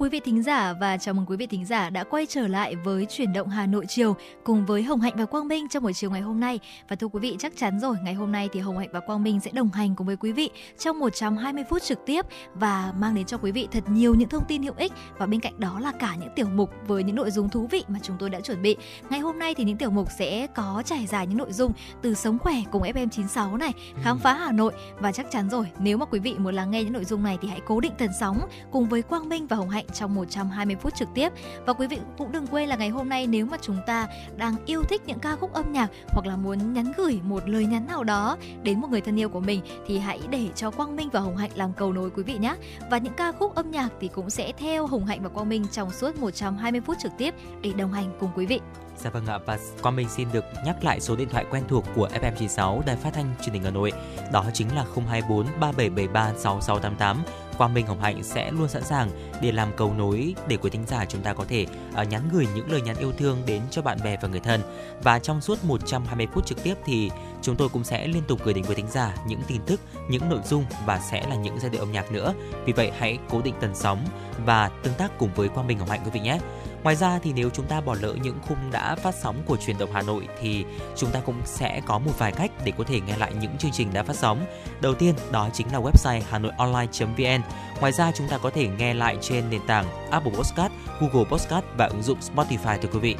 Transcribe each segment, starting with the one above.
Quý vị thính giả và chào mừng quý vị thính giả đã quay trở lại với chuyển động Hà Nội chiều cùng với Hồng Hạnh và Quang Minh trong buổi chiều ngày hôm nay. Và thưa quý vị chắc chắn rồi, ngày hôm nay thì Hồng Hạnh và Quang Minh sẽ đồng hành cùng với quý vị trong 120 phút trực tiếp và mang đến cho quý vị thật nhiều những thông tin hữu ích và bên cạnh đó là cả những tiểu mục với những nội dung thú vị mà chúng tôi đã chuẩn bị. Ngày hôm nay thì những tiểu mục sẽ có trải dài những nội dung từ sống khỏe cùng FM96 này, khám phá Hà Nội và chắc chắn rồi, nếu mà quý vị muốn lắng nghe những nội dung này thì hãy cố định tần sóng cùng với Quang Minh và Hồng Hạnh trong 120 phút trực tiếp. Và quý vị cũng đừng quên là ngày hôm nay nếu mà chúng ta đang yêu thích những ca khúc âm nhạc hoặc là muốn nhắn gửi một lời nhắn nào đó đến một người thân yêu của mình thì hãy để cho Quang Minh và Hồng Hạnh làm cầu nối quý vị nhé. Và những ca khúc âm nhạc thì cũng sẽ theo Hồng Hạnh và Quang Minh trong suốt 120 phút trực tiếp để đồng hành cùng quý vị. Dạ vâng ạ, và Quang Minh xin được nhắc lại số điện thoại quen thuộc của FM96 Đài Phát thanh Truyền hình Hà Nội. Đó chính là 024 3773 6688 Quang Minh Hồng Hạnh sẽ luôn sẵn sàng để làm cầu nối để quý thính giả chúng ta có thể uh, nhắn gửi những lời nhắn yêu thương đến cho bạn bè và người thân. Và trong suốt 120 phút trực tiếp thì chúng tôi cũng sẽ liên tục gửi đến quý thính giả những tin tức, những nội dung và sẽ là những giai điệu âm nhạc nữa. Vì vậy hãy cố định tần sóng và tương tác cùng với Quang Minh Hồng Hạnh quý vị nhé. Ngoài ra thì nếu chúng ta bỏ lỡ những khung đã phát sóng của truyền động Hà Nội thì chúng ta cũng sẽ có một vài cách để có thể nghe lại những chương trình đã phát sóng. Đầu tiên đó chính là website hanoionline.vn. Ngoài ra chúng ta có thể nghe lại trên nền tảng Apple Podcast, Google Podcast và ứng dụng Spotify thưa quý vị.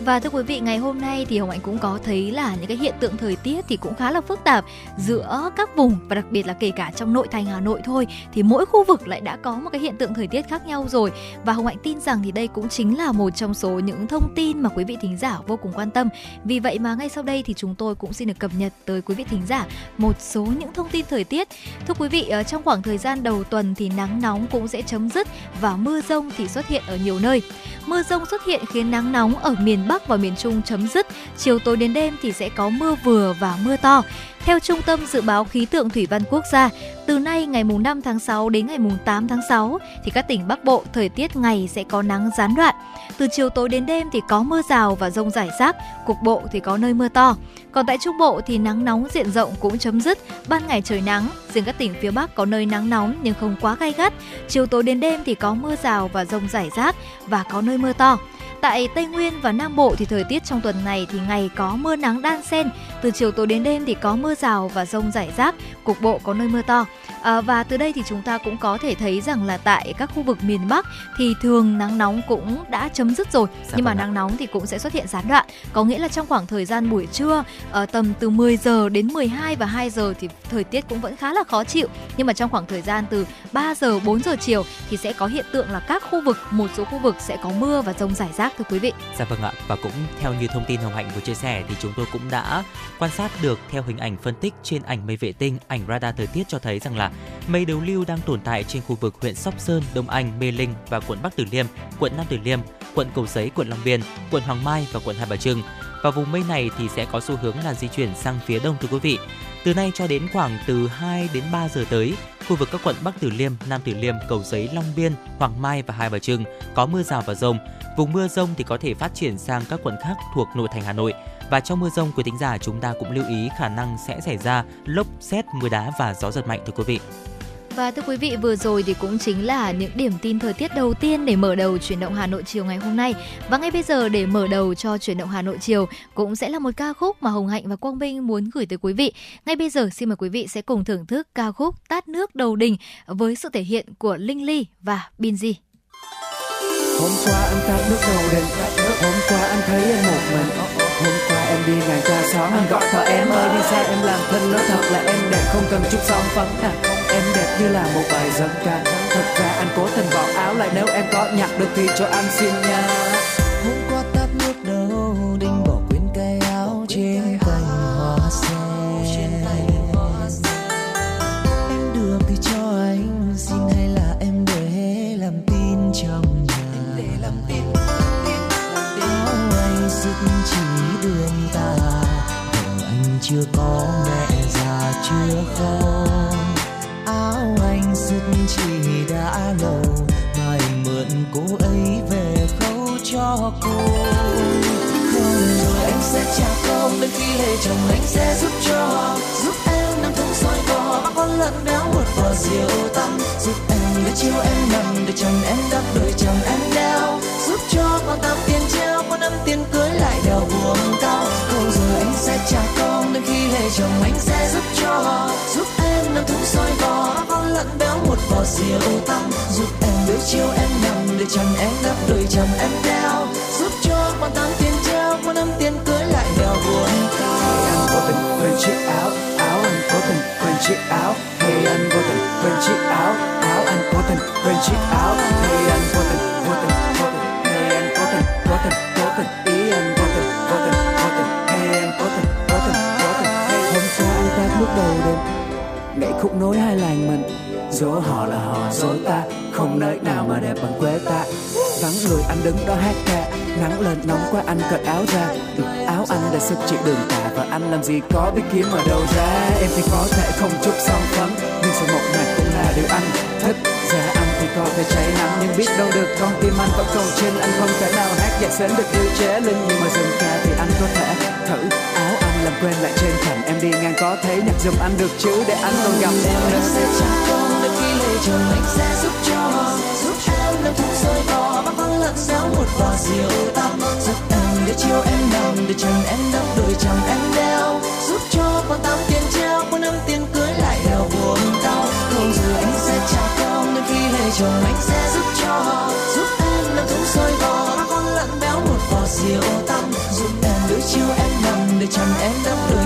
Và thưa quý vị, ngày hôm nay thì Hồng Hạnh cũng có thấy là những cái hiện tượng thời tiết thì cũng khá là phức tạp giữa các vùng và đặc biệt là kể cả trong nội thành Hà Nội thôi thì mỗi khu vực lại đã có một cái hiện tượng thời tiết khác nhau rồi. Và Hồng Hạnh tin rằng thì đây cũng chính là một trong số những thông tin mà quý vị thính giả vô cùng quan tâm. Vì vậy mà ngay sau đây thì chúng tôi cũng xin được cập nhật tới quý vị thính giả một số những thông tin thời tiết. Thưa quý vị, ờ, trong khoảng thời gian đầu tuần thì nắng nóng cũng sẽ chấm dứt và mưa rông thì xuất hiện ở nhiều nơi. Mưa rông xuất hiện khiến nắng nóng ở miền Bắc và miền Trung chấm dứt. Chiều tối đến đêm thì sẽ có mưa vừa và mưa to. Theo Trung tâm Dự báo Khí tượng Thủy văn Quốc gia, từ nay ngày mùng 5 tháng 6 đến ngày mùng 8 tháng 6 thì các tỉnh Bắc Bộ thời tiết ngày sẽ có nắng gián đoạn. Từ chiều tối đến đêm thì có mưa rào và rông rải rác, cục bộ thì có nơi mưa to. Còn tại Trung Bộ thì nắng nóng diện rộng cũng chấm dứt, ban ngày trời nắng, riêng các tỉnh phía Bắc có nơi nắng nóng nhưng không quá gay gắt. Chiều tối đến đêm thì có mưa rào và rông rải rác và có nơi mưa to. Tại Tây Nguyên và Nam Bộ thì thời tiết trong tuần này thì ngày có mưa nắng đan xen, từ chiều tối đến đêm thì có mưa rào và rông rải rác, cục bộ có nơi mưa to. À, và từ đây thì chúng ta cũng có thể thấy rằng là tại các khu vực miền Bắc thì thường nắng nóng cũng đã chấm dứt rồi, Sao nhưng mà nắng nóng thì cũng sẽ xuất hiện gián đoạn. Có nghĩa là trong khoảng thời gian buổi trưa ở tầm từ 10 giờ đến 12 và 2 giờ thì thời tiết cũng vẫn khá là khó chịu, nhưng mà trong khoảng thời gian từ 3 giờ 4 giờ chiều thì sẽ có hiện tượng là các khu vực một số khu vực sẽ có mưa và rông rải rác thưa quý vị. Dạ vâng ạ và cũng theo như thông tin Hồng Hạnh vừa chia sẻ thì chúng tôi cũng đã quan sát được theo hình ảnh phân tích trên ảnh mây vệ tinh, ảnh radar thời tiết cho thấy rằng là mây đối lưu đang tồn tại trên khu vực huyện Sóc Sơn, Đông Anh, Mê Linh và quận Bắc Từ Liêm, quận Nam Từ Liêm, quận Cầu Giấy, quận Long Biên, quận Hoàng Mai và quận Hai Bà Trưng. Và vùng mây này thì sẽ có xu hướng là di chuyển sang phía đông thưa quý vị. Từ nay cho đến khoảng từ 2 đến 3 giờ tới, khu vực các quận Bắc Từ Liêm, Nam Từ Liêm, Cầu Giấy, Long Biên, Hoàng Mai và Hai Bà Trưng có mưa rào và rông. Vùng mưa rông thì có thể phát triển sang các quận khác thuộc nội thành Hà Nội. Và trong mưa rông, quý thính giả chúng ta cũng lưu ý khả năng sẽ xảy ra lốc, xét, mưa đá và gió giật mạnh thưa quý vị. Và thưa quý vị, vừa rồi thì cũng chính là những điểm tin thời tiết đầu tiên để mở đầu chuyển động Hà Nội chiều ngày hôm nay. Và ngay bây giờ để mở đầu cho chuyển động Hà Nội chiều cũng sẽ là một ca khúc mà Hồng Hạnh và Quang Minh muốn gửi tới quý vị. Ngay bây giờ xin mời quý vị sẽ cùng thưởng thức ca khúc Tát nước đầu đình với sự thể hiện của Linh Ly và Binzy. Hôm qua anh tắt nước đầu đình, hôm qua anh thấy em một mình. Hôm qua em đi ngang qua xóm. Anh gọi thợ em ơi đi xe em làm thân nói thật là em đẹp không cần chút son phấn à. Em đẹp như là một bài dân ca. Thật ra anh cố tình bỏ áo lại. Nếu em có nhặt được thì cho anh xin nha có mẹ già chưa không? Áo anh sứt chỉ đã lâu mai mượn cô ấy về khâu cho cô. Không rồi anh sẽ trả công đến khi lấy chồng anh sẽ giúp cho giúp em nằm thông soi cỏ. Bác con lợn béo một vò rượu tăm giúp em để chiều em nằm để chồng em đắp đôi, chồng em đeo. Giúp cho con tạm tiền treo con năm tiền cưới lại đèo buồng cao sẽ trả con đến khi lệ chồng anh sẽ giúp cho giúp em nắm thúng soi vò con lợn béo một vò rượu tăng giúp em biết chiều em nằm để chồng em đắp đôi chồng em đeo. Giúp cho con tám tiền treo, con năm tiền cưới lại đèo buồn anh vô tình quên chiếc áo áo anh có tình quên chiếc áo. Hey, anh vô tình quên chiếc áo áo anh vô tình quên chiếc áo. Hey, anh vô tình lúc đầu đêm. Nhảy khúc nối hai làng mình. Dỗ họ là họ dỗ ta. Không nơi nào mà đẹp bằng quê ta. Vắng người anh đứng đó hát ca. Nắng lên nóng quá anh cởi áo ra. Ừ, áo anh đã sức chịu đường tà. Và anh làm gì có biết kiếm ở đâu ra. Em thì có thể không chút son phấn. Nhưng sự một mặt cũng là điều anh thích. Giờ anh thì có thể cháy nắng. Nhưng biết đâu được con tim anh vẫn còn trên. Anh không thể nào hát nhạc sến được yêu chế linh. Nhưng mà dừng ca thì anh có thể thử làm quên lại trên thành em đi ngang có thấy nhạc giùm anh được chứ để anh còn gặp em anh nữa sẽ trả công đôi khi lệ chồng anh sẽ giúp cho. Giúp em nằm thùng rơi bò bắt con lợn xéo một vò rượu tắm giúp em để chiều em nằm, để chân em đắp đôi chồng em đeo. Giúp cho con tám tiền treo con năm tiền cưới lại đèo buồn đau. Không giờ anh sẽ trả công đôi khi lệ chồng anh sẽ giúp cho. Giúp em nằm thùng rơi bò bắt con lợn béo một vò rượu tắm giúp em để chiều em nằm để em đắp đôi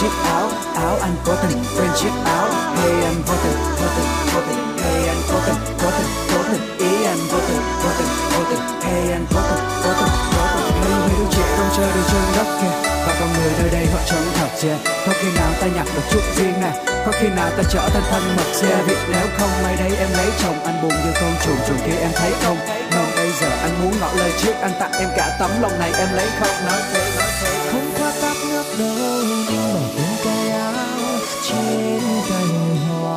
chiếc áo áo anh có tình, quên chiếc áo. Hey, anh vô tình vô tình vô tình. Hey, anh có tình có tình có tình. Ý anh vô tình vô tình vô tình. Hey, anh có tình có tình có tình. Hey, mấy đứa trẻ không chơi được trên đất kia và con người nơi đây họ chẳng thật chưa có khi nào ta nhặt được chút riêng nè. Có khi nào ta trở thành thân mật xe vì nếu không may đây em lấy chồng. Anh buồn như con chuồn chuồn kia em thấy không? Non bây giờ anh muốn ngỏ lời trước, anh tặng em cả tấm lòng này. Em lấy không nói thế nói thế không qua tắt nước đâu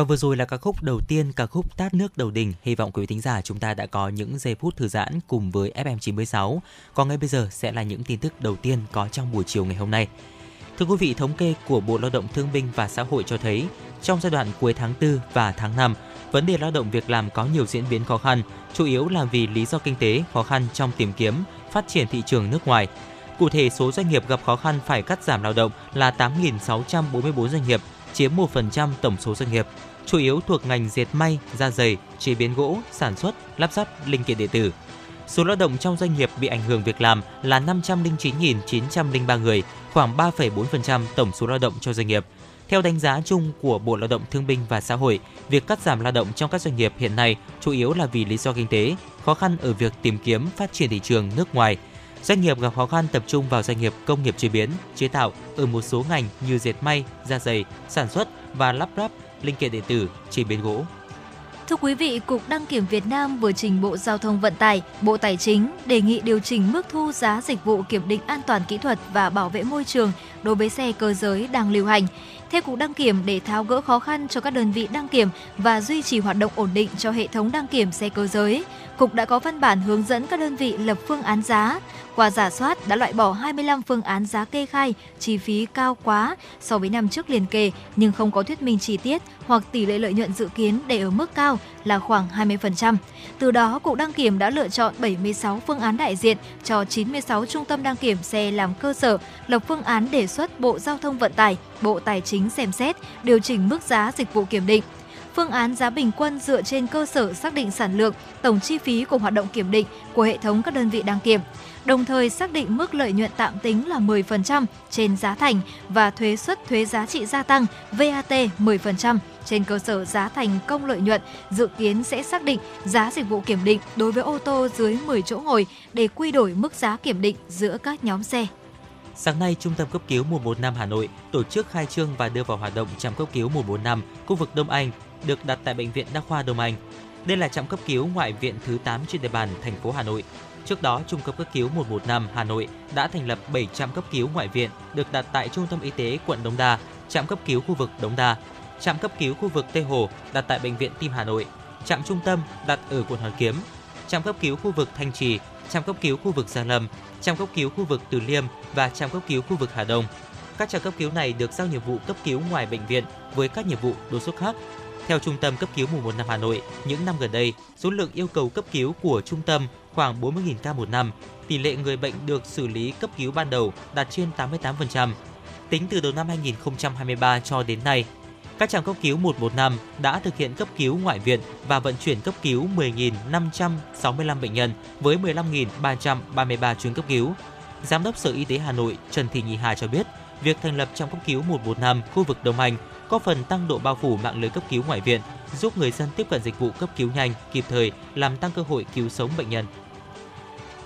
Và vừa rồi là ca khúc đầu tiên, ca khúc Tát nước đầu đình. Hy vọng quý thính giả chúng ta đã có những giây phút thư giãn cùng với FM96. Còn ngay bây giờ sẽ là những tin tức đầu tiên có trong buổi chiều ngày hôm nay. Thưa quý vị, thống kê của Bộ Lao động Thương binh và Xã hội cho thấy, trong giai đoạn cuối tháng 4 và tháng 5, vấn đề lao động việc làm có nhiều diễn biến khó khăn, chủ yếu là vì lý do kinh tế khó khăn trong tìm kiếm, phát triển thị trường nước ngoài. Cụ thể, số doanh nghiệp gặp khó khăn phải cắt giảm lao động là 8.644 doanh nghiệp, chiếm 1% tổng số doanh nghiệp, chủ yếu thuộc ngành dệt may, da dày, chế biến gỗ, sản xuất, lắp ráp linh kiện điện tử. Số lao động trong doanh nghiệp bị ảnh hưởng việc làm là 509.903 người, khoảng 3,4% tổng số lao động cho doanh nghiệp. Theo đánh giá chung của Bộ Lao động Thương binh và Xã hội, việc cắt giảm lao động trong các doanh nghiệp hiện nay chủ yếu là vì lý do kinh tế, khó khăn ở việc tìm kiếm phát triển thị trường nước ngoài. Doanh nghiệp gặp khó khăn tập trung vào doanh nghiệp công nghiệp chế biến, chế tạo ở một số ngành như dệt may, da giày, sản xuất và lắp ráp linh kiện điện tử, chế biến gỗ. Thưa quý vị, Cục Đăng kiểm Việt Nam vừa trình Bộ Giao thông Vận tải, Bộ Tài chính đề nghị điều chỉnh mức thu giá dịch vụ kiểm định an toàn kỹ thuật và bảo vệ môi trường đối với xe cơ giới đang lưu hành. Theo Cục Đăng kiểm, để tháo gỡ khó khăn cho các đơn vị đăng kiểm và duy trì hoạt động ổn định cho hệ thống đăng kiểm xe cơ giới, Cục đã có văn bản hướng dẫn các đơn vị lập phương án giá. Qua giả soát đã loại bỏ 25 phương án giá kê khai, chi phí cao quá so với năm trước liền kề nhưng không có thuyết minh chi tiết hoặc tỷ lệ lợi nhuận dự kiến để ở mức cao là khoảng 20%. Từ đó, Cục Đăng Kiểm đã lựa chọn 76 phương án đại diện cho 96 trung tâm đăng kiểm xe làm cơ sở, lập phương án đề xuất Bộ Giao thông Vận tải, Bộ Tài chính xem xét, điều chỉnh mức giá dịch vụ kiểm định phương án giá bình quân dựa trên cơ sở xác định sản lượng, tổng chi phí của hoạt động kiểm định của hệ thống các đơn vị đăng kiểm, đồng thời xác định mức lợi nhuận tạm tính là 10% trên giá thành và thuế suất thuế giá trị gia tăng VAT 10% trên cơ sở giá thành công lợi nhuận dự kiến sẽ xác định giá dịch vụ kiểm định đối với ô tô dưới 10 chỗ ngồi để quy đổi mức giá kiểm định giữa các nhóm xe. Sáng nay, Trung tâm cấp cứu 115 Hà Nội tổ chức khai trương và đưa vào hoạt động trạm cấp cứu 145 khu vực Đông Anh được đặt tại bệnh viện Đa khoa Đông Anh. Đây là trạm cấp cứu ngoại viện thứ 8 trên địa bàn thành phố Hà Nội. Trước đó, Trung tâm cấp cứu 115 Hà Nội đã thành lập 7 trạm cấp cứu ngoại viện được đặt tại Trung tâm Y tế quận Đống Đa, trạm cấp cứu khu vực Đống Đa, trạm cấp cứu khu vực Tây Hồ đặt tại bệnh viện Tim Hà Nội, trạm trung tâm đặt ở quận Hoàn Kiếm, trạm cấp cứu khu vực Thanh Trì, trạm cấp cứu khu vực Gia Lâm, trạm cấp cứu khu vực Từ Liêm và trạm cấp cứu khu vực Hà Đông. Các trạm cấp cứu này được giao nhiệm vụ cấp cứu ngoài bệnh viện với các nhiệm vụ đột xuất khác theo Trung tâm cấp cứu 115 Hà Nội, những năm gần đây, số lượng yêu cầu cấp cứu của trung tâm khoảng 40.000 ca một năm. Tỷ lệ người bệnh được xử lý cấp cứu ban đầu đạt trên 88%. Tính từ đầu năm 2023 cho đến nay, các trạm cấp cứu 115 đã thực hiện cấp cứu ngoại viện và vận chuyển cấp cứu 10.565 bệnh nhân với 15.333 chuyến cấp cứu. Giám đốc Sở Y tế Hà Nội Trần Thị Nhị Hà cho biết, việc thành lập trạm cấp cứu 115 khu vực đồng hành có phần tăng độ bao phủ mạng lưới cấp cứu ngoại viện, giúp người dân tiếp cận dịch vụ cấp cứu nhanh, kịp thời, làm tăng cơ hội cứu sống bệnh nhân.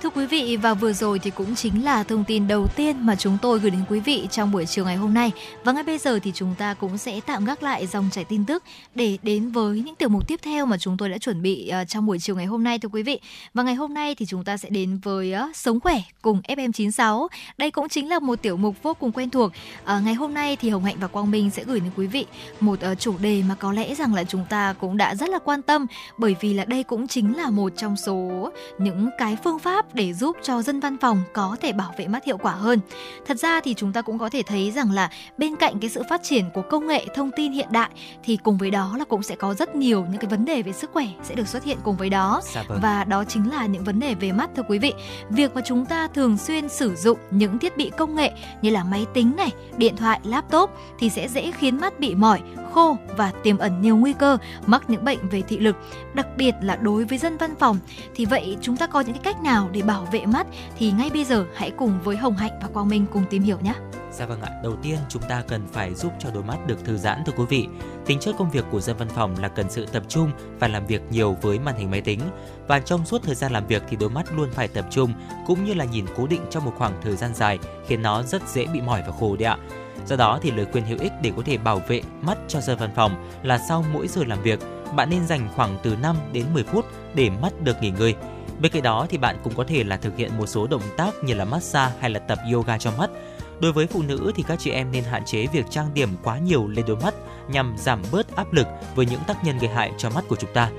Thưa quý vị và vừa rồi thì cũng chính là thông tin đầu tiên mà chúng tôi gửi đến quý vị trong buổi chiều ngày hôm nay. Và ngay bây giờ thì chúng ta cũng sẽ tạm gác lại dòng chảy tin tức để đến với những tiểu mục tiếp theo mà chúng tôi đã chuẩn bị ờ, trong buổi chiều ngày hôm nay thưa quý vị. Và ngày hôm nay thì chúng ta sẽ đến với ờ, Sống khỏe cùng FM96. Đây cũng chính là một tiểu mục vô cùng quen thuộc. À, ngày hôm nay thì Hồng Hạnh và Quang Minh sẽ gửi đến quý vị một uh, chủ đề mà có lẽ rằng là chúng ta cũng đã rất là quan tâm bởi vì là đây cũng chính là một trong số những cái phương pháp để giúp cho dân văn phòng có thể bảo vệ mắt hiệu quả hơn. Thật ra thì chúng ta cũng có thể thấy rằng là bên cạnh cái sự phát triển của công nghệ thông tin hiện đại thì cùng với đó là cũng sẽ có rất nhiều những cái vấn đề về sức khỏe sẽ được xuất hiện cùng với đó Dạ vâng. và đó chính là những vấn đề về mắt thưa quý vị. Việc mà chúng ta thường xuyên sử dụng những thiết bị công nghệ như là máy tính này, điện thoại, laptop thì sẽ dễ khiến mắt bị mỏi, khô và tiềm ẩn nhiều nguy cơ mắc những bệnh về thị lực. Đặc biệt là đối với dân văn phòng thì vậy chúng ta có những cái cách nào để bảo vệ mắt thì ngay bây giờ hãy cùng với Hồng Hạnh và Quang Minh cùng tìm hiểu nhé. Dạ vâng ạ, đầu tiên chúng ta cần phải giúp cho đôi mắt được thư giãn thưa quý vị. Tính chất công việc của dân văn phòng là cần sự tập trung và làm việc nhiều với màn hình máy tính. Và trong suốt thời gian làm việc thì đôi mắt luôn phải tập trung cũng như là nhìn cố định trong một khoảng thời gian dài khiến nó rất dễ bị mỏi và khô đấy ạ. Do đó thì lời khuyên hữu ích để có thể bảo vệ mắt cho dân văn phòng là sau mỗi giờ làm việc, bạn nên dành khoảng từ 5 đến 10 phút để mắt được nghỉ ngơi. Bên cạnh đó thì bạn cũng có thể là thực hiện một số động tác như là massage hay là tập yoga cho mắt. Đối với phụ nữ thì các chị em nên hạn chế việc trang điểm quá nhiều lên đôi mắt nhằm giảm bớt áp lực với những tác nhân gây hại cho mắt của chúng ta.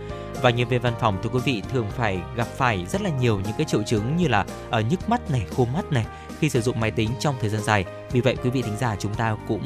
Và nhân viên văn phòng thưa quý vị thường phải gặp phải rất là nhiều những cái triệu chứng như là ở nhức mắt này, khô mắt này khi sử dụng máy tính trong thời gian dài. Vì vậy quý vị thính giả chúng ta cũng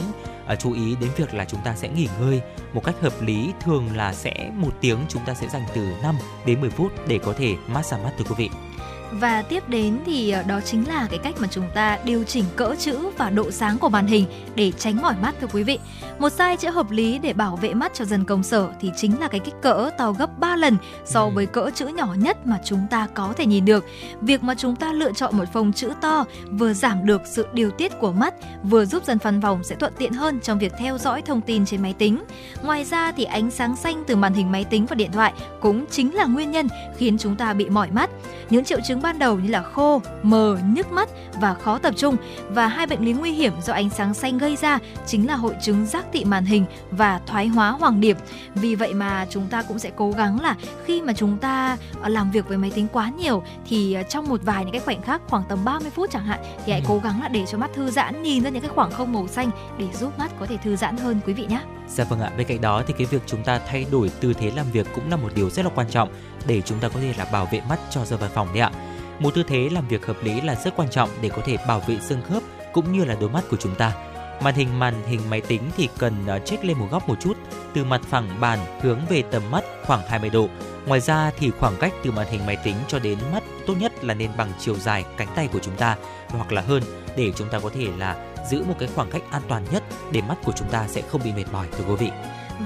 uh, chú ý đến việc là chúng ta sẽ nghỉ ngơi một cách hợp lý. Thường là sẽ một tiếng chúng ta sẽ dành từ 5 đến 10 phút để có thể massage mắt thưa quý vị. Và tiếp đến thì ờ, đó chính là cái cách mà chúng ta điều chỉnh cỡ chữ và độ sáng của màn hình để tránh mỏi mắt thưa quý vị. Một size chữ hợp lý để bảo vệ mắt cho dân công sở thì chính là cái kích cỡ to gấp 3 lần so Ừ. với cỡ chữ nhỏ nhất mà chúng ta có thể nhìn được. Việc mà chúng ta lựa chọn một phông chữ to vừa giảm được sự điều tiết của mắt, vừa giúp dân văn phòng sẽ thuận tiện hơn trong việc theo dõi thông tin trên máy tính. Ngoài ra thì ánh sáng xanh từ màn hình máy tính và điện thoại cũng chính là nguyên nhân khiến chúng ta bị mỏi mắt. Những triệu chứng ban đầu như là khô, mờ, nhức mắt và khó tập trung và hai bệnh lý nguy hiểm do ánh sáng xanh gây ra chính là hội chứng giác thị màn hình và thoái hóa hoàng điệp. Vì vậy mà chúng ta cũng sẽ cố gắng là khi mà chúng ta ờ, làm việc với máy tính quá nhiều thì ờ, trong một vài những cái khoảnh khắc khoảng tầm 30 phút chẳng hạn thì hãy Ừ. cố gắng là để cho mắt thư giãn nhìn ra những cái khoảng không màu xanh để giúp mắt có thể thư giãn hơn quý vị nhé. Dạ vâng ạ, bên cạnh đó thì cái việc chúng ta thay đổi tư thế làm việc cũng là một điều rất là quan trọng để chúng ta có thể là bảo vệ mắt cho giờ văn phòng đấy ạ. Một tư thế làm việc hợp lý là rất quan trọng để có thể bảo vệ xương khớp cũng như là đôi mắt của chúng ta. Màn hình màn hình máy tính thì cần à, check lên một góc một chút, từ mặt phẳng bàn hướng về tầm mắt khoảng 20 độ. Ngoài ra thì khoảng cách từ màn hình máy tính cho đến mắt tốt nhất là nên bằng chiều dài cánh tay của chúng ta hoặc là hơn để chúng ta có thể là giữ một cái khoảng cách an toàn nhất để mắt của chúng ta sẽ không bị mệt mỏi thưa quý vị.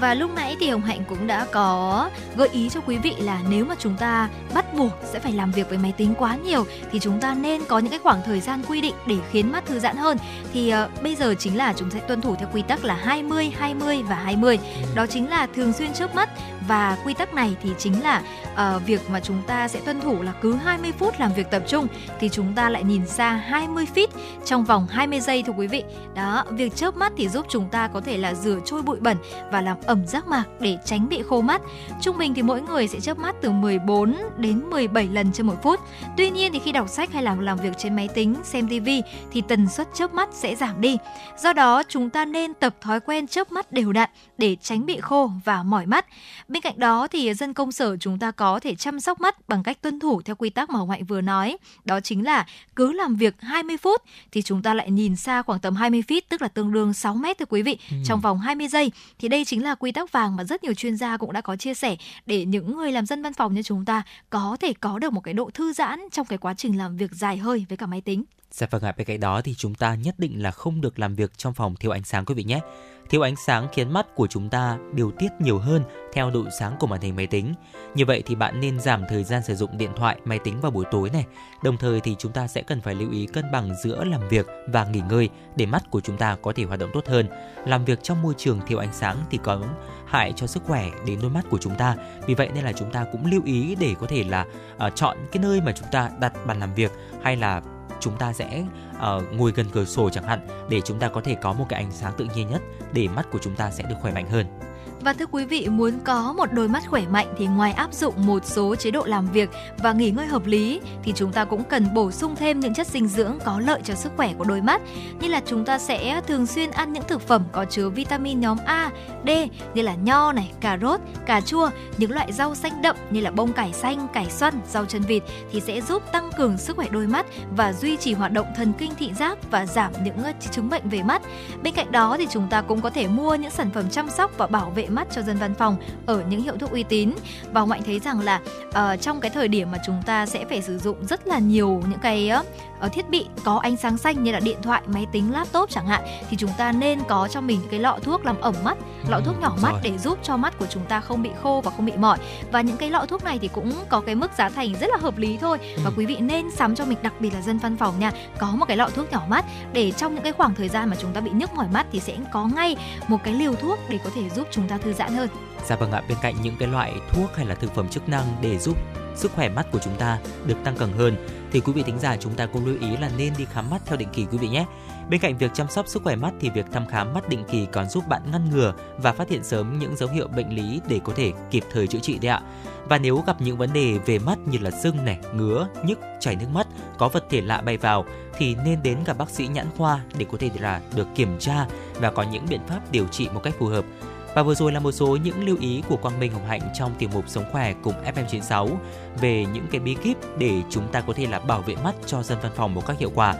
Và lúc nãy thì Hồng Hạnh cũng đã có gợi ý cho quý vị là nếu mà chúng ta bắt buộc sẽ phải làm việc với máy tính quá nhiều thì chúng ta nên có những cái khoảng thời gian quy định để khiến mắt thư giãn hơn. Thì uh, bây giờ chính là chúng sẽ tuân thủ theo quy tắc là 20 20 và 20. Đó chính là thường xuyên chớp mắt và quy tắc này thì chính là uh, việc mà chúng ta sẽ tuân thủ là cứ 20 phút làm việc tập trung thì chúng ta lại nhìn xa 20 feet trong vòng 20 giây thưa quý vị. Đó, việc chớp mắt thì giúp chúng ta có thể là rửa trôi bụi bẩn và làm ẩm giác mạc để tránh bị khô mắt. Trung bình thì mỗi người sẽ chớp mắt từ 14 đến 17 lần trên một phút. Tuy nhiên thì khi đọc sách hay làm làm việc trên máy tính, xem tivi thì tần suất chớp mắt sẽ giảm đi. Do đó chúng ta nên tập thói quen chớp mắt đều đặn để tránh bị khô và mỏi mắt. Bên cạnh đó thì dân công sở chúng ta có thể chăm sóc mắt bằng cách tuân thủ theo quy tắc mà Hồng Hạnh vừa nói. Đó chính là cứ làm việc 20 phút thì chúng ta lại nhìn xa khoảng tầm 20 feet tức là tương đương 6 mét thưa quý vị ừ. trong vòng 20 giây. Thì đây chính là quy tắc vàng mà rất nhiều chuyên gia cũng đã có chia sẻ để những người làm dân văn phòng như chúng ta có thể có được một cái độ thư giãn trong cái quá trình làm việc dài hơi với cả máy tính. Dạ vâng ạ, bên cạnh đó thì chúng ta nhất định là không được làm việc trong phòng thiếu ánh sáng quý vị nhé. Thiếu ánh sáng khiến mắt của chúng ta điều tiết nhiều hơn theo độ sáng của màn hình máy tính. Như vậy thì bạn nên giảm thời gian sử dụng điện thoại, máy tính vào buổi tối này. Đồng thời thì chúng ta sẽ cần phải lưu ý cân bằng giữa làm việc và nghỉ ngơi để mắt của chúng ta có thể hoạt động tốt hơn. Làm việc trong môi trường thiếu ánh sáng thì có hại cho sức khỏe đến đôi mắt của chúng ta. Vì vậy nên là chúng ta cũng lưu ý để có thể là uh, chọn cái nơi mà chúng ta đặt bàn làm việc hay là chúng ta sẽ uh, ngồi gần cửa sổ chẳng hạn để chúng ta có thể có một cái ánh sáng tự nhiên nhất để mắt của chúng ta sẽ được khỏe mạnh hơn. Và thưa quý vị, muốn có một đôi mắt khỏe mạnh thì ngoài áp dụng một số chế độ làm việc và nghỉ ngơi hợp lý thì chúng ta cũng cần bổ sung thêm những chất dinh dưỡng có lợi cho sức khỏe của đôi mắt. Như là chúng ta sẽ thường xuyên ăn những thực phẩm có chứa vitamin nhóm A, D như là nho này, cà rốt, cà chua, những loại rau xanh đậm như là bông cải xanh, cải xoăn, rau chân vịt thì sẽ giúp tăng cường sức khỏe đôi mắt và duy trì hoạt động thần kinh thị giác và giảm những ờ, chứng bệnh về mắt. Bên cạnh đó thì chúng ta cũng có thể mua những sản phẩm chăm sóc và bảo vệ mắt cho dân văn phòng ở những hiệu thuốc uy tín. Và Hồng Hạnh thấy rằng là uh, trong cái thời điểm mà chúng ta sẽ phải sử dụng rất là nhiều những cái uh, thiết bị có ánh sáng xanh như là điện thoại, máy tính, laptop chẳng hạn thì chúng ta nên có cho mình cái lọ thuốc làm ẩm mắt, lọ thuốc nhỏ mắt để giúp cho mắt của chúng ta không bị khô và không bị mỏi. Và những cái lọ thuốc này thì cũng có cái mức giá thành rất là hợp lý thôi. Và quý vị nên sắm cho mình đặc biệt là dân văn phòng nha có một cái lọ thuốc nhỏ mắt để trong những cái khoảng thời gian mà chúng ta bị nhức mỏi mắt thì sẽ có ngay một cái liều thuốc để có thể giúp chúng ta thư giãn hơn. Dạ vâng ạ, bên cạnh những cái loại thuốc hay là thực phẩm chức năng để giúp sức khỏe mắt của chúng ta được tăng cường hơn thì quý vị thính giả chúng ta cũng lưu ý là nên đi khám mắt theo định kỳ quý vị nhé. Bên cạnh việc chăm sóc sức khỏe mắt thì việc thăm khám mắt định kỳ còn giúp bạn ngăn ngừa và phát hiện sớm những dấu hiệu bệnh lý để có thể kịp thời chữa trị đấy ạ. Và nếu gặp những vấn đề về mắt như là sưng này, ngứa, nhức, chảy nước mắt, có vật thể lạ bay vào thì nên đến gặp bác sĩ nhãn khoa để có thể là được kiểm tra và có những biện pháp điều trị một cách phù hợp. Và vừa rồi là một số những lưu ý của Quang Minh, Hồng Hạnh trong tiểu mục Sống khỏe cùng FM96 về những cái bí kíp để chúng ta có thể là bảo vệ mắt cho dân văn phòng một cách hiệu quả.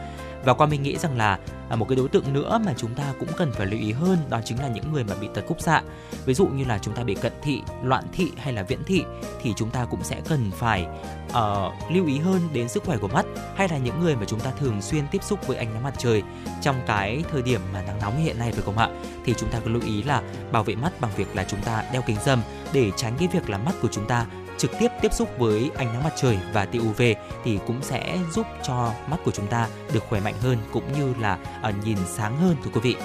Và qua mình nghĩ rằng là à, một cái đối tượng nữa mà chúng ta cũng cần phải lưu ý hơn đó chính là những người mà bị tật khúc xạ. Ví dụ như là chúng ta bị cận thị, loạn thị hay là viễn thị thì chúng ta cũng sẽ cần phải uh, lưu ý hơn đến sức khỏe của mắt hay là những người mà chúng ta thường xuyên tiếp xúc với ánh nắng mặt trời trong cái thời điểm mà nắng nóng như hiện nay phải không ạ? Thì chúng ta cần lưu ý là bảo vệ mắt bằng việc là chúng ta đeo kính râm để tránh cái việc là mắt của chúng ta trực tiếp tiếp xúc với ánh nắng mặt trời và tia UV thì cũng sẽ giúp cho mắt của chúng ta được khỏe mạnh hơn cũng như là ờ, nhìn sáng hơn, thưa quý vị.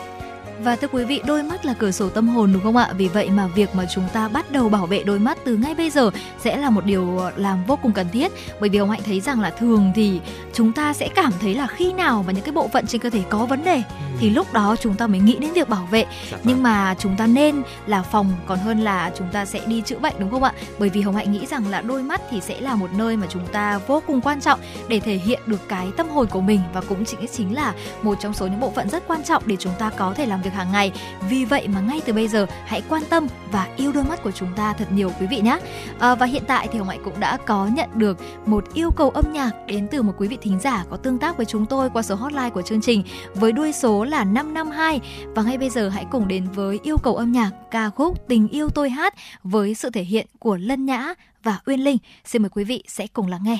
Và thưa quý vị, đôi mắt là cửa sổ tâm hồn đúng không ạ? Vì vậy mà việc mà chúng ta bắt đầu bảo vệ đôi mắt từ ngay bây giờ sẽ là một điều làm vô cùng cần thiết. Bởi vì ông Hạnh thấy rằng là thường thì chúng ta sẽ cảm thấy là khi nào mà những cái bộ phận trên cơ thể có vấn đề thì lúc đó chúng ta mới nghĩ đến việc bảo vệ Dạ vâng. nhưng mà chúng ta nên là phòng còn hơn là chúng ta sẽ đi chữa bệnh đúng không ạ bởi vì hồng hạnh nghĩ rằng là đôi mắt thì sẽ là một nơi mà chúng ta vô cùng quan trọng để thể hiện được cái tâm hồn của mình và cũng chính chính là một trong số những bộ phận rất quan trọng để chúng ta có thể làm việc hàng ngày vì vậy mà ngay từ bây giờ hãy quan tâm và yêu đôi mắt của chúng ta thật nhiều quý vị nhé à, và hiện tại thì hồng hạnh cũng đã có nhận được một yêu cầu âm nhạc đến từ một quý vị thính giả có tương tác với chúng tôi qua số hotline của chương trình với đuôi số là 552 và ngay bây giờ hãy cùng đến với yêu cầu âm nhạc ca khúc Tình yêu tôi hát với sự thể hiện của Lân Nhã và Uyên Linh. Xin mời quý vị sẽ cùng lắng nghe.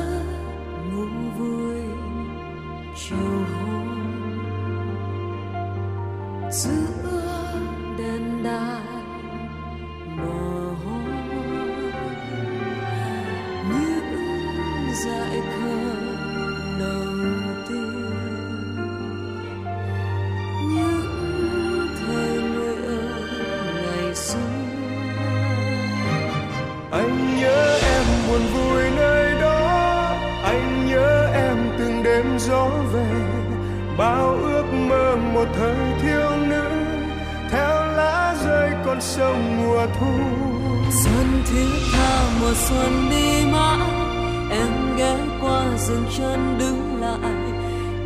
giữa đèn đài mờ hôm những dại khờ đầu tiên những thời nguyện ngày xưa. Anh nhớ em buồn vui nơi đó. Anh nhớ em từng đêm gió về. Bao ước mơ một thời con sông mùa thu. Xuân thiết tha mùa xuân đi mãi em ghé qua dừng chân đứng lại.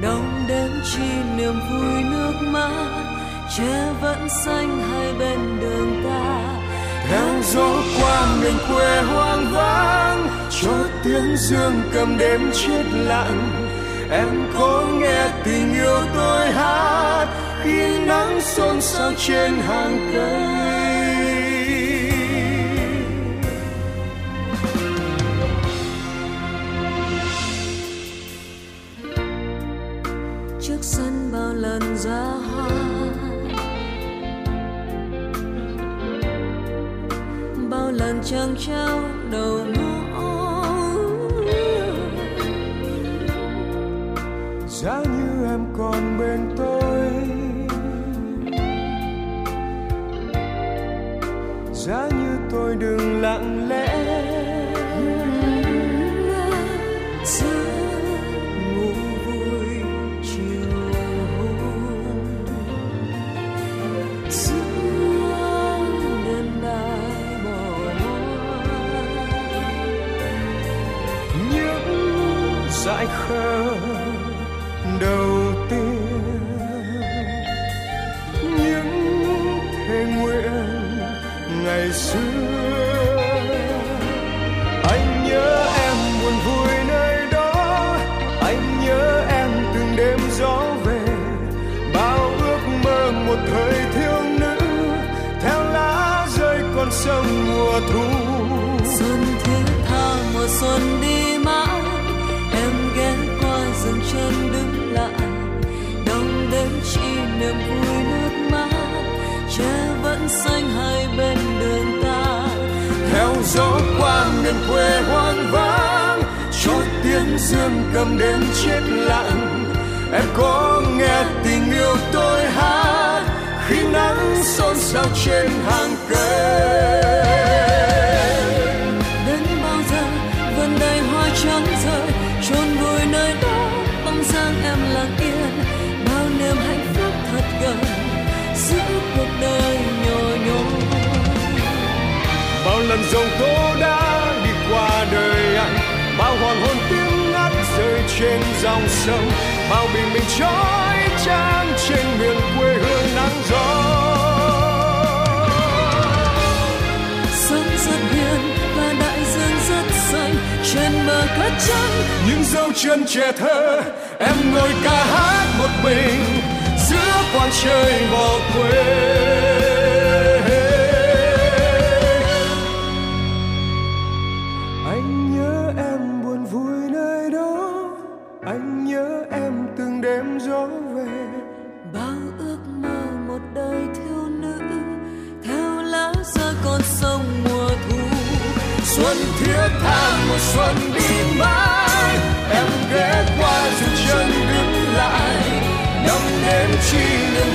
Đong đến chi niềm vui nước mắt che vẫn xanh hai bên đường ta. Theo gió qua miền quê hoang vắng cho tiếng dương cầm đêm chết lặng. Em có nghe tình yêu tôi hát khi nắng xôn xao trên hàng cây lần ra hoa bao lần trăng trao đầu ngõ. Giá như xuân đi mãi, em ghé qua dừng chân đứng lại. Đong đến chi niềm vui nước mắt che vẫn xanh hai bên đường ta. Theo gió qua miền quê hoang vắng cho tiếng dương cầm đêm chết lặng. Em có nghe tình yêu tôi hát, khi nắng xôn xao trên hàng cây. Dòng tố đã đi qua đời anh. Bao hoàng hôn tiếng ngắt rơi trên dòng sông. Bao bình minh trói trang trên miền quê hương nắng gió. Sông rất hiền và đại dương rất xanh trên bờ cát trắng những dấu chân trẻ thơ em ngồi ca hát một mình. Giữa quang trời bỏ quên. Xuân đi mãi em ghé qua dù chân đứng lại năm đêm chi niềm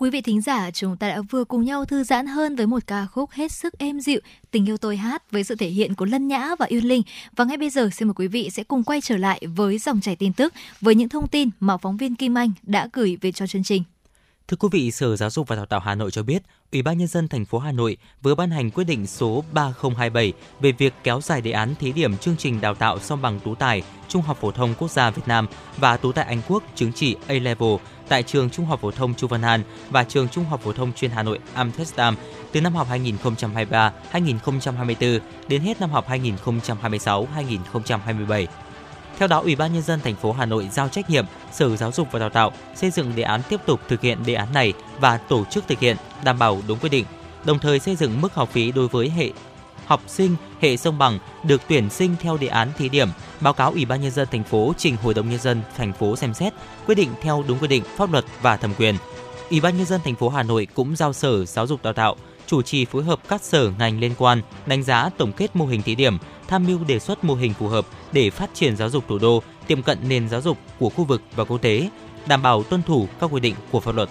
Quý vị thính giả, chúng ta đã vừa cùng nhau thư giãn hơn với một ca khúc hết sức êm dịu, Tình yêu tôi hát với sự thể hiện của Lân Nhã và Uyên Linh. Và ngay bây giờ xin mời quý vị sẽ cùng quay trở lại với dòng chảy tin tức với những thông tin mà phóng viên Kim Anh đã gửi về cho chương trình. Thưa quý vị, Sở Giáo dục và Đào tạo Hà Nội cho biết, Ủy ban nhân dân thành phố Hà Nội vừa ban hành quyết định số 3027 về việc kéo dài đề án thí điểm chương trình đào tạo song bằng tú tài Trung học phổ thông quốc gia Việt Nam và tú tài Anh Quốc chứng chỉ A-level tại trường Trung học phổ thông Chu Văn An và trường Trung học phổ thông chuyên Hà Nội Amsterdam từ năm học 2023-2024 đến hết năm học 2026-2027. Theo đó, Ủy ban nhân dân thành phố Hà Nội giao trách nhiệm Sở Giáo dục và Đào tạo xây dựng đề án tiếp tục thực hiện đề án này và tổ chức thực hiện đảm bảo đúng quy định, đồng thời xây dựng mức học phí đối với hệ học sinh hệ sông bằng được tuyển sinh theo đề án thí điểm, báo cáo Ủy ban nhân dân thành phố trình Hội đồng nhân dân thành phố xem xét, quyết định theo đúng quy định pháp luật và thẩm quyền. Ủy ban nhân dân thành phố Hà Nội cũng giao Sở Giáo dục Đào tạo chủ trì phối hợp các sở ngành liên quan đánh giá tổng kết mô hình thí điểm, tham mưu đề xuất mô hình phù hợp để phát triển giáo dục thủ đô tiệm cận nền giáo dục của khu vực và quốc tế, đảm bảo tuân thủ các quy định của pháp luật.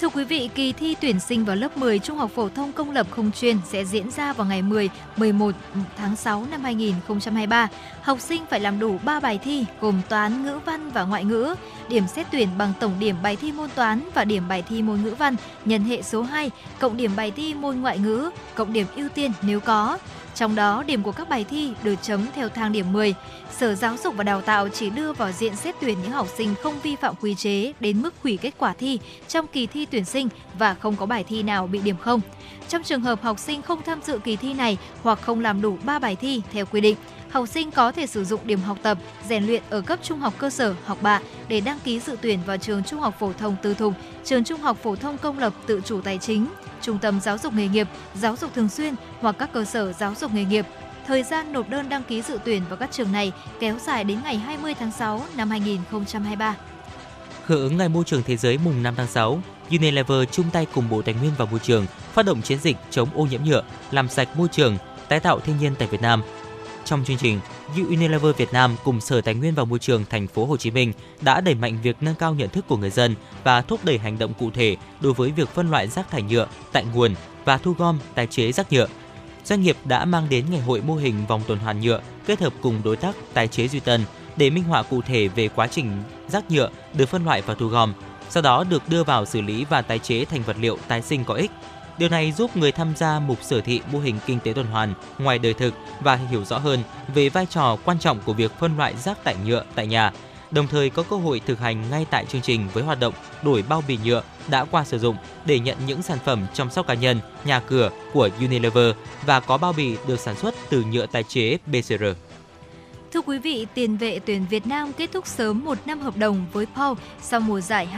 Thưa quý vị, kỳ thi tuyển sinh vào lớp 10 Trung học phổ thông công lập không chuyên sẽ diễn ra vào ngày 10, 11 tháng 6 năm 2023. Học sinh phải làm đủ 3 bài thi gồm toán, ngữ văn và ngoại ngữ. Điểm xét tuyển bằng tổng điểm bài thi môn toán và điểm bài thi môn ngữ văn nhân hệ số 2 cộng điểm bài thi môn ngoại ngữ cộng điểm ưu tiên nếu có. Trong đó, điểm của các bài thi được chấm theo thang điểm 10. Sở Giáo dục và Đào tạo chỉ đưa vào diện xét tuyển những học sinh không vi phạm quy chế đến mức hủy kết quả thi trong kỳ thi tuyển sinh và không có bài thi nào bị điểm không. Trong trường hợp học sinh không tham dự kỳ thi này hoặc không làm đủ 3 bài thi theo quy định, học sinh có thể sử dụng điểm học tập, rèn luyện ở cấp trung học cơ sở, học bạ để đăng ký dự tuyển vào trường trung học phổ thông tư thục, trường trung học phổ thông công lập tự chủ tài chính, trung tâm giáo dục nghề nghiệp, giáo dục thường xuyên hoặc các cơ sở giáo dục nghề nghiệp. Thời gian nộp đơn đăng ký dự tuyển vào các trường này kéo dài đến ngày 20 tháng 6 năm 2023. Hưởng ứng Ngày Môi trường Thế giới mùng 5 tháng 6, Unilever chung tay cùng Bộ Tài nguyên và Môi trường phát động chiến dịch chống ô nhiễm nhựa, làm sạch môi trường, tái tạo thiên nhiên tại Việt Nam trong chương trình, Unilever Việt Nam cùng Sở Tài nguyên và Môi trường thành phố Hồ Chí Minh đã đẩy mạnh việc nâng cao nhận thức của người dân và thúc đẩy hành động cụ thể đối với việc phân loại rác thải nhựa tại nguồn và thu gom tái chế rác nhựa. Doanh nghiệp đã mang đến ngày hội mô hình vòng tuần hoàn nhựa kết hợp cùng đối tác tái chế Duy Tân để minh họa cụ thể về quá trình rác nhựa được phân loại và thu gom, sau đó được đưa vào xử lý và tái chế thành vật liệu tái sinh có ích Điều này giúp người tham gia mục sở thị mô hình kinh tế tuần hoàn ngoài đời thực và hiểu rõ hơn về vai trò quan trọng của việc phân loại rác thải nhựa tại nhà, đồng thời có cơ hội thực hành ngay tại chương trình với hoạt động đổi bao bì nhựa đã qua sử dụng để nhận những sản phẩm chăm sóc cá nhân, nhà cửa của Unilever và có bao bì được sản xuất từ nhựa tái chế BCR. Thưa quý vị, tiền vệ tuyển Việt Nam kết thúc sớm một năm hợp đồng với Paul sau mùa giải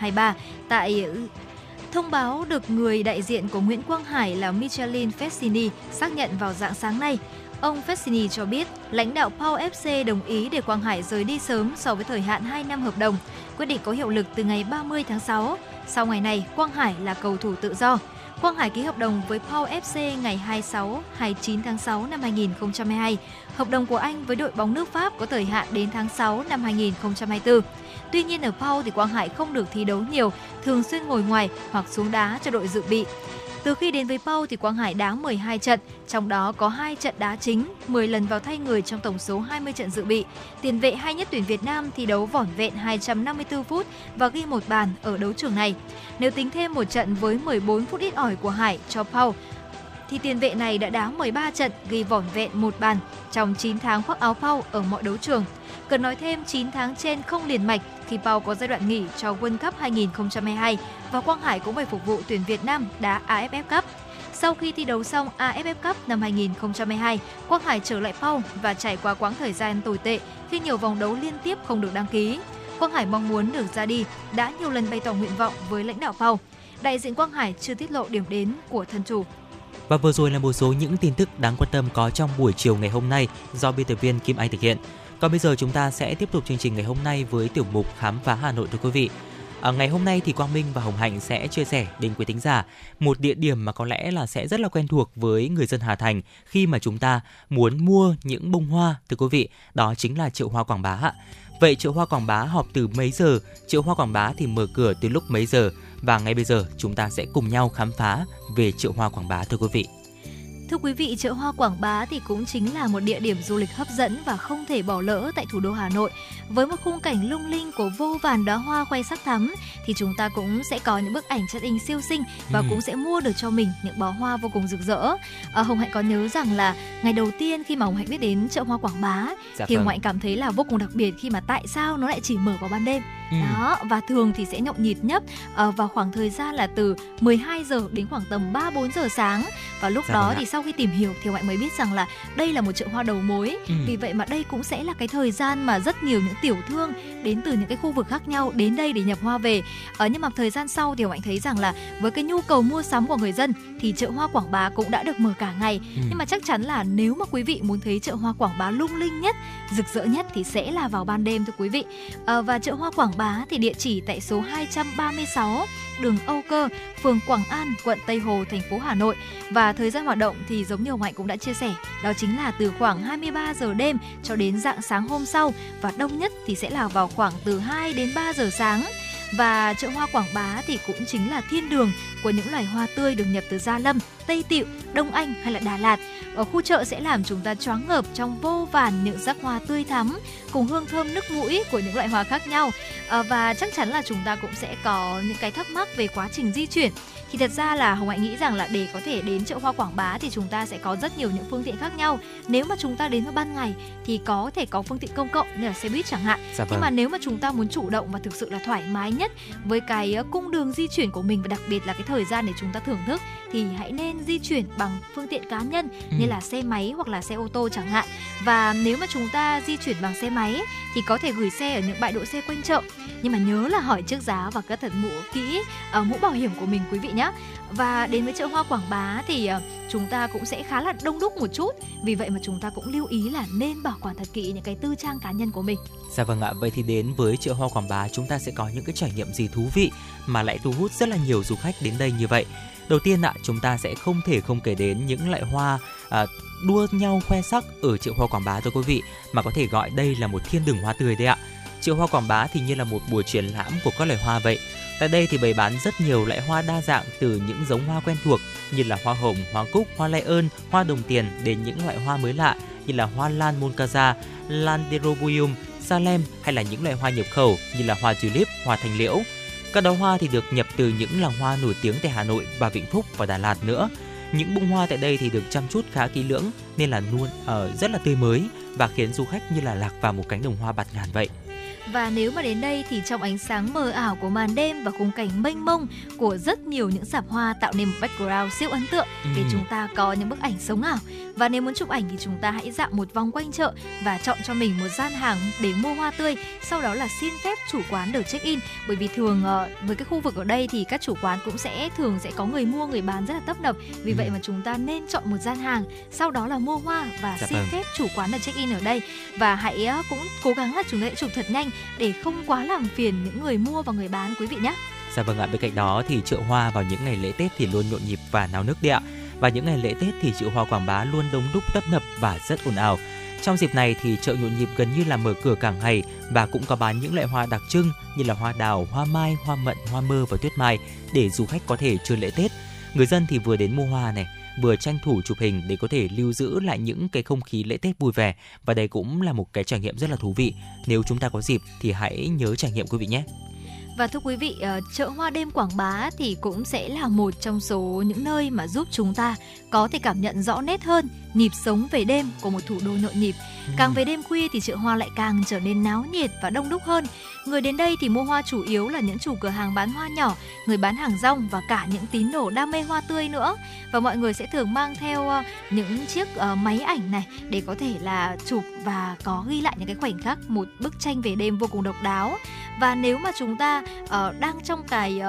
2022-23 tại Thông báo được người đại diện của Nguyễn Quang Hải là Michelin Fessini xác nhận vào dạng sáng nay. Ông Fessini cho biết lãnh đạo Paul FC đồng ý để Quang Hải rời đi sớm so với thời hạn 2 năm hợp đồng. Quyết định có hiệu lực từ ngày 30 tháng 6. Sau ngày này, Quang Hải là cầu thủ tự do. Quang Hải ký hợp đồng với Paul FC ngày 26, 29 tháng 6 năm 2022. Hợp đồng của anh với đội bóng nước Pháp có thời hạn đến tháng 6 năm 2024. Tuy nhiên ở Paul thì Quang Hải không được thi đấu nhiều, thường xuyên ngồi ngoài hoặc xuống đá cho đội dự bị. Từ khi đến với Pau thì Quang Hải đá 12 trận, trong đó có 2 trận đá chính, 10 lần vào thay người trong tổng số 20 trận dự bị. Tiền vệ hay nhất tuyển Việt Nam thi đấu vỏn vẹn 254 phút và ghi một bàn ở đấu trường này. Nếu tính thêm một trận với 14 phút ít ỏi của Hải cho Pau, thì tiền vệ này đã đá 13 trận ghi vỏn vẹn một bàn trong 9 tháng khoác áo Pau ở mọi đấu trường. Cần nói thêm 9 tháng trên không liền mạch khi Pau có giai đoạn nghỉ cho World Cup 2022 và Quang Hải cũng phải phục vụ tuyển Việt Nam đá AFF Cup. Sau khi thi đấu xong AFF Cup năm 2022, Quang Hải trở lại Pau và trải qua quãng thời gian tồi tệ khi nhiều vòng đấu liên tiếp không được đăng ký. Quang Hải mong muốn được ra đi, đã nhiều lần bày tỏ nguyện vọng với lãnh đạo Pau. Đại diện Quang Hải chưa tiết lộ điểm đến của thân chủ. Và vừa rồi là một số những tin tức đáng quan tâm có trong buổi chiều ngày hôm nay do biên tập viên Kim Anh thực hiện. Còn bây giờ chúng ta sẽ tiếp tục chương trình ngày hôm nay với tiểu mục khám phá Hà Nội thưa quý vị. À, ngày hôm nay thì Quang Minh và Hồng Hạnh sẽ chia sẻ đến quý thính giả một địa điểm mà có lẽ là sẽ rất là quen thuộc với người dân Hà Thành khi mà chúng ta muốn mua những bông hoa thưa quý vị, đó chính là chợ hoa Quảng Bá ạ. Vậy chợ hoa Quảng Bá họp từ mấy giờ? Chợ hoa Quảng Bá thì mở cửa từ lúc mấy giờ? Và ngay bây giờ chúng ta sẽ cùng nhau khám phá về chợ hoa Quảng Bá thưa quý vị. Thưa quý vị, chợ hoa Quảng Bá thì cũng chính là một địa điểm du lịch hấp dẫn và không thể bỏ lỡ tại thủ đô Hà Nội. Với một khung cảnh lung linh của vô vàn đóa hoa khoe sắc thắm thì chúng ta cũng sẽ có những bức ảnh check in siêu xinh và ừ. cũng sẽ mua được cho mình những bó hoa vô cùng rực rỡ. À, Hồng Hạnh có nhớ rằng là ngày đầu tiên khi mà Hồng Hạnh biết đến chợ hoa Quảng Bá dạ thì vâng. Hồng Hạnh cảm thấy là vô cùng đặc biệt khi mà tại sao nó lại chỉ mở vào ban đêm. Ừ. Đó và thường thì sẽ nhộn nhịp nhất uh, vào khoảng thời gian là từ 12 giờ đến khoảng tầm 3 4 giờ sáng và lúc dạ đó vâng thì sau khi tìm hiểu thì Hạnh mới biết rằng là đây là một chợ hoa đầu mối. Ừ. Vì vậy mà đây cũng sẽ là cái thời gian mà rất nhiều những tiểu thương đến từ những cái khu vực khác nhau đến đây để nhập hoa về. Ở uh, nhưng mà thời gian sau thì Hạnh thấy rằng là với cái nhu cầu mua sắm của người dân thì chợ hoa Quảng Bá cũng đã được mở cả ngày. Ừ. Nhưng mà chắc chắn là nếu mà quý vị muốn thấy chợ hoa Quảng Bá lung linh nhất, rực rỡ nhất thì sẽ là vào ban đêm thưa quý vị. Uh, và chợ hoa Quảng Bá thì địa chỉ tại số 236 đường Âu Cơ, phường Quảng An, quận Tây Hồ, thành phố Hà Nội. Và thời gian hoạt động thì giống như ông Hạnh cũng đã chia sẻ, đó chính là từ khoảng 23 giờ đêm cho đến dạng sáng hôm sau và đông nhất thì sẽ là vào khoảng từ 2 đến 3 giờ sáng. Và chợ hoa Quảng Bá thì cũng chính là thiên đường của những loài hoa tươi được nhập từ Gia Lâm, Tây tịu, Đông Anh hay là Đà Lạt. Ở khu chợ sẽ làm chúng ta choáng ngợp trong vô vàn những sắc hoa tươi thắm cùng hương thơm nước mũi của những loại hoa khác nhau. À, và chắc chắn là chúng ta cũng sẽ có những cái thắc mắc về quá trình di chuyển thì thật ra là hồng hạnh nghĩ rằng là để có thể đến chợ hoa quảng bá thì chúng ta sẽ có rất nhiều những phương tiện khác nhau nếu mà chúng ta đến vào ban ngày thì có thể có phương tiện công cộng như là xe buýt chẳng hạn dạ vâng. nhưng mà nếu mà chúng ta muốn chủ động và thực sự là thoải mái nhất với cái ờ, cung đường di chuyển của mình và đặc biệt là cái thời gian để chúng ta thưởng thức thì hãy nên di chuyển bằng phương tiện cá nhân ừ. như là xe máy hoặc là xe ô tô chẳng hạn và nếu mà chúng ta di chuyển bằng xe máy thì có thể gửi xe ở những bãi đỗ xe quanh chợ nhưng mà nhớ là hỏi trước giá và cất thật mũ kỹ uh, mũ bảo hiểm của mình quý vị nhé và đến với chợ hoa Quảng Bá thì uh, chúng ta cũng sẽ khá là đông đúc một chút vì vậy mà chúng ta cũng lưu ý là nên bảo quản thật kỹ những cái tư trang cá nhân của mình. Dạ vâng ạ, vậy thì đến với chợ hoa Quảng Bá chúng ta sẽ có những cái trải nghiệm gì thú vị mà lại thu hút rất là nhiều du khách đến đây như vậy. Đầu tiên ạ, chúng ta sẽ không thể không kể đến những loại hoa à, đua nhau khoe sắc ở chợ hoa Quảng Bá thưa quý vị, mà có thể gọi đây là một thiên đường hoa tươi đấy ạ. Chợ hoa Quảng Bá thì như là một buổi triển lãm của các loài hoa vậy. Tại đây thì bày bán rất nhiều loại hoa đa dạng từ những giống hoa quen thuộc như là hoa hồng, hoa cúc, hoa lay ơn, hoa đồng tiền đến những loại hoa mới lạ như là hoa lan moncaza, lan derobium, salem hay là những loại hoa nhập khẩu như là hoa tulip, hoa thành liễu. Các đóa hoa thì được nhập từ những làng hoa nổi tiếng tại Hà Nội và Vĩnh Phúc và Đà Lạt nữa. Những bông hoa tại đây thì được chăm chút khá kỹ lưỡng, nên là luôn ở rất là tươi mới và khiến du khách như là lạc vào một cánh đồng hoa bạt ngàn vậy. Và nếu mà đến đây thì trong ánh sáng mờ ảo của màn đêm và khung cảnh mênh mông của rất nhiều những sạp hoa tạo nên một background siêu ấn tượng để Ừ. chúng ta có những bức ảnh sống ảo. Và nếu muốn chụp ảnh thì chúng ta hãy dạo một vòng quanh chợ và chọn cho mình một gian hàng để mua hoa tươi. Sau đó là xin phép chủ quán được check in bởi vì thường ờ, với cái khu vực ở đây thì các chủ quán cũng sẽ thường sẽ có người mua người bán rất là tấp nập. Vì Ừ. vậy mà chúng ta nên chọn một gian hàng, sau đó là mua hoa và Dạ xin vâng. phép chủ quán là check in ở đây và hãy ờ, cũng cố gắng là chúng ta hãy chụp thật nhanh để không quá làm phiền những người mua và người bán quý vị nhé. Dạ vâng ạ, bên cạnh đó thì chợ hoa vào những ngày lễ Tết thì luôn nhộn nhịp và náo nức đấy ạ. Và những ngày lễ Tết thì chợ hoa Quảng Bá luôn đông đúc tấp nập và rất ồn ào. Trong dịp này thì chợ nhộn nhịp gần như là mở cửa cả ngày và cũng có bán những loại hoa đặc trưng như là hoa đào, hoa mai, hoa mận, hoa mơ và tuyết mai để du khách có thể chơi lễ Tết. Người dân thì vừa đến mua hoa này, vừa tranh thủ chụp hình để có thể lưu giữ lại những cái không khí lễ Tết vui vẻ và đây cũng là một cái trải nghiệm rất là thú vị. Nếu chúng ta có dịp thì hãy nhớ trải nghiệm quý vị nhé. Và thưa quý vị, ờ, chợ hoa đêm Quảng Bá thì cũng sẽ là một trong số những nơi mà giúp chúng ta có thể cảm nhận rõ nét hơn nhịp sống về đêm của một thủ đô nhộn nhịp. Càng về đêm khuya thì chợ hoa lại càng trở nên náo nhiệt và đông đúc hơn. Người đến đây thì mua hoa chủ yếu là những chủ cửa hàng bán hoa nhỏ, người bán hàng rong và cả những tín đồ đam mê hoa tươi nữa. Và mọi người sẽ thường mang theo ờ, những chiếc ờ, máy ảnh này để có thể là chụp và có ghi lại những cái khoảnh khắc một bức tranh về đêm vô cùng độc đáo. Và nếu mà chúng ta ờ, đang trong cái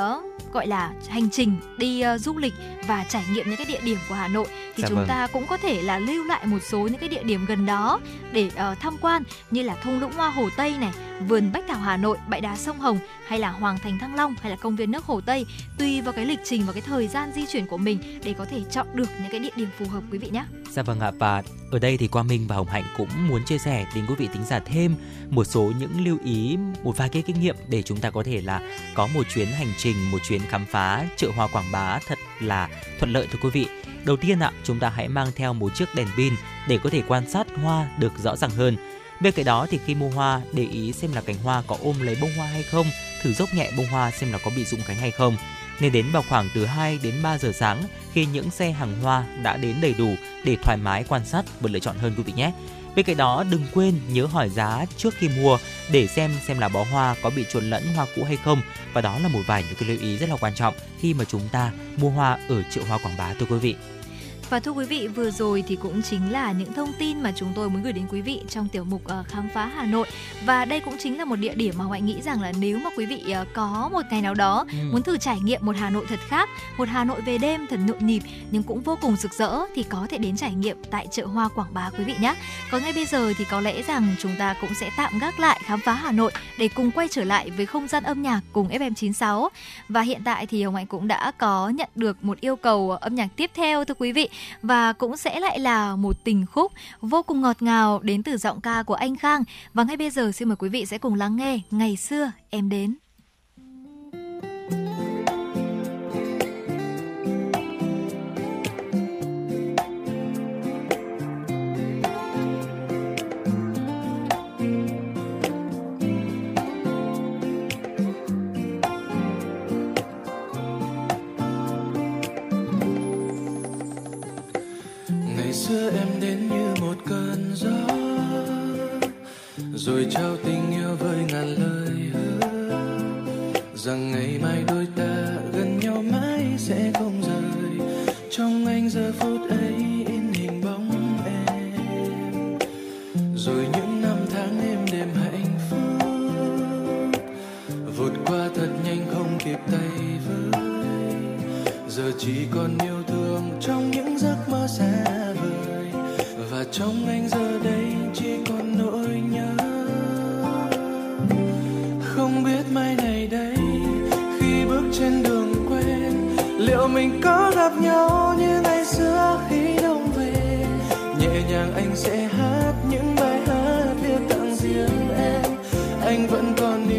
gọi là hành trình đi du lịch và trải nghiệm những cái địa điểm của Hà Nội thì Dạ chúng vâng. ta cũng có thể là lưu lại một số những cái địa điểm gần đó để ờ, tham quan như là thung lũng hoa Hồ Tây này, vườn Bách Thảo Hà Nội, bãi đá sông Hồng hay là Hoàng Thành Thăng Long hay là công viên nước Hồ Tây tùy vào cái lịch trình và cái thời gian di chuyển của mình để có thể chọn được những cái địa điểm phù hợp quý vị nhé. Dạ vâng ạ và ở đây thì Quang Minh và Hồng Hạnh cũng muốn chia sẻ đến quý vị tính giả thêm một số những lưu ý, một vài cái kinh nghiệm để chúng ta có thể là có một chuyến hành trình, một chuyến khám phá chợ hoa Quảng Bá thật là thuận lợi thưa quý vị. Đầu tiên ạ, chúng ta hãy mang theo một chiếc đèn pin để có thể quan sát hoa được rõ ràng hơn. Bên cạnh đó thì khi mua hoa, để ý xem là cánh hoa có ôm lấy bông hoa hay không, thử dốc nhẹ bông hoa xem là có bị rụng cánh hay không. Nên đến vào khoảng từ 2 đến 3 giờ sáng khi những xe hàng hoa đã đến đầy đủ để thoải mái quan sát và lựa chọn hơn quý vị nhé. Bên cạnh đó, đừng quên nhớ hỏi giá trước khi mua để xem xem là bó hoa có bị trộn lẫn hoa cũ hay không và đó là một vài những cái lưu ý rất là quan trọng khi mà chúng ta mua hoa ở chợ hoa Quảng Bá thưa quý vị. Và thưa quý vị, vừa rồi thì cũng chính là những thông tin mà chúng tôi muốn gửi đến quý vị trong tiểu mục ờ, khám phá Hà Nội. Và đây cũng chính là một địa điểm mà Hoài nghĩ rằng là nếu mà quý vị ờ, có một ngày nào đó Ừ. muốn thử trải nghiệm một Hà Nội thật khác, một Hà Nội về đêm thật nhộn nhịp nhưng cũng vô cùng rực rỡ thì có thể đến trải nghiệm tại chợ Hoa Quảng Bá quý vị nhé. Còn ngay bây giờ thì có lẽ rằng chúng ta cũng sẽ tạm gác lại khám phá Hà Nội để cùng quay trở lại với không gian âm nhạc cùng FM96. Và hiện tại thì Hồng Hạnh cũng đã có nhận được một yêu cầu âm nhạc tiếp theo thưa quý vị và cũng sẽ lại là một tình khúc vô cùng ngọt ngào đến từ giọng ca của anh Khang. Và ngay bây giờ xin mời quý vị sẽ cùng lắng nghe Ngày xưa em đến. Xưa em đến như một cơn gió, rồi trao tình yêu với ngàn lời hứa, rằng ngày mai đôi ta gần nhau mãi sẽ không rời. Trong anh giờ phút ấy in hình bóng em, rồi những năm tháng êm đềm hạnh phúc. Vụt qua thật nhanh không kịp tay với, giờ chỉ còn yêu thương trong những và trong anh giờ đây chỉ còn nỗi nhớ. Không biết mai này đây, khi bước trên đường quen, liệu mình có gặp nhau như ngày xưa khi đông về? Nhẹ nhàng anh sẽ hát những bài hát viết tặng riêng em, anh vẫn còn yêu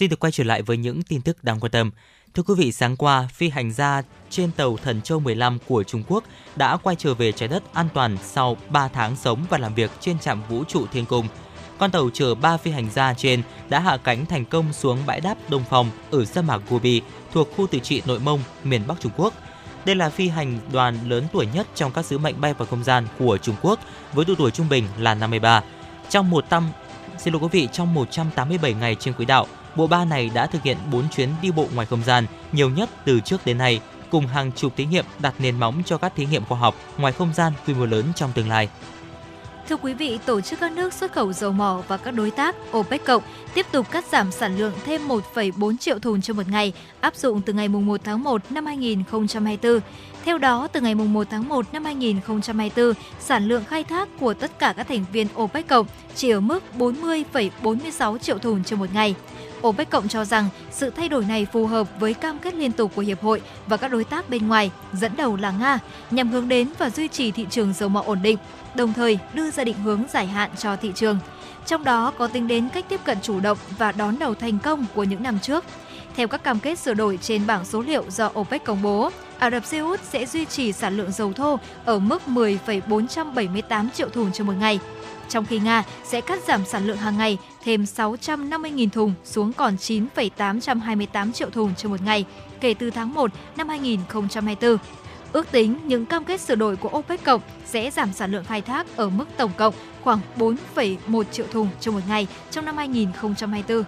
Xin được quay trở lại với những tin tức đáng quan tâm. Thưa quý vị, sáng qua, phi hành gia trên tàu Thần Châu 15 của Trung Quốc đã quay trở về trái đất an toàn sau 3 tháng sống và làm việc trên trạm vũ trụ Thiên Cung. Con tàu chở 3 phi hành gia trên đã hạ cánh thành công xuống bãi đáp Đông Phong ở sa mạc Gobi thuộc khu tự trị Nội Mông, miền Bắc Trung Quốc. Đây là phi hành đoàn lớn tuổi nhất trong các sứ mệnh bay vào không gian của Trung Quốc với độ tuổi trung bình là 53. Trong một tâm Xin lỗi quý vị, trong 187 ngày trên quỹ đạo, bộ ba này đã thực hiện 4 chuyến đi bộ ngoài không gian, nhiều nhất từ trước đến nay, cùng hàng chục thí nghiệm đặt nền móng cho các thí nghiệm khoa học ngoài không gian quy mô lớn trong tương lai. Thưa quý vị, tổ chức các nước xuất khẩu dầu mỏ và các đối tác OPEC cộng tiếp tục cắt giảm sản lượng thêm 1,4 triệu thùng trên một ngày, áp dụng từ ngày 1 tháng 1 năm 2024. Theo đó, từ ngày 1 tháng 1 năm 2024, sản lượng khai thác của tất cả các thành viên OPEC cộng chỉ ở mức 40,46 triệu thùng trên một ngày. OPEC cộng cho rằng sự thay đổi này phù hợp với cam kết liên tục của hiệp hội và các đối tác bên ngoài, dẫn đầu là Nga, nhằm hướng đến và duy trì thị trường dầu mỏ ổn định, đồng thời đưa ra định hướng dài hạn cho thị trường. Trong đó có tính đến cách tiếp cận chủ động và đón đầu thành công của những năm trước. Theo các cam kết sửa đổi trên bảng số liệu do OPEC công bố, Ả Rập Xê Út sẽ duy trì sản lượng dầu thô ở mức 10,478 triệu thùng trên một ngày, trong khi Nga sẽ cắt giảm sản lượng hàng ngày thêm 650.000 thùng xuống còn 9,828 triệu thùng trên một ngày kể từ tháng 1 năm 2024. Ước tính những cam kết sửa đổi của OPEC cộng sẽ giảm sản lượng khai thác ở mức tổng cộng khoảng 4,1 triệu thùng trong một ngày trong năm 2024.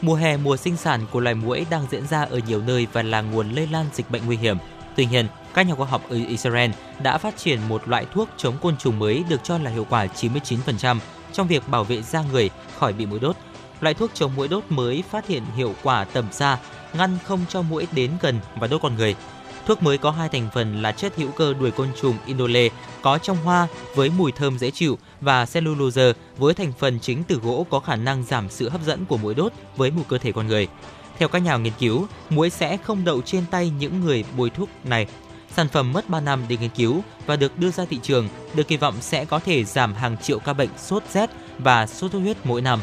Mùa hè mùa sinh sản của loài muỗi đang diễn ra ở nhiều nơi và là nguồn lây lan dịch bệnh nguy hiểm. Tuy nhiên, các nhà khoa học ở Israel đã phát triển một loại thuốc chống côn trùng mới được cho là hiệu quả 99% trong việc bảo vệ da người khỏi bị muỗi đốt. Loại thuốc chống muỗi đốt mới phát hiện hiệu quả tầm xa, ngăn không cho muỗi đến gần và đốt con người. Thuốc mới có hai thành phần là chất hữu cơ đuổi côn trùng indole có trong hoa với mùi thơm dễ chịu và cellulose với thành phần chính từ gỗ có khả năng giảm sự hấp dẫn của muỗi đốt với mùi cơ thể con người. Theo các nhà nghiên cứu, muỗi sẽ không đậu trên tay những người bôi thuốc này. Sản phẩm mất 3 năm để nghiên cứu và được đưa ra thị trường, được kỳ vọng sẽ có thể giảm hàng triệu ca bệnh sốt rét và sốt xuất huyết mỗi năm.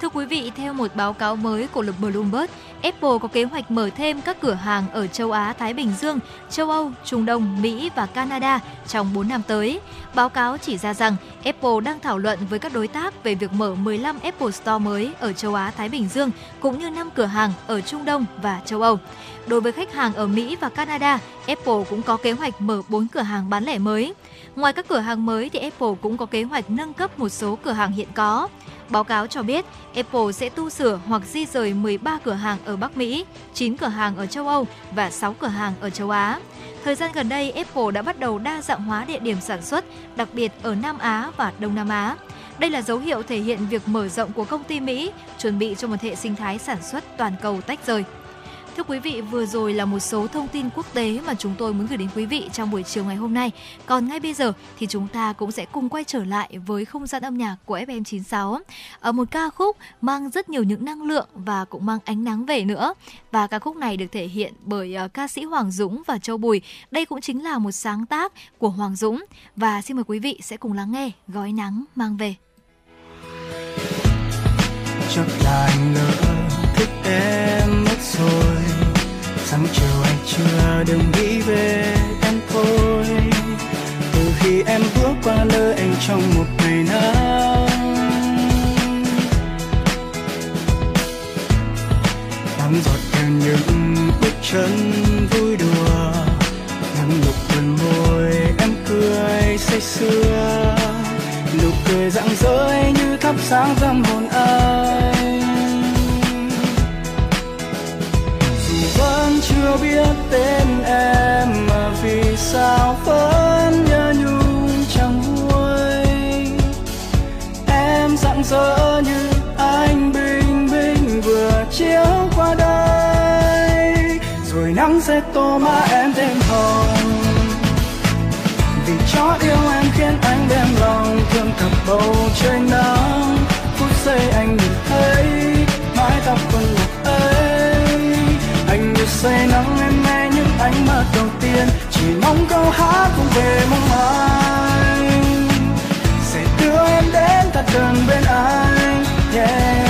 Thưa quý vị, theo một báo cáo mới của lực Bloomberg, Apple có kế hoạch mở thêm các cửa hàng ở châu Á, Thái Bình Dương, châu Âu, Trung Đông, Mỹ và Canada trong 4 năm tới. Báo cáo chỉ ra rằng Apple đang thảo luận với các đối tác về việc mở 15 Apple Store mới ở châu Á, Thái Bình Dương cũng như 5 cửa hàng ở Trung Đông và châu Âu. Đối với khách hàng ở Mỹ và Canada, Apple cũng có kế hoạch mở 4 cửa hàng bán lẻ mới. Ngoài các cửa hàng mới thì Apple cũng có kế hoạch nâng cấp một số cửa hàng hiện có. Báo cáo cho biết Apple sẽ tu sửa hoặc di rời 13 cửa hàng ở Bắc Mỹ, 9 cửa hàng ở châu Âu và 6 cửa hàng ở châu Á. Thời gian gần đây, Apple đã bắt đầu đa dạng hóa địa điểm sản xuất, đặc biệt ở Nam Á và Đông Nam Á. Đây là dấu hiệu thể hiện việc mở rộng của công ty Mỹ, chuẩn bị cho một hệ sinh thái sản xuất toàn cầu tách rời. Thưa quý vị, vừa rồi là một số thông tin quốc tế mà chúng tôi muốn gửi đến quý vị trong buổi chiều ngày hôm nay. Còn ngay bây giờ thì chúng ta cũng sẽ cùng quay trở lại với không gian âm nhạc của FM96. Ở một ca khúc mang rất nhiều những năng lượng và cũng mang ánh nắng về nữa. Và ca khúc này được thể hiện bởi ờ, ca sĩ Hoàng Dũng và Châu Bùi. Đây cũng chính là một sáng tác của Hoàng Dũng. Và xin mời quý vị sẽ cùng lắng nghe Gói nắng mang về. Chắc là anh thích em mất rồi. Sáng chiều anh chưa đừng nghĩ về em thôi. Từ khi em bước qua nơi anh trong một ngày nắng. Nắng giọt theo những bước chân vui đùa. Nắng lục gần môi em cười say sưa. Nụ cười rạng rỡ như thắp sáng tâm hồn anh. Vẫn chưa biết tên em mà vì sao vẫn nhớ nhung chẳng nguôi em rạng rỡ như anh bình minh vừa chiếu qua đây. Rồi nắng sẽ tô má em thêm hồng. Vì cho yêu em khiến anh đem lòng thương thật bầu trời nắng. Phút giây anh say nắng em nghe những ánh mắt đầu tiên. Chỉ mong câu hát cũng về mong anh sẽ đưa em đến thật gần bên anh, yeah.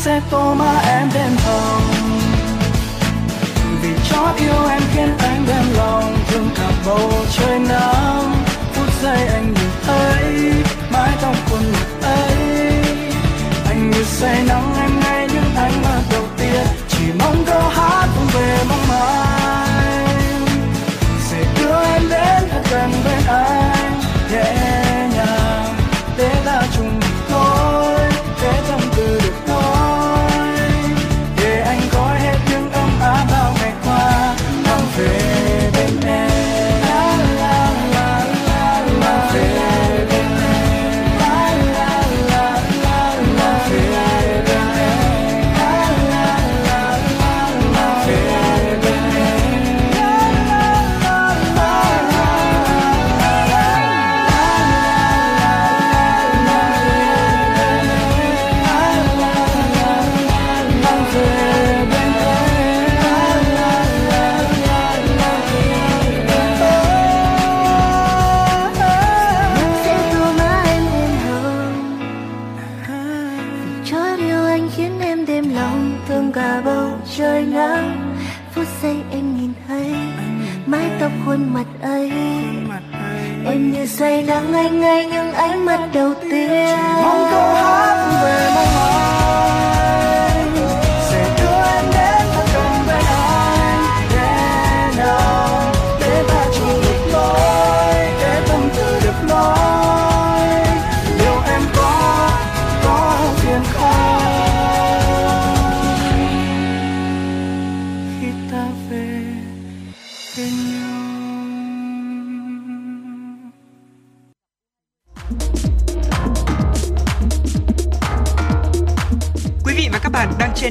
sẽ tô má em đêm hồng. Vì chót yêu em khiến anh đem lòng, thương cả bầu trời nắng. Phút giây anh nhìn thấy mái tóc quần ngực ấy. Anh như say nắng em ngay những ánh mắt đầu tiên. Chỉ mong câu hát cũng về mong mai sẽ đưa em đến thật gần bên anh. Ngày ngày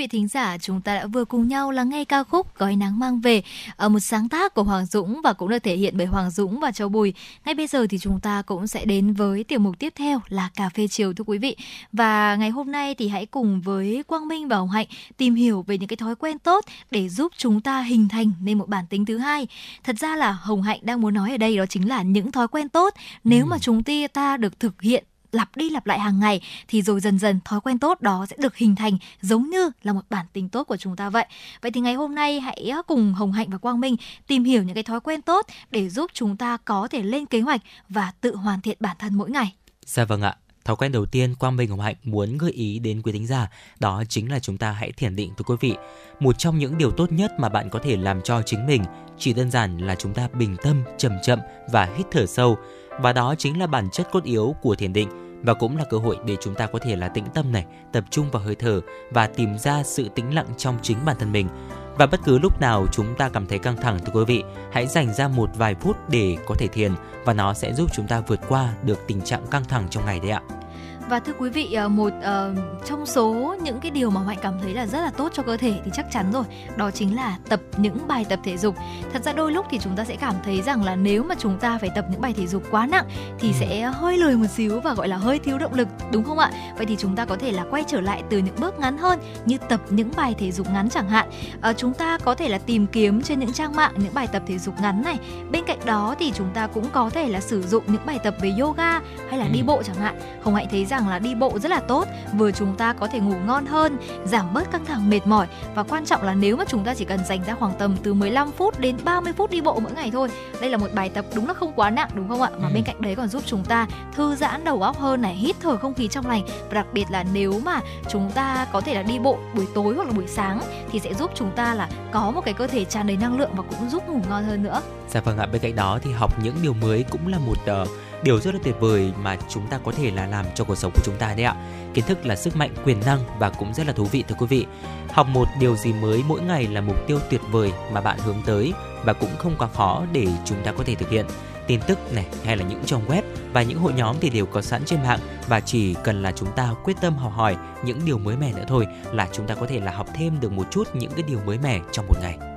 Vị thính giả, chúng ta đã vừa cùng nhau lắng nghe ca khúc Gói nắng mang về ở một sáng tác của Hoàng Dũng và cũng được thể hiện bởi Hoàng Dũng và Châu Bùi. Ngay bây giờ thì chúng ta cũng sẽ đến với tiểu mục tiếp theo là cà phê chiều thưa quý vị. Và ngày hôm nay thì hãy cùng với Quang Minh và Hồng Hạnh tìm hiểu về những cái thói quen tốt để giúp chúng ta hình thành nên một bản tính thứ hai. Thật ra là Hồng Hạnh đang muốn nói ở đây đó chính là những thói quen tốt nếu mà chúng ta được thực hiện lặp đi lặp lại hàng ngày thì rồi dần dần thói quen tốt đó sẽ được hình thành giống như là một bản tính tốt của chúng ta vậy. Vậy thì ngày hôm nay hãy cùng Hồng Hạnh và Quang Minh tìm hiểu những cái thói quen tốt để giúp chúng ta có thể lên kế hoạch và tự hoàn thiện bản thân mỗi ngày. Dạ vâng ạ. Thói quen đầu tiên Quang Minh Hồng Hạnh muốn gợi ý đến quý thính giả đó chính là chúng ta hãy thiền định thưa quý vị. Một trong những điều tốt nhất mà bạn có thể làm cho chính mình chỉ đơn giản là chúng ta bình tâm, chậm chậm và hít thở sâu và đó chính là bản chất cốt yếu của thiền định và cũng là cơ hội để chúng ta có thể là tĩnh tâm này, tập trung vào hơi thở và tìm ra sự tĩnh lặng trong chính bản thân mình. Và bất cứ lúc nào chúng ta cảm thấy căng thẳng thưa quý vị, hãy dành ra một vài phút để có thể thiền và nó sẽ giúp chúng ta vượt qua được tình trạng căng thẳng trong ngày đấy ạ. Và thưa quý vị, ờ, một uh, trong số những cái điều mà Mạnh cảm thấy là rất là tốt cho cơ thể thì chắc chắn rồi, đó chính là tập những bài tập thể dục. Thật ra đôi lúc thì chúng ta sẽ cảm thấy rằng là nếu mà chúng ta phải tập những bài thể dục quá nặng thì ừ. sẽ hơi lười một xíu và gọi là hơi thiếu động lực, đúng không ạ? Vậy thì chúng ta có thể là quay trở lại từ những bước ngắn hơn như tập những bài thể dục ngắn chẳng hạn. Uh, chúng ta có thể là tìm kiếm trên những trang mạng những bài tập thể dục ngắn này. Bên cạnh đó thì chúng ta cũng có thể là sử dụng những bài tập về yoga hay là ừ. đi bộ chẳng hạn. Hồng Hạnh thấy rằng rằng là đi bộ rất là tốt vừa chúng ta có thể ngủ ngon hơn giảm bớt căng thẳng mệt mỏi và quan trọng là nếu mà chúng ta chỉ cần dành ra khoảng tầm từ 15 phút đến 30 phút đi bộ mỗi ngày thôi đây là một bài tập đúng là không quá nặng đúng không ạ mà ừ. bên cạnh đấy còn giúp chúng ta thư giãn đầu óc hơn này hít thở không khí trong lành và đặc biệt là nếu mà chúng ta có thể là đi bộ buổi tối hoặc là buổi sáng thì sẽ giúp chúng ta là có một cái cơ thể tràn đầy năng lượng và cũng giúp ngủ ngon hơn nữa. Dạ vâng ạ, bên cạnh đó thì học những điều mới cũng là một uh, điều rất là tuyệt vời mà chúng ta có thể là làm cho cuộc sống của chúng ta đấy ạ. Kiến thức là sức mạnh, quyền năng và cũng rất là thú vị, thưa quý vị. Học một điều gì mới mỗi ngày là mục tiêu tuyệt vời mà bạn hướng tới và cũng không quá khó để chúng ta có thể thực hiện. Tin tức này hay là những trang web và những hội nhóm thì đều có sẵn trên mạng và chỉ cần là chúng ta quyết tâm học hỏi những điều mới mẻ nữa thôi là chúng ta có thể là học thêm được một chút những cái điều mới mẻ trong một ngày.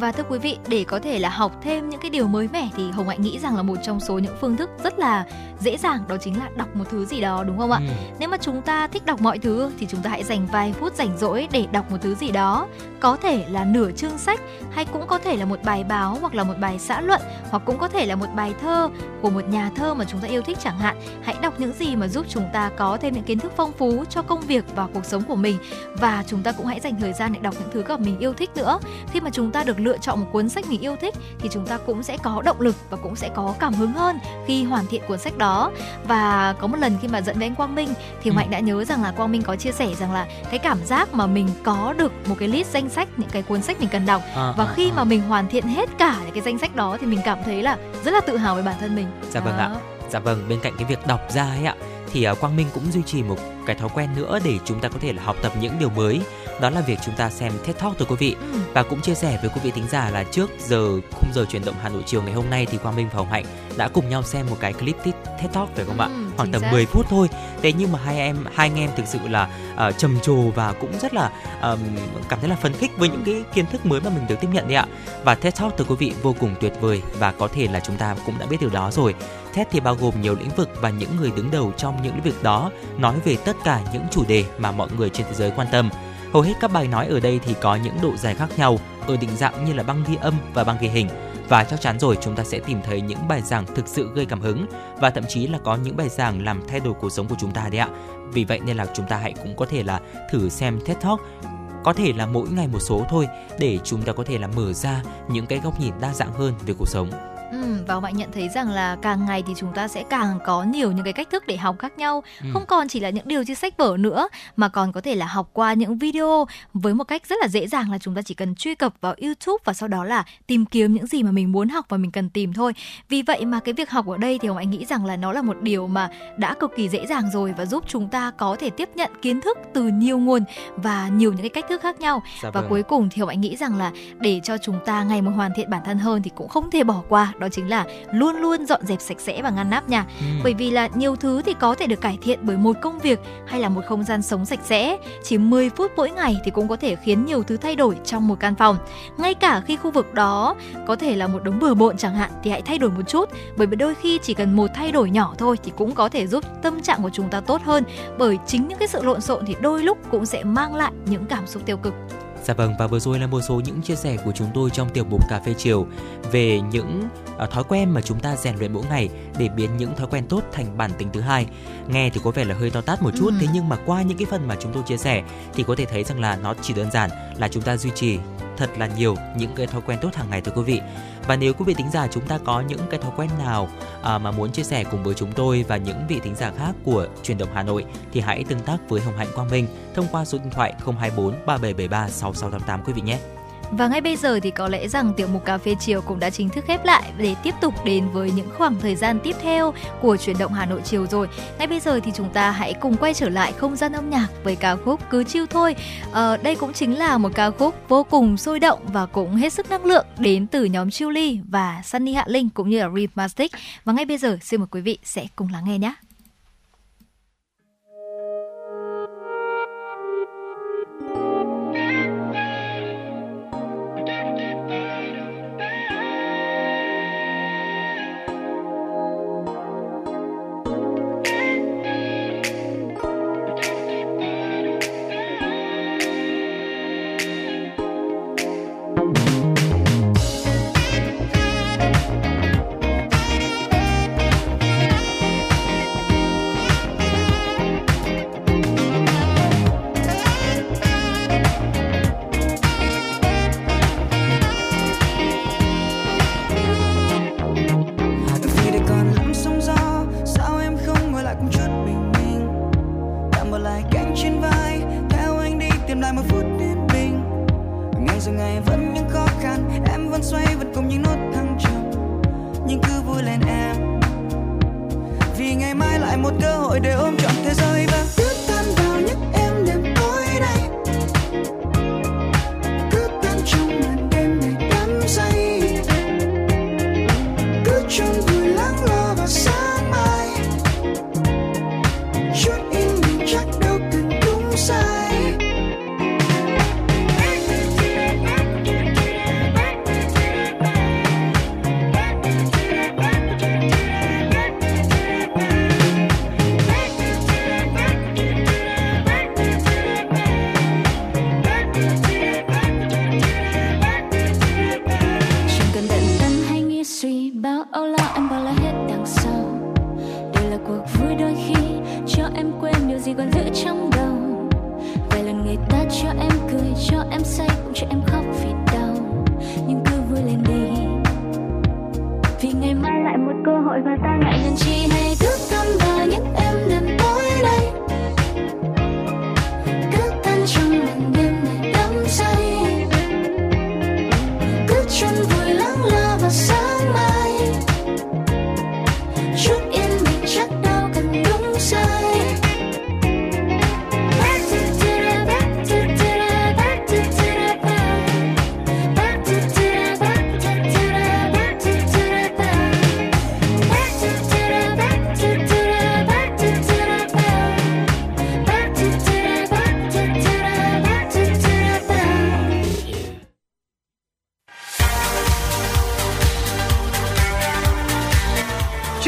Và thưa quý vị, để có thể là học thêm những cái điều mới mẻ thì Hồng Hạnh nghĩ rằng là một trong số những phương thức rất là dễ dàng đó chính là đọc một thứ gì đó đúng không ạ? Ừ. Nếu mà chúng ta thích đọc mọi thứ thì chúng ta hãy dành vài phút rảnh rỗi để đọc một thứ gì đó. Có thể là nửa chương sách hay cũng có thể là một bài báo hoặc là một bài xã luận hoặc cũng có thể là một bài thơ của một nhà thơ mà chúng ta yêu thích chẳng hạn. Hãy đọc những gì mà giúp chúng ta có thêm những kiến thức phong phú cho công việc và cuộc sống của mình và chúng ta cũng hãy dành thời gian để đọc những thứ mà mình yêu thích nữa. Khi mà chúng ta được lựa chọn một cuốn sách mình yêu thích thì chúng ta cũng sẽ có động lực và cũng sẽ có cảm hứng hơn khi hoàn thiện cuốn sách đó và có một lần khi mà dẫn với anh Quang Minh thì ừ. Mạnh đã nhớ rằng là Quang Minh có chia sẻ rằng là cái cảm giác mà mình có được một cái list danh sách những cái cuốn sách mình cần đọc à, và à, khi à. mà mình hoàn thiện hết cả những cái danh sách đó thì mình cảm thấy là rất là tự hào với bản thân mình. Dạ vâng ạ. Dạ vâng, bên cạnh cái việc đọc ra ấy ạ thì uh, Quang Minh cũng duy trì một cái thói quen nữa để chúng ta có thể là học tập những điều mới đó là việc chúng ta xem TED Talk thưa quý vị Ừ. và cũng chia sẻ với quý vị thính giả là trước giờ khung giờ chuyển động Hà Nội chiều ngày hôm nay thì Quang Minh và Hồng Hạnh đã cùng nhau xem một cái clip TED Talk phải không ạ? Ừ, Khoảng tầm xác. 10 phút thôi. Thế nhưng mà hai em hai anh em thực sự là uh, trầm trồ và cũng rất là ờm, cảm thấy là phấn khích với những cái kiến thức mới mà mình được tiếp nhận đấy ạ. Và TED Talk thưa quý vị vô cùng tuyệt vời và có thể là chúng ta cũng đã biết điều đó rồi. TED thì bao gồm nhiều lĩnh vực và những người đứng đầu trong những lĩnh vực đó nói về tất cả những chủ đề mà mọi người trên thế giới quan tâm. Hầu hết các bài nói ở đây thì có những độ dài khác nhau, ở định dạng như là băng ghi âm và băng ghi hình và chắc chắn rồi, chúng ta sẽ tìm thấy những bài giảng thực sự gây cảm hứng và thậm chí là có những bài giảng làm thay đổi cuộc sống của chúng ta đấy ạ. Vì vậy nên là chúng ta hãy cũng có thể là thử xem TED Talk, có thể là mỗi ngày một số thôi, để chúng ta có thể là mở ra những cái góc nhìn đa dạng hơn về cuộc sống. Ừ, và Hạnh nhận thấy rằng là càng ngày thì chúng ta sẽ càng có nhiều những cái cách thức để học khác nhau Ừ. không còn chỉ là những điều trên sách vở nữa mà còn có thể là học qua những video với một cách rất là dễ dàng là chúng ta chỉ cần truy cập vào YouTube và sau đó là tìm kiếm những gì mà mình muốn học và mình cần tìm thôi vì vậy mà cái việc học ở đây thì Hồng Hạnh nghĩ rằng là nó là một điều mà đã cực kỳ dễ dàng rồi và giúp chúng ta có thể tiếp nhận kiến thức từ nhiều nguồn và nhiều những cái cách thức khác nhau Dạ và vâng. cuối cùng thì Hồng Hạnh nghĩ rằng là để cho chúng ta ngày một hoàn thiện bản thân hơn thì cũng không thể bỏ qua đó chính là luôn luôn dọn dẹp sạch sẽ và ngăn nắp nha. Ừ. bởi vì là nhiều thứ thì có thể được cải thiện bởi một công việc hay là một không gian sống sạch sẽ. Chỉ 10 phút mỗi ngày thì cũng có thể khiến nhiều thứ thay đổi trong một căn phòng. Ngay cả khi khu vực đó có thể là một đống bừa bộn chẳng hạn thì hãy thay đổi một chút. Bởi vì đôi khi chỉ cần một thay đổi nhỏ thôi thì cũng có thể giúp tâm trạng của chúng ta tốt hơn. Bởi chính những cái sự lộn xộn thì đôi lúc cũng sẽ mang lại những cảm xúc tiêu cực Dạ vâng và vừa rồi là một số những chia sẻ của chúng tôi trong tiểu mục cà phê chiều về những ờ, thói quen mà chúng ta rèn luyện mỗi ngày để biến những thói quen tốt thành bản tính thứ hai. Nghe thì có vẻ là hơi to tát một chút Ừ. thế nhưng mà qua những cái phần mà chúng tôi chia sẻ thì có thể thấy rằng là nó chỉ đơn giản là chúng ta duy trì thật là nhiều những cái thói quen tốt hàng ngày thưa quý vị. Và nếu quý vị thính giả chúng ta có những cái thói quen nào à, mà muốn chia sẻ cùng với chúng tôi và những vị thính giả khác của truyền động Hà Nội thì hãy tương tác với Hồng Hạnh Quang Minh thông qua số điện thoại 024 3773 6688 quý vị nhé. Và ngay bây giờ thì có lẽ rằng tiểu mục cà phê chiều cũng đã chính thức khép lại để tiếp tục đến với những khoảng thời gian tiếp theo của chuyển động Hà Nội chiều rồi. Ngay bây giờ thì chúng ta hãy cùng quay trở lại không gian âm nhạc với ca khúc Cứ chiêu thôi. À, đây cũng chính là một ca khúc vô cùng sôi động và cũng hết sức năng lượng đến từ nhóm Chili và Sunny Hạ Linh cũng như là Rhythmastic. Và ngay bây giờ xin mời quý vị sẽ cùng lắng nghe nhé.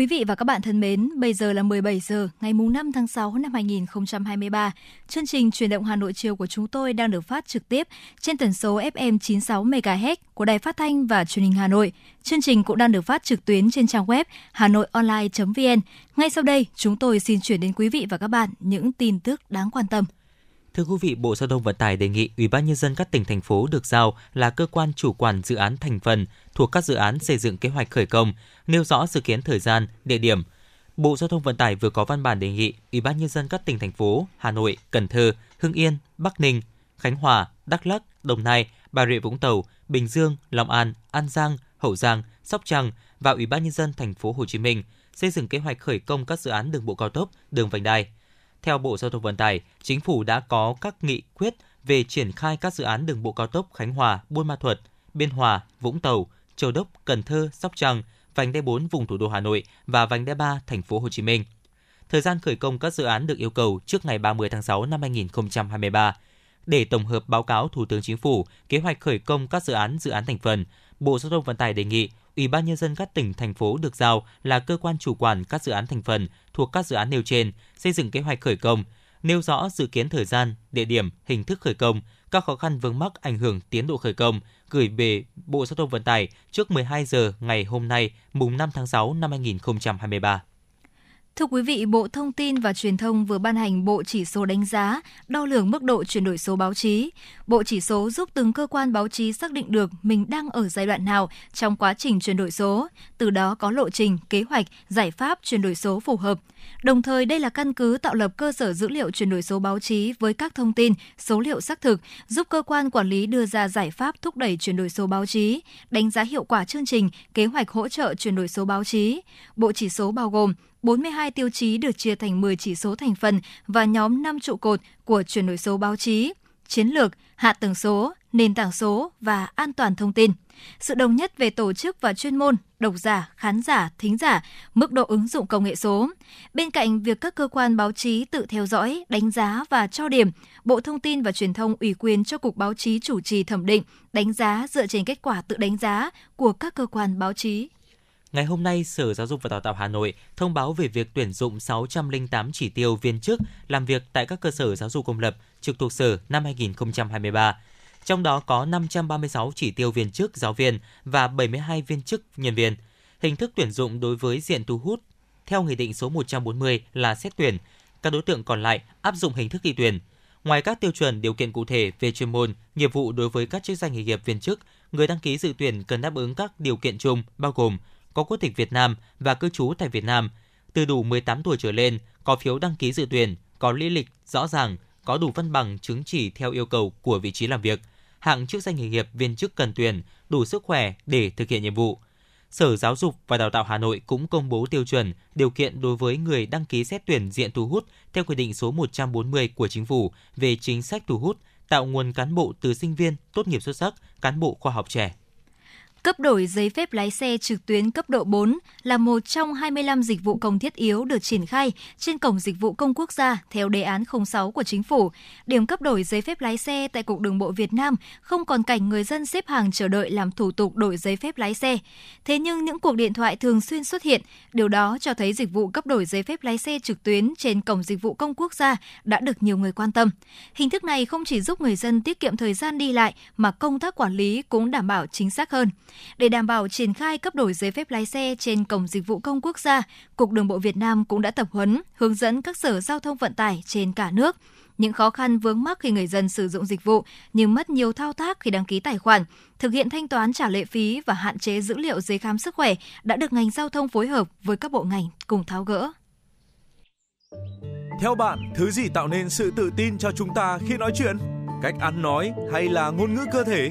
Quý vị và các bạn thân mến, bây giờ là 17 giờ ngày mùng 5 tháng 6 năm 2023. Chương trình Truyền động Hà Nội chiều của chúng tôi đang được phát trực tiếp trên tần số FM 96 MHz của Đài Phát thanh và Truyền hình Hà Nội. Chương trình cũng đang được phát trực tuyến trên trang web hanoionline.vn. Ngay sau đây, chúng tôi xin chuyển đến quý vị và các bạn những tin tức đáng quan tâm. Thưa quý vị, Bộ Giao thông Vận tải đề nghị Ủy ban nhân dân các tỉnh thành phố được giao là cơ quan chủ quản dự án thành phần thuộc các dự án xây dựng kế hoạch khởi công, nêu rõ dự kiến thời gian, địa điểm. Bộ Giao thông Vận tải vừa có văn bản đề nghị Ủy ban nhân dân các tỉnh thành phố Hà Nội, Cần Thơ, Hưng Yên, Bắc Ninh, Khánh Hòa, Đắk Lắk, Đồng Nai, Bà Rịa Vũng Tàu, Bình Dương, Long An, An Giang, Hậu Giang, Sóc Trăng và Ủy ban nhân dân thành phố Hồ Chí Minh xây dựng kế hoạch khởi công các dự án đường bộ cao tốc, đường vành đai. Theo Bộ Giao thông Vận tải, Chính phủ đã có các nghị quyết về triển khai các dự án đường bộ cao tốc Khánh Hòa, Buôn Ma Thuột, Biên Hòa, Vũng Tàu, Châu Đốc, Cần Thơ, Sóc Trăng, vành đai 4 vùng thủ đô Hà Nội và vành đai 3 thành phố Hồ Chí Minh. Thời gian khởi công các dự án được yêu cầu trước ngày 30 tháng 6 năm 2023. Để tổng hợp báo cáo Thủ tướng Chính phủ kế hoạch khởi công các dự án dự án thành phần, Bộ Giao thông Vận tải đề nghị Ủy ban nhân dân các tỉnh thành phố được giao là cơ quan chủ quản các dự án thành phần thuộc các dự án nêu trên, xây dựng kế hoạch khởi công, nêu rõ dự kiến thời gian, địa điểm, hình thức khởi công, các khó khăn vướng mắc ảnh hưởng tiến độ khởi công, gửi về Bộ Giao thông Vận tải trước 12 giờ ngày hôm nay, mùng 5 tháng 6 năm 2023. Thưa quý vị, Bộ Thông tin và Truyền thông vừa ban hành Bộ Chỉ số đánh giá, đo lường mức độ chuyển đổi số báo chí. Bộ chỉ số giúp từng cơ quan báo chí xác định được mình đang ở giai đoạn nào trong quá trình chuyển đổi số, từ đó có lộ trình, kế hoạch, giải pháp chuyển đổi số phù hợp. Đồng thời, đây là căn cứ tạo lập cơ sở dữ liệu chuyển đổi số báo chí với các thông tin, số liệu xác thực, giúp cơ quan quản lý đưa ra giải pháp thúc đẩy chuyển đổi số báo chí, đánh giá hiệu quả chương trình, kế hoạch hỗ trợ chuyển đổi số báo chí. Bộ chỉ số bao gồm 42 tiêu chí được chia thành 10 chỉ số thành phần và nhóm 5 trụ cột của chuyển đổi số báo chí, chiến lược, hạ tầng số, nền tảng số và an toàn thông tin. Sự đồng nhất về tổ chức và chuyên môn, độc giả, khán giả, thính giả, mức độ ứng dụng công nghệ số. Bên cạnh việc các cơ quan báo chí tự theo dõi, đánh giá và cho điểm, Bộ Thông tin và Truyền thông ủy quyền cho Cục Báo chí chủ trì thẩm định, đánh giá dựa trên kết quả tự đánh giá của các cơ quan báo chí. Ngày hôm nay, Sở Giáo dục và Đào tạo Hà Nội thông báo về việc tuyển dụng 608 chỉ tiêu viên chức làm việc tại các cơ sở giáo dục công lập trực thuộc Sở năm 2023. Trong đó có 536 chỉ tiêu viên chức giáo viên và 72 viên chức nhân viên. Hình thức tuyển dụng đối với diện thu hút theo Nghị định số 140 là xét tuyển. Các đối tượng còn lại áp dụng hình thức thi tuyển. Ngoài các tiêu chuẩn điều kiện cụ thể về chuyên môn, nghiệp vụ đối với các chức danh nghề nghiệp viên chức, người đăng ký dự tuyển cần đáp ứng các điều kiện chung bao gồm có quốc tịch Việt Nam và cư trú tại Việt Nam, từ đủ 18 tuổi trở lên, có phiếu đăng ký dự tuyển, có lý lịch rõ ràng, có đủ văn bằng chứng chỉ theo yêu cầu của vị trí làm việc, hạng chức danh nghề nghiệp viên chức cần tuyển, đủ sức khỏe để thực hiện nhiệm vụ. Sở Giáo dục và Đào tạo Hà Nội cũng công bố tiêu chuẩn, điều kiện đối với người đăng ký xét tuyển diện thu hút theo quy định số 140 của Chính phủ về chính sách thu hút, tạo nguồn cán bộ từ sinh viên tốt nghiệp xuất sắc, cán bộ khoa học trẻ. Cấp đổi giấy phép lái xe trực tuyến cấp độ 4 là một trong 25 dịch vụ công thiết yếu được triển khai trên Cổng Dịch vụ Công Quốc gia theo đề án 06 của Chính phủ. Điểm cấp đổi giấy phép lái xe tại Cục Đường bộ Việt Nam không còn cảnh người dân xếp hàng chờ đợi làm thủ tục đổi giấy phép lái xe. Thế nhưng những cuộc điện thoại thường xuyên xuất hiện, điều đó cho thấy dịch vụ cấp đổi giấy phép lái xe trực tuyến trên Cổng Dịch vụ Công Quốc gia đã được nhiều người quan tâm. Hình thức này không chỉ giúp người dân tiết kiệm thời gian đi lại mà công tác quản lý cũng đảm bảo chính xác hơn. Để đảm bảo triển khai cấp đổi giấy phép lái xe trên Cổng Dịch vụ Công Quốc gia, Cục Đường bộ Việt Nam cũng đã tập huấn, hướng dẫn các sở giao thông vận tải trên cả nước. Những khó khăn vướng mắc khi người dân sử dụng dịch vụ như mất nhiều thao tác khi đăng ký tài khoản, thực hiện thanh toán trả lệ phí và hạn chế dữ liệu giấy khám sức khỏe đã được ngành giao thông phối hợp với các bộ ngành cùng tháo gỡ. Theo bạn, thứ gì tạo nên sự tự tin cho chúng ta khi nói chuyện? Cách ăn nói hay là ngôn ngữ cơ thể?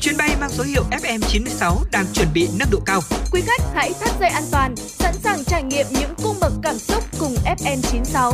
Chuyến bay mang số hiệu FM96 đang chuẩn bị nâng độ cao. Quý khách hãy thắt dây an toàn, sẵn sàng trải nghiệm những cung bậc cảm xúc cùng FM96.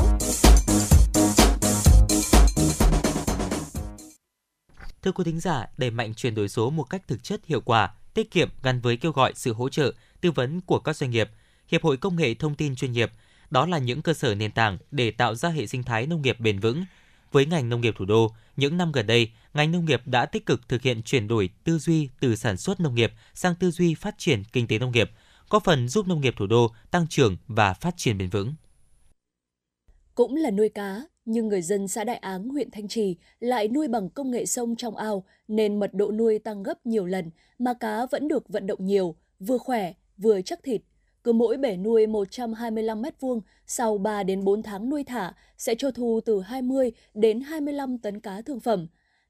Thưa quý thính giả, đẩy mạnh chuyển đổi số một cách thực chất hiệu quả, tiết kiệm gắn với kêu gọi sự hỗ trợ, tư vấn của các doanh nghiệp, Hiệp hội Công nghệ Thông tin chuyên nghiệp, đó là những cơ sở nền tảng để tạo ra hệ sinh thái nông nghiệp bền vững. Với ngành nông nghiệp thủ đô, những năm gần đây, ngành nông nghiệp đã tích cực thực hiện chuyển đổi tư duy từ sản xuất nông nghiệp sang tư duy phát triển kinh tế nông nghiệp, có phần giúp nông nghiệp thủ đô tăng trưởng và phát triển bền vững. Cũng là nuôi cá, nhưng người dân xã Đại Áng, huyện Thanh Trì lại nuôi bằng công nghệ sông trong ao nên mật độ nuôi tăng gấp nhiều lần mà cá vẫn được vận động nhiều, vừa khỏe, vừa chắc thịt. Cứ mỗi bể nuôi 125 m2, sau 3 đến 4 tháng nuôi thả sẽ cho thu từ 20 đến 25 tấn cá thương phẩm.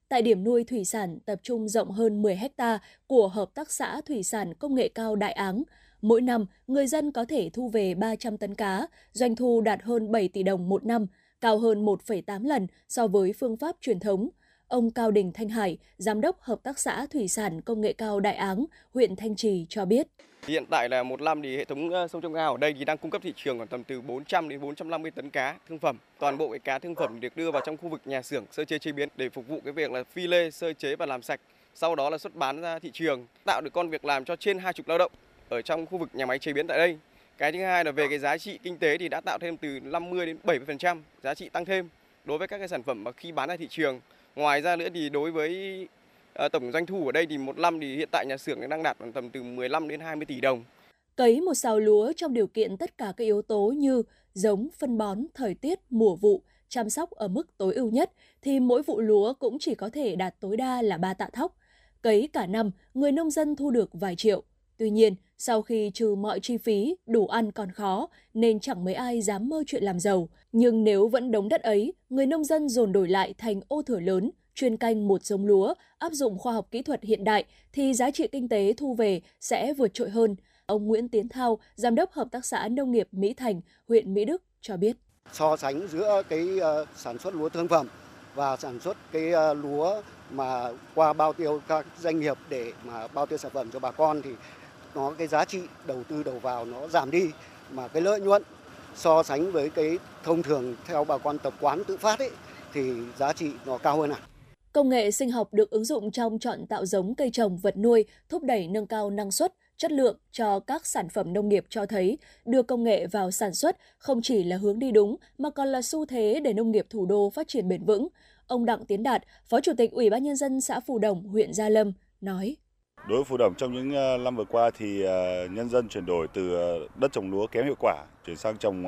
Tại điểm nuôi thủy sản tập trung rộng hơn 10 ha của Hợp tác xã Thủy sản Công nghệ cao Đại Áng, mỗi năm người dân có thể thu về 300 tấn cá, doanh thu đạt hơn 7 tỷ đồng một năm, cao hơn 1,8 lần so với phương pháp truyền thống. Ông Cao Đình Thanh Hải, Giám đốc Hợp tác xã Thủy sản Công nghệ cao Đại Áng, huyện Thanh Trì cho biết. Hiện tại là một năm thì hệ thống sông trong ao ở đây thì đang cung cấp thị trường khoảng tầm từ 400 đến 450 tấn cá thương phẩm. Toàn bộ cái cá thương phẩm được đưa vào trong khu vực nhà xưởng sơ chế chế biến để phục vụ cái việc là phi lê, sơ chế và làm sạch. Sau đó là xuất bán ra thị trường, tạo được con việc làm cho trên 20 lao động ở trong khu vực nhà máy chế biến tại đây. Cái thứ hai là về cái giá trị kinh tế thì đã tạo thêm từ 50 đến 70% giá trị tăng thêm đối với các cái sản phẩm mà khi bán ra thị trường. Ngoài ra nữa thì đối với À, tổng doanh thu ở đây thì một năm thì hiện tại nhà xưởng đang đạt khoảng tầm từ 15 đến 20 tỷ đồng. Cấy một sào lúa trong điều kiện tất cả các yếu tố như giống, phân bón, thời tiết, mùa vụ, chăm sóc ở mức tối ưu nhất thì mỗi vụ lúa cũng chỉ có thể đạt tối đa là 3 tạ thóc. Cấy cả năm, người nông dân thu được vài triệu. Tuy nhiên, sau khi trừ mọi chi phí, đủ ăn còn khó, nên chẳng mấy ai dám mơ chuyện làm giàu. Nhưng nếu vẫn đống đất ấy, người nông dân dồn đổi lại thành ô thửa lớn, chuyên canh một giống lúa, áp dụng khoa học kỹ thuật hiện đại thì giá trị kinh tế thu về sẽ vượt trội hơn. Ông Nguyễn Tiến Thao, Giám đốc Hợp tác xã Nông nghiệp Mỹ Thành, huyện Mỹ Đức cho biết. So sánh giữa cái ờ, sản xuất lúa thương phẩm và sản xuất cái ờ, lúa mà qua bao tiêu các doanh nghiệp để mà bao tiêu sản phẩm cho bà con thì nó cái giá trị đầu tư đầu vào nó giảm đi mà cái lợi nhuận so sánh với cái thông thường theo bà con tập quán tự phát ấy thì giá trị nó cao hơn à. Công nghệ sinh học được ứng dụng trong chọn tạo giống cây trồng vật nuôi, thúc đẩy nâng cao năng suất, chất lượng cho các sản phẩm nông nghiệp cho thấy đưa công nghệ vào sản xuất không chỉ là hướng đi đúng mà còn là xu thế để nông nghiệp thủ đô phát triển bền vững. Ông Đặng Tiến Đạt, Phó Chủ tịch Ủy ban nhân dân xã Phù Đồng, huyện Gia Lâm nói: Đối với Phù Đồng trong những ờ, năm vừa qua thì ờ, nhân dân chuyển đổi từ ờ, đất trồng lúa kém hiệu quả chuyển sang trồng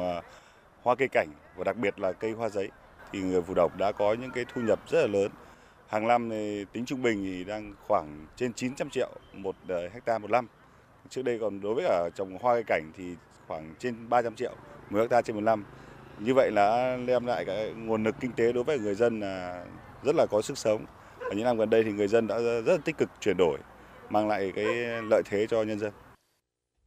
hoa cây cảnh và đặc biệt là cây hoa giấy. Thì người Phù Đồng đã có những cái thu nhập rất là lớn hàng năm thì tính trung bình thì đang khoảng trên 900 triệu một ờ, hecta một năm. Trước đây còn đối với cả trồng hoa cây cảnh thì khoảng trên 300 triệu một hecta trên một năm. Như vậy là đem lại cái nguồn lực kinh tế đối với người dân là rất là có sức sống. Ở những năm gần đây thì người dân đã rất là tích cực chuyển đổi, mang lại cái lợi thế cho nhân dân.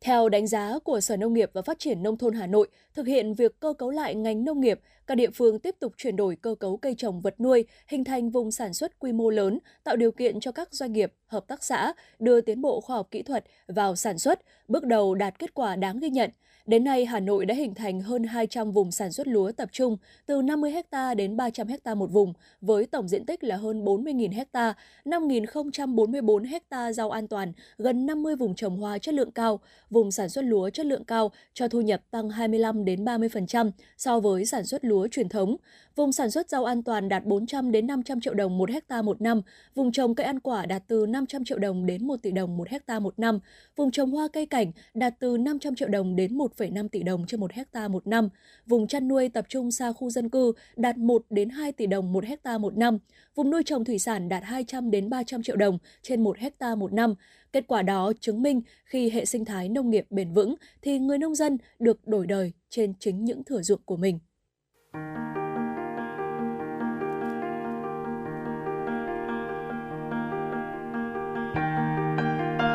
Theo đánh giá của Sở Nông nghiệp và Phát triển Nông thôn Hà Nội, thực hiện việc cơ cấu lại ngành nông nghiệp, các địa phương tiếp tục chuyển đổi cơ cấu cây trồng vật nuôi, hình thành vùng sản xuất quy mô lớn, tạo điều kiện cho các doanh nghiệp, hợp tác xã đưa tiến bộ khoa học kỹ thuật vào sản xuất, bước đầu đạt kết quả đáng ghi nhận. Đến nay, Hà Nội đã hình thành hơn 200 vùng sản xuất lúa tập trung, từ 50 ha đến 300 ha một vùng, với tổng diện tích là hơn 40.000 ha, 5.044 ha rau an toàn, gần 50 vùng trồng hoa chất lượng cao, vùng sản xuất lúa chất lượng cao cho thu nhập tăng 25 đến 30% so với sản xuất lúa truyền thống. Vùng sản xuất rau an toàn đạt 400 đến 500 triệu đồng một hecta một năm, vùng trồng cây ăn quả đạt từ 500 triệu đồng đến 1 tỷ đồng một hecta một năm, vùng trồng hoa cây cảnh đạt từ 500 triệu đồng đến 1,5 tỷ đồng trên một hecta một năm, vùng chăn nuôi tập trung xa khu dân cư đạt 1 đến 2 tỷ đồng một hecta một năm, vùng nuôi trồng thủy sản đạt 200 đến 300 triệu đồng trên một hecta một năm. Kết quả đó chứng minh khi hệ sinh thái nông nghiệp bền vững thì người nông dân được đổi đời trên chính những thửa ruộng của mình.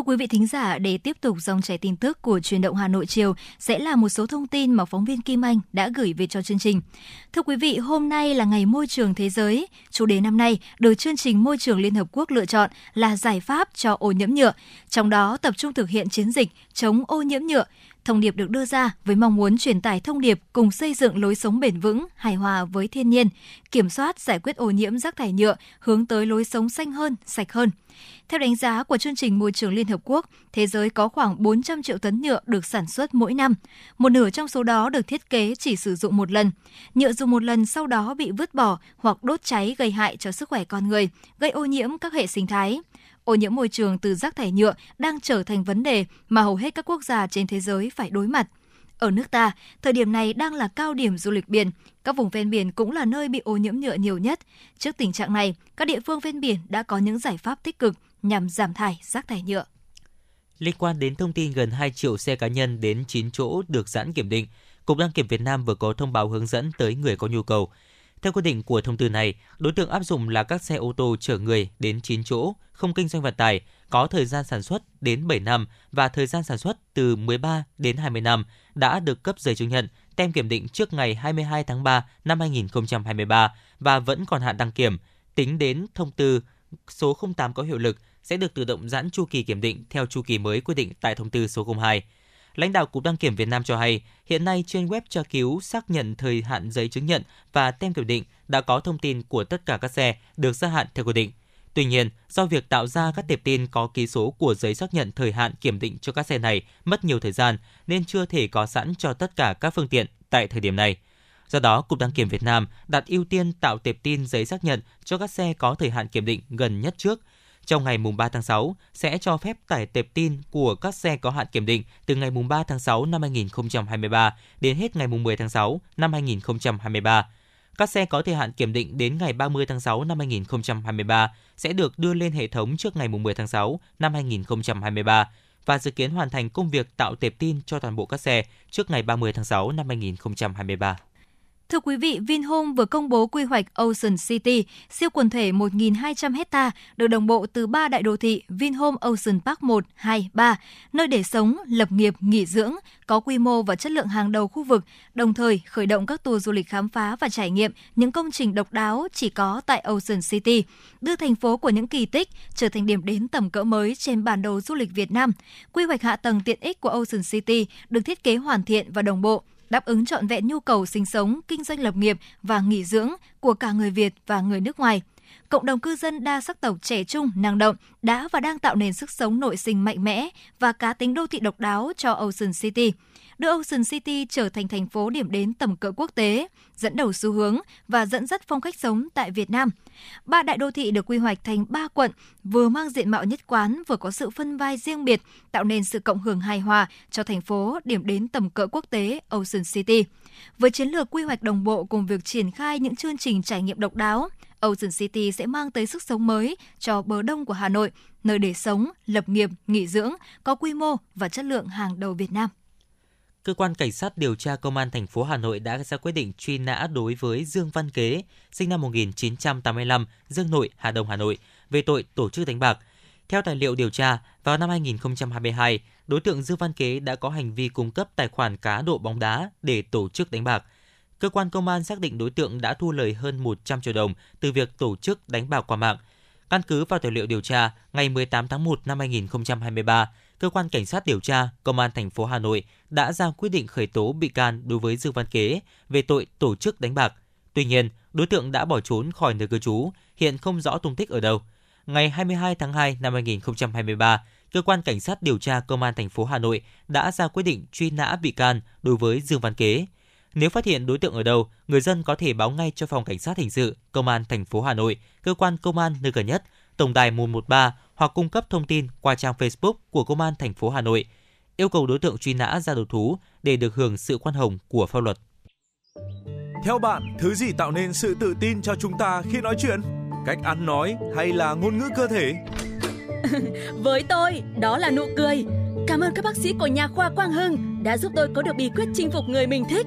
Thưa quý vị thính giả, để tiếp tục dòng chảy tin tức của truyền động Hà Nội chiều sẽ là một số thông tin mà phóng viên Kim Anh đã gửi về cho chương trình. Thưa quý vị, hôm nay là ngày môi trường thế giới. Chủ đề năm nay được chương trình Môi trường Liên Hợp Quốc lựa chọn là giải pháp cho ô nhiễm nhựa, trong đó tập trung thực hiện chiến dịch chống ô nhiễm nhựa. Thông điệp được đưa ra với mong muốn truyền tải thông điệp cùng xây dựng lối sống bền vững, hài hòa với thiên nhiên, kiểm soát giải quyết ô nhiễm rác thải nhựa, hướng tới lối sống xanh hơn, sạch hơn. Theo đánh giá của chương trình Môi trường Liên Hợp Quốc, thế giới có khoảng 400 triệu tấn nhựa được sản xuất mỗi năm. Một nửa trong số đó được thiết kế chỉ sử dụng một lần. Nhựa dùng một lần sau đó bị vứt bỏ hoặc đốt cháy gây hại cho sức khỏe con người, gây ô nhiễm các hệ sinh thái. Ô nhiễm môi trường từ rác thải nhựa đang trở thành vấn đề mà hầu hết các quốc gia trên thế giới phải đối mặt. Ở nước ta, thời điểm này đang là cao điểm du lịch biển. Các vùng ven biển cũng là nơi bị ô nhiễm nhựa nhiều nhất. Trước tình trạng này, các địa phương ven biển đã có những giải pháp tích cực nhằm giảm thải rác thải nhựa. Liên quan đến thông tin gần 2 triệu xe cá nhân đến 9 chỗ được giãn kiểm định, Cục đăng kiểm Việt Nam vừa có thông báo hướng dẫn tới người có nhu cầu. Theo quy định của thông tư này, đối tượng áp dụng là các xe ô tô chở người đến 9 chỗ, không kinh doanh vận tải, có thời gian sản xuất đến 7 năm và thời gian sản xuất từ 13 đến 20 năm đã được cấp giấy chứng nhận tem kiểm định trước ngày 22 tháng 3 năm 2023 và vẫn còn hạn đăng kiểm. Tính đến thông tư số 08 có hiệu lực sẽ được tự động giãn chu kỳ kiểm định theo chu kỳ mới quy định tại thông tư số 02. Lãnh đạo Cục Đăng kiểm Việt Nam cho hay, hiện nay trên web tra cứu xác nhận thời hạn giấy chứng nhận và tem kiểm định đã có thông tin của tất cả các xe được gia hạn theo quy định. Tuy nhiên, do việc tạo ra các tệp tin có ký số của giấy xác nhận thời hạn kiểm định cho các xe này mất nhiều thời gian nên chưa thể có sẵn cho tất cả các phương tiện tại thời điểm này. Do đó, Cục Đăng kiểm Việt Nam đặt ưu tiên tạo tệp tin giấy xác nhận cho các xe có thời hạn kiểm định gần nhất trước. Trong ngày mùng 3 tháng 6 sẽ cho phép tải tệp tin của các xe có hạn kiểm định từ ngày mùng 3 tháng 6 năm 2023 đến hết ngày mùng 10 tháng 6 năm 2023. Các xe có thời hạn kiểm định đến ngày 30 tháng 6 năm 2023 sẽ được đưa lên hệ thống trước ngày mùng 10 tháng 6 năm 2023 và dự kiến hoàn thành công việc tạo tệp tin cho toàn bộ các xe trước ngày 30 tháng 6 năm 2023. Thưa quý vị, Vinhome vừa công bố quy hoạch Ocean City, siêu quần thể 1.200 hecta được đồng bộ từ ba đại đô thị Vinhome Ocean Park 1, 2, 3, nơi để sống, lập nghiệp, nghỉ dưỡng, có quy mô và chất lượng hàng đầu khu vực, đồng thời khởi động các tour du lịch khám phá và trải nghiệm những công trình độc đáo chỉ có tại Ocean City, đưa thành phố của những kỳ tích trở thành điểm đến tầm cỡ mới trên bản đồ du lịch Việt Nam. Quy hoạch hạ tầng tiện ích của Ocean City được thiết kế hoàn thiện và đồng bộ, đáp ứng trọn vẹn nhu cầu sinh sống, kinh doanh lập nghiệp và nghỉ dưỡng của cả người Việt và người nước ngoài. Cộng đồng cư dân đa sắc tộc trẻ trung, năng động đã và đang tạo nền sức sống nội sinh mạnh mẽ và cá tính đô thị độc đáo cho Ocean City đưa Ocean City trở thành thành phố điểm đến tầm cỡ quốc tế, dẫn đầu xu hướng và dẫn dắt phong cách sống tại Việt Nam. Ba đại đô thị được quy hoạch thành ba quận, vừa mang diện mạo nhất quán, vừa có sự phân vai riêng biệt, tạo nên sự cộng hưởng hài hòa cho thành phố điểm đến tầm cỡ quốc tế Ocean City. Với chiến lược quy hoạch đồng bộ cùng việc triển khai những chương trình trải nghiệm độc đáo, Ocean City sẽ mang tới sức sống mới cho bờ đông của Hà Nội, nơi để sống, lập nghiệp, nghỉ dưỡng, có quy mô và chất lượng hàng đầu Việt Nam cơ quan cảnh sát điều tra công an thành phố Hà Nội đã ra quyết định truy nã đối với Dương Văn Kế, sinh năm 1985, Dương Nội, Hà Đông, Hà Nội, về tội tổ chức đánh bạc. Theo tài liệu điều tra, vào năm 2022, đối tượng Dương Văn Kế đã có hành vi cung cấp tài khoản cá độ bóng đá để tổ chức đánh bạc. Cơ quan công an xác định đối tượng đã thu lời hơn 100 triệu đồng từ việc tổ chức đánh bạc qua mạng. Căn cứ vào tài liệu điều tra, ngày 18 tháng 1 năm 2023, cơ quan cảnh sát điều tra Công an thành phố Hà Nội đã ra quyết định khởi tố bị can đối với Dương Văn Kế về tội tổ chức đánh bạc. Tuy nhiên, đối tượng đã bỏ trốn khỏi nơi cư trú, hiện không rõ tung tích ở đâu. Ngày 22 tháng 2 năm 2023, cơ quan cảnh sát điều tra Công an thành phố Hà Nội đã ra quyết định truy nã bị can đối với Dương Văn Kế. Nếu phát hiện đối tượng ở đâu, người dân có thể báo ngay cho phòng cảnh sát hình sự Công an thành phố Hà Nội, cơ quan công an nơi gần nhất, tổng đài 113 hoặc cung cấp thông tin qua trang Facebook của Công an thành phố Hà Nội. Yêu cầu đối tượng truy nã ra đầu thú để được hưởng sự khoan hồng của pháp luật. Theo bạn, thứ gì tạo nên sự tự tin cho chúng ta khi nói chuyện? Cách ăn nói hay là ngôn ngữ cơ thể? Với tôi, đó là nụ cười. Cảm ơn các bác sĩ của nhà khoa Quang Hưng đã giúp tôi có được bí quyết chinh phục người mình thích.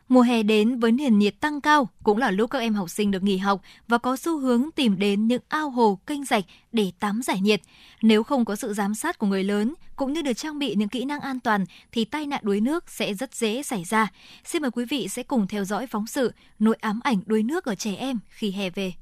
mùa hè đến với nền nhiệt tăng cao cũng là lúc các em học sinh được nghỉ học và có xu hướng tìm đến những ao hồ, kênh rạch để tắm giải nhiệt. Nếu không có sự giám sát của người lớn cũng như được trang bị những kỹ năng an toàn thì tai nạn đuối nước sẽ rất dễ xảy ra. Xin mời quý vị sẽ cùng theo dõi phóng sự Nội ám ảnh đuối nước ở trẻ em khi hè về.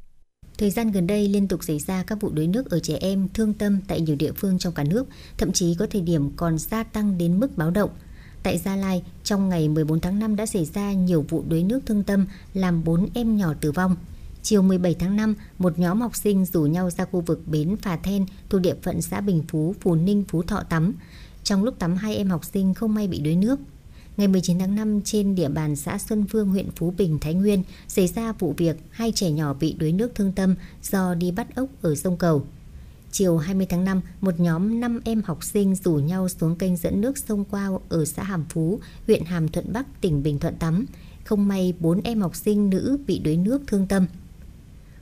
Thời gian gần đây liên tục xảy ra các vụ đuối nước ở trẻ em thương tâm tại nhiều địa phương trong cả nước, thậm chí có thời điểm còn gia tăng đến mức báo động – Tại Gia Lai, trong ngày 14 tháng 5 đã xảy ra nhiều vụ đuối nước thương tâm làm 4 em nhỏ tử vong. Chiều 17 tháng 5, một nhóm học sinh rủ nhau ra khu vực bến Phà Then thuộc địa phận xã Bình Phú, Phú Ninh, Phú Thọ tắm. Trong lúc tắm hai em học sinh không may bị đuối nước. Ngày 19 tháng 5 trên địa bàn xã Xuân Phương, huyện Phú Bình, Thái Nguyên xảy ra vụ việc hai trẻ nhỏ bị đuối nước thương tâm do đi bắt ốc ở sông Cầu. Chiều 20 tháng 5, một nhóm 5 em học sinh rủ nhau xuống kênh dẫn nước sông Quao ở xã Hàm Phú, huyện Hàm Thuận Bắc, tỉnh Bình Thuận tắm. Không may 4 em học sinh nữ bị đuối nước thương tâm.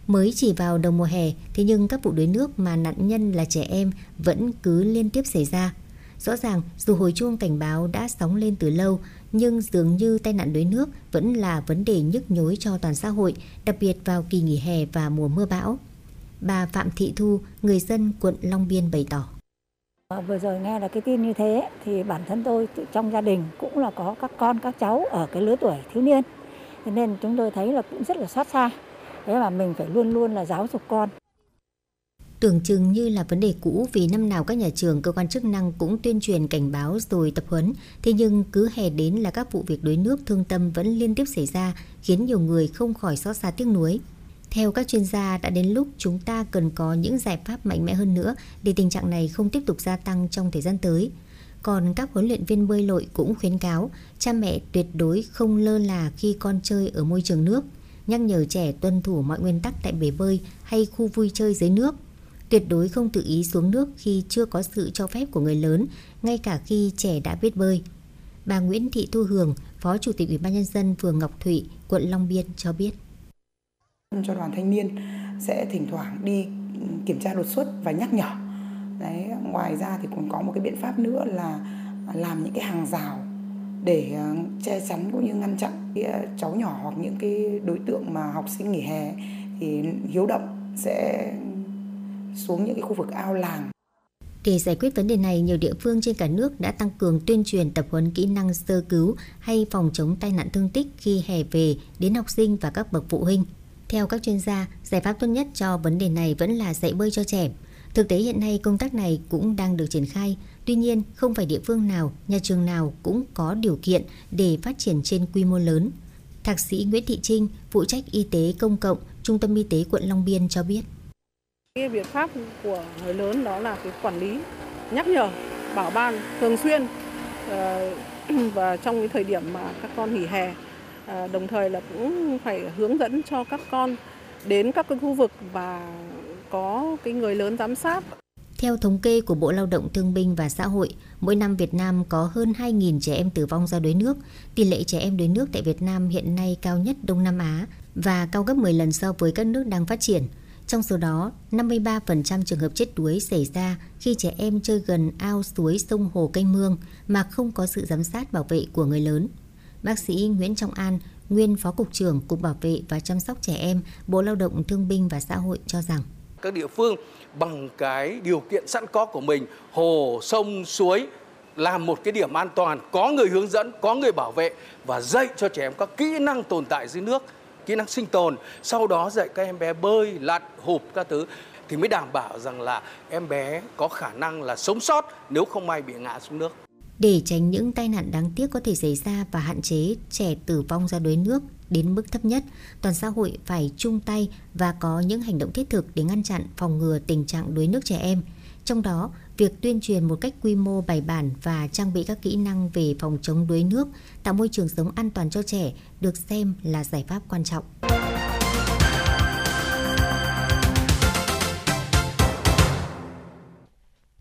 Mới chỉ vào đầu mùa hè, thế nhưng các vụ đuối nước mà nạn nhân là trẻ em vẫn cứ liên tiếp xảy ra. Rõ ràng, dù hồi chuông cảnh báo đã sóng lên từ lâu, nhưng dường như tai nạn đuối nước vẫn là vấn đề nhức nhối cho toàn xã hội, đặc biệt vào kỳ nghỉ hè và mùa mưa bão. Bà Phạm Thị Thu, người dân quận Long Biên bày tỏ. Ờ, vừa rồi nghe là cái tin như thế thì bản thân tôi trong gia đình cũng là có các con các cháu ở cái lứa tuổi thiếu niên. Thế nên chúng tôi thấy là cũng rất là xót xa. Thế mà mình phải luôn luôn là giáo dục con. Tưởng chừng như là vấn đề cũ vì năm nào các nhà trường, cơ quan chức năng cũng tuyên truyền cảnh báo rồi tập huấn. Thế nhưng cứ hè đến là các vụ việc đuối nước thương tâm vẫn liên tiếp xảy ra khiến nhiều người không khỏi xót xa tiếc nuối. Theo các chuyên gia, đã đến lúc chúng ta cần có những giải pháp mạnh mẽ hơn nữa để tình trạng này không tiếp tục gia tăng trong thời gian tới. Còn các huấn luyện viên bơi lội cũng khuyến cáo cha mẹ tuyệt đối không lơ là khi con chơi ở môi trường nước, nhắc nhở trẻ tuân thủ mọi nguyên tắc tại bể bơi hay khu vui chơi dưới nước. Tuyệt đối không tự ý xuống nước khi chưa có sự cho phép của người lớn, ngay cả khi trẻ đã biết bơi. Bà Nguyễn Thị Thu Hường, Phó Chủ tịch Ủy ban nhân dân phường Ngọc Thụy, quận Long Biên cho biết cho đoàn thanh niên sẽ thỉnh thoảng đi ừ, kiểm tra đột xuất và nhắc nhở đấy ngoài ra thì còn có một cái biện pháp nữa là làm những cái hàng rào để ờ, che chắn cũng như ngăn chặn cái ờ, cháu nhỏ hoặc những cái đối tượng mà học sinh nghỉ hè thì hiếu động sẽ xuống những cái khu vực ao làng Để giải quyết vấn đề này, nhiều địa phương trên cả nước đã tăng cường tuyên truyền tập huấn kỹ năng sơ cứu hay phòng chống tai nạn thương tích khi hè về đến học sinh và các bậc phụ huynh. Theo các chuyên gia, giải pháp tốt nhất cho vấn đề này vẫn là dạy bơi cho trẻ. Thực tế hiện nay công tác này cũng đang được triển khai, tuy nhiên không phải địa phương nào, nhà trường nào cũng có điều kiện để phát triển trên quy mô lớn. Thạc sĩ Nguyễn Thị Trinh, phụ trách y tế công cộng, Trung tâm Y tế quận Long Biên cho biết. Cái biện pháp của người lớn đó là cái quản lý, nhắc nhở, bảo ban thường xuyên ờ, và trong cái thời điểm mà các con nghỉ hè Ờ, đồng thời là cũng phải hướng dẫn cho các con đến các cái khu vực và có cái người lớn giám sát. Theo thống kê của Bộ Lao động Thương binh và Xã hội, mỗi năm Việt Nam có hơn 2.000 trẻ em tử vong do đuối nước. Tỷ lệ trẻ em đuối nước tại Việt Nam hiện nay cao nhất Đông Nam Á và cao gấp 10 lần so với các nước đang phát triển. Trong số đó, 53% trường hợp chết đuối xảy ra khi trẻ em chơi gần ao suối sông hồ canh mương mà không có sự giám sát bảo vệ của người lớn. Bác sĩ Nguyễn Trọng An, nguyên Phó Cục trưởng Cục Bảo vệ và Chăm sóc Trẻ Em, Bộ Lao động Thương binh và Xã hội cho rằng các địa phương bằng cái điều kiện sẵn có của mình, hồ, sông, suối, làm một cái điểm an toàn, có người hướng dẫn, có người bảo vệ và dạy cho trẻ em các kỹ năng tồn tại dưới nước, kỹ năng sinh tồn. Sau đó dạy các em bé bơi, lặn, hụp các thứ thì mới đảm bảo rằng là em bé có khả năng là sống sót nếu không may bị ngã xuống nước. Để tránh những tai nạn đáng tiếc có thể xảy ra và hạn chế trẻ tử vong do đuối nước đến mức thấp nhất, toàn xã hội phải chung tay và có những hành động thiết thực để ngăn chặn phòng ngừa tình trạng đuối nước trẻ em. Trong đó, việc tuyên truyền một cách quy mô bài bản và trang bị các kỹ năng về phòng chống đuối nước, tạo môi trường sống an toàn cho trẻ được xem là giải pháp quan trọng.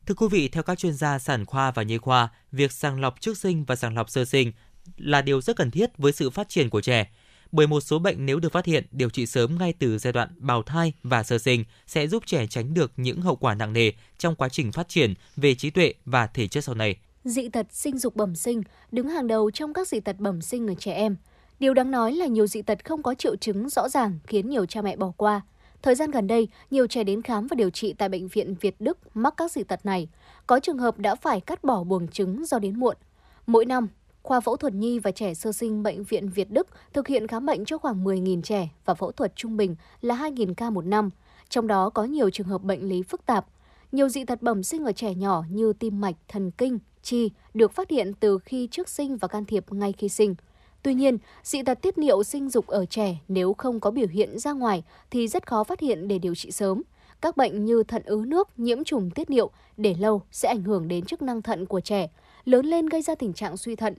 Thưa quý vị, theo các chuyên gia sản khoa và nhi khoa, việc sàng lọc trước sinh và sàng lọc sơ sinh là điều rất cần thiết với sự phát triển của trẻ. Bởi một số bệnh nếu được phát hiện, điều trị sớm ngay từ giai đoạn bào thai và sơ sinh sẽ giúp trẻ tránh được những hậu quả nặng nề trong quá trình phát triển về trí tuệ và thể chất sau này. Dị tật sinh dục bẩm sinh đứng hàng đầu trong các dị tật bẩm sinh ở trẻ em. Điều đáng nói là nhiều dị tật không có triệu chứng rõ ràng khiến nhiều cha mẹ bỏ qua. Thời gian gần đây, nhiều trẻ đến khám và điều trị tại bệnh viện Việt Đức mắc các dị tật này. Có trường hợp đã phải cắt bỏ buồng trứng do đến muộn. Mỗi năm, khoa phẫu thuật nhi và trẻ sơ sinh bệnh viện Việt Đức thực hiện khám bệnh cho khoảng 10.000 trẻ và phẫu thuật trung bình là 2.000 ca một năm. Trong đó có nhiều trường hợp bệnh lý phức tạp. Nhiều dị tật bẩm sinh ở trẻ nhỏ như tim mạch, thần kinh, chi được phát hiện từ khi trước sinh và can thiệp ngay khi sinh. Tuy nhiên, dị tật tiết niệu sinh dục ở trẻ nếu không có biểu hiện ra ngoài thì rất khó phát hiện để điều trị sớm. Các bệnh như thận ứ nước, nhiễm trùng tiết niệu để lâu sẽ ảnh hưởng đến chức năng thận của trẻ, lớn lên gây ra tình trạng suy thận.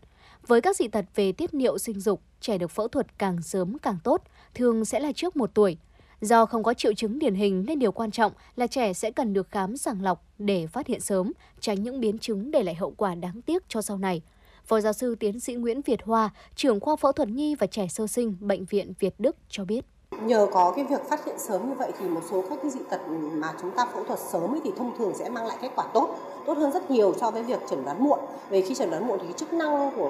Với các dị tật về tiết niệu sinh dục, trẻ được phẫu thuật càng sớm càng tốt, thường sẽ là trước một tuổi. Do không có triệu chứng điển hình nên điều quan trọng là trẻ sẽ cần được khám sàng lọc để phát hiện sớm, tránh những biến chứng để lại hậu quả đáng tiếc cho sau này. Phó giáo sư tiến sĩ Nguyễn Việt Hoa, trưởng khoa phẫu thuật nhi và trẻ sơ sinh Bệnh viện Việt Đức cho biết. Nhờ có cái việc phát hiện sớm như vậy thì một số các cái dị tật mà chúng ta phẫu thuật sớm ấy thì thông thường sẽ mang lại kết quả tốt, tốt hơn rất nhiều so với việc chẩn đoán muộn. Về khi chẩn đoán muộn thì cái chức năng của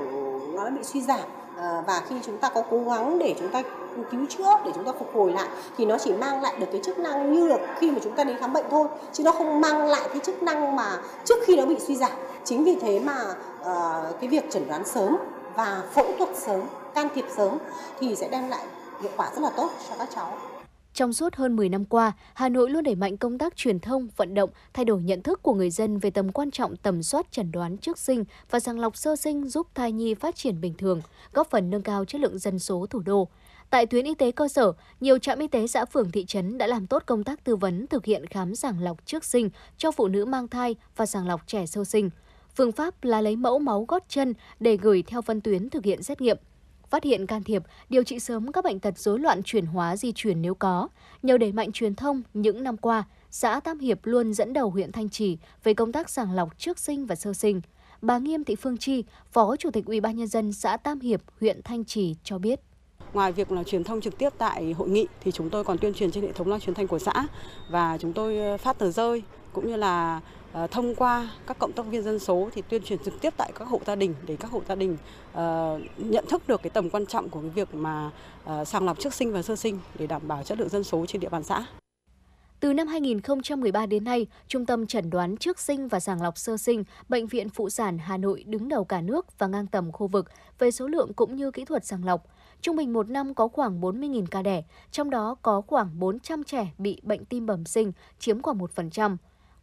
nó bị suy giảm Ờ, và khi chúng ta có cố gắng để chúng ta cứu chữa để chúng ta phục hồi lại thì nó chỉ mang lại được cái chức năng như là khi mà chúng ta đến khám bệnh thôi chứ nó không mang lại cái chức năng mà trước khi nó bị suy giảm. Chính vì thế mà uh, cái việc chẩn đoán sớm và phẫu thuật sớm can thiệp sớm thì sẽ đem lại hiệu quả rất là tốt cho các cháu trong suốt hơn 10 năm qua, Hà Nội luôn đẩy mạnh công tác truyền thông, vận động, thay đổi nhận thức của người dân về tầm quan trọng tầm soát chẩn đoán trước sinh và sàng lọc sơ sinh giúp thai nhi phát triển bình thường, góp phần nâng cao chất lượng dân số thủ đô. Tại tuyến y tế cơ sở, nhiều trạm y tế xã phường thị trấn đã làm tốt công tác tư vấn thực hiện khám sàng lọc trước sinh cho phụ nữ mang thai và sàng lọc trẻ sơ sinh. Phương pháp là lấy mẫu máu gót chân để gửi theo phân tuyến thực hiện xét nghiệm phát hiện can thiệp, điều trị sớm các bệnh tật rối loạn chuyển hóa di chuyển nếu có. Nhờ đẩy mạnh truyền thông những năm qua, xã Tam Hiệp luôn dẫn đầu huyện Thanh Trì về công tác sàng lọc trước sinh và sơ sinh. Bà Nghiêm Thị Phương Chi, Phó Chủ tịch Ủy ban nhân dân xã Tam Hiệp, huyện Thanh Trì cho biết. Ngoài việc là truyền thông trực tiếp tại hội nghị thì chúng tôi còn tuyên truyền trên hệ thống loa truyền thanh của xã và chúng tôi phát tờ rơi cũng như là Ờ, thông qua các cộng tác viên dân số thì tuyên truyền trực tiếp tại các hộ gia đình để các hộ gia đình ờ, nhận thức được cái tầm quan trọng của cái việc mà ờ, sàng lọc trước sinh và sơ sinh để đảm bảo chất lượng dân số trên địa bàn xã. Từ năm 2013 đến nay, Trung tâm Chẩn đoán trước sinh và sàng lọc sơ sinh, Bệnh viện Phụ sản Hà Nội đứng đầu cả nước và ngang tầm khu vực về số lượng cũng như kỹ thuật sàng lọc. Trung bình một năm có khoảng 40.000 ca đẻ, trong đó có khoảng 400 trẻ bị bệnh tim bẩm sinh, chiếm khoảng 1%.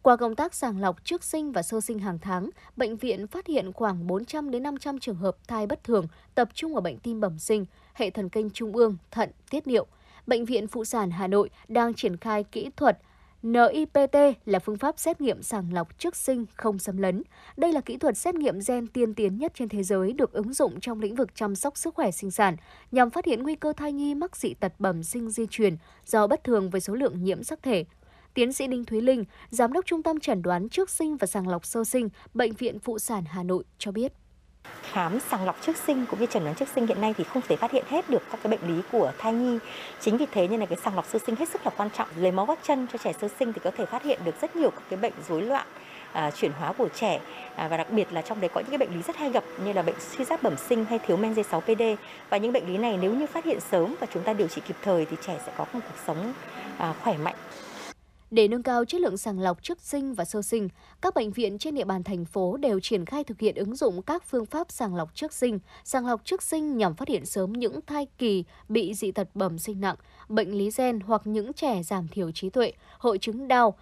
Qua công tác sàng lọc trước sinh và sơ sinh hàng tháng, bệnh viện phát hiện khoảng 400 đến 500 trường hợp thai bất thường tập trung ở bệnh tim bẩm sinh, hệ thần kinh trung ương, thận, tiết niệu. Bệnh viện Phụ sản Hà Nội đang triển khai kỹ thuật NIPT là phương pháp xét nghiệm sàng lọc trước sinh không xâm lấn. Đây là kỹ thuật xét nghiệm gen tiên tiến nhất trên thế giới được ứng dụng trong lĩnh vực chăm sóc sức khỏe sinh sản nhằm phát hiện nguy cơ thai nhi mắc dị tật bẩm sinh di truyền do bất thường với số lượng nhiễm sắc thể. Tiến sĩ Đinh Thúy Linh, Giám đốc Trung tâm Chẩn đoán trước sinh và sàng lọc sơ sinh, Bệnh viện Phụ sản Hà Nội cho biết khám sàng lọc trước sinh cũng như chẩn đoán trước sinh hiện nay thì không thể phát hiện hết được các cái bệnh lý của thai nhi. Chính vì thế nên là cái sàng lọc sơ sinh hết sức là quan trọng. Lấy máu gót chân cho trẻ sơ sinh thì có thể phát hiện được rất nhiều các cái bệnh rối loạn à, chuyển hóa của trẻ à, và đặc biệt là trong đấy có những cái bệnh lý rất hay gặp như là bệnh suy giáp bẩm sinh hay thiếu men D6PD và những bệnh lý này nếu như phát hiện sớm và chúng ta điều trị kịp thời thì trẻ sẽ có một cuộc sống à, khỏe mạnh để nâng cao chất lượng sàng lọc trước sinh và sơ sinh, các bệnh viện trên địa bàn thành phố đều triển khai thực hiện ứng dụng các phương pháp sàng lọc trước sinh, sàng lọc trước sinh nhằm phát hiện sớm những thai kỳ bị dị tật bẩm sinh nặng, bệnh lý gen hoặc những trẻ giảm thiểu trí tuệ, hội chứng đau,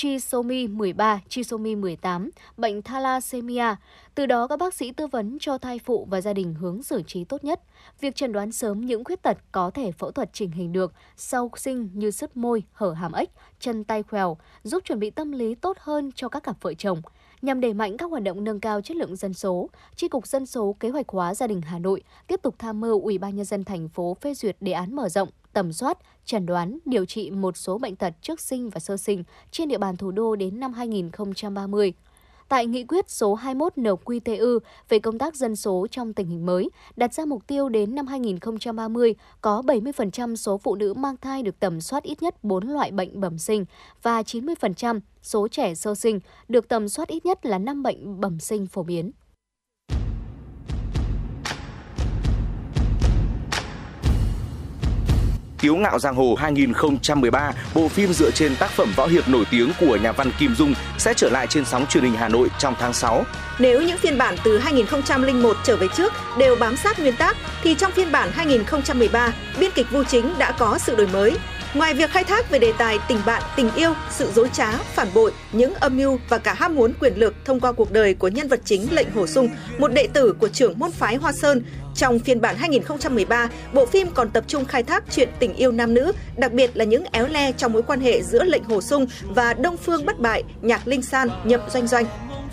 trisomy 13, trisomy 18, bệnh thalassemia. Từ đó các bác sĩ tư vấn cho thai phụ và gia đình hướng xử trí tốt nhất. Việc chẩn đoán sớm những khuyết tật có thể phẫu thuật chỉnh hình được sau sinh như sứt môi, hở hàm ếch, chân tay khèo, giúp chuẩn bị tâm lý tốt hơn cho các cặp vợ chồng. Nhằm đẩy mạnh các hoạt động nâng cao chất lượng dân số, Tri cục Dân số Kế hoạch hóa gia đình Hà Nội tiếp tục tham mưu Ủy ban nhân dân thành phố phê duyệt đề án mở rộng tầm soát, chẩn đoán, điều trị một số bệnh tật trước sinh và sơ sinh trên địa bàn thủ đô đến năm 2030 tại nghị quyết số 21 NQTU về công tác dân số trong tình hình mới, đặt ra mục tiêu đến năm 2030 có 70% số phụ nữ mang thai được tầm soát ít nhất 4 loại bệnh bẩm sinh và 90% số trẻ sơ sinh được tầm soát ít nhất là 5 bệnh bẩm sinh phổ biến. Tiếu ngạo giang hồ 2013, bộ phim dựa trên tác phẩm võ hiệp nổi tiếng của nhà văn Kim Dung sẽ trở lại trên sóng truyền hình Hà Nội trong tháng 6. Nếu những phiên bản từ 2001 trở về trước đều bám sát nguyên tác thì trong phiên bản 2013, biên kịch Vu Chính đã có sự đổi mới. Ngoài việc khai thác về đề tài tình bạn, tình yêu, sự dối trá, phản bội, những âm mưu và cả ham muốn quyền lực thông qua cuộc đời của nhân vật chính lệnh Hồ Sung, một đệ tử của trưởng môn phái Hoa Sơn, trong phiên bản 2013, bộ phim còn tập trung khai thác chuyện tình yêu nam nữ, đặc biệt là những éo le trong mối quan hệ giữa lệnh Hồ Sung và Đông Phương Bất Bại, Nhạc Linh San, Nhậm Doanh Doanh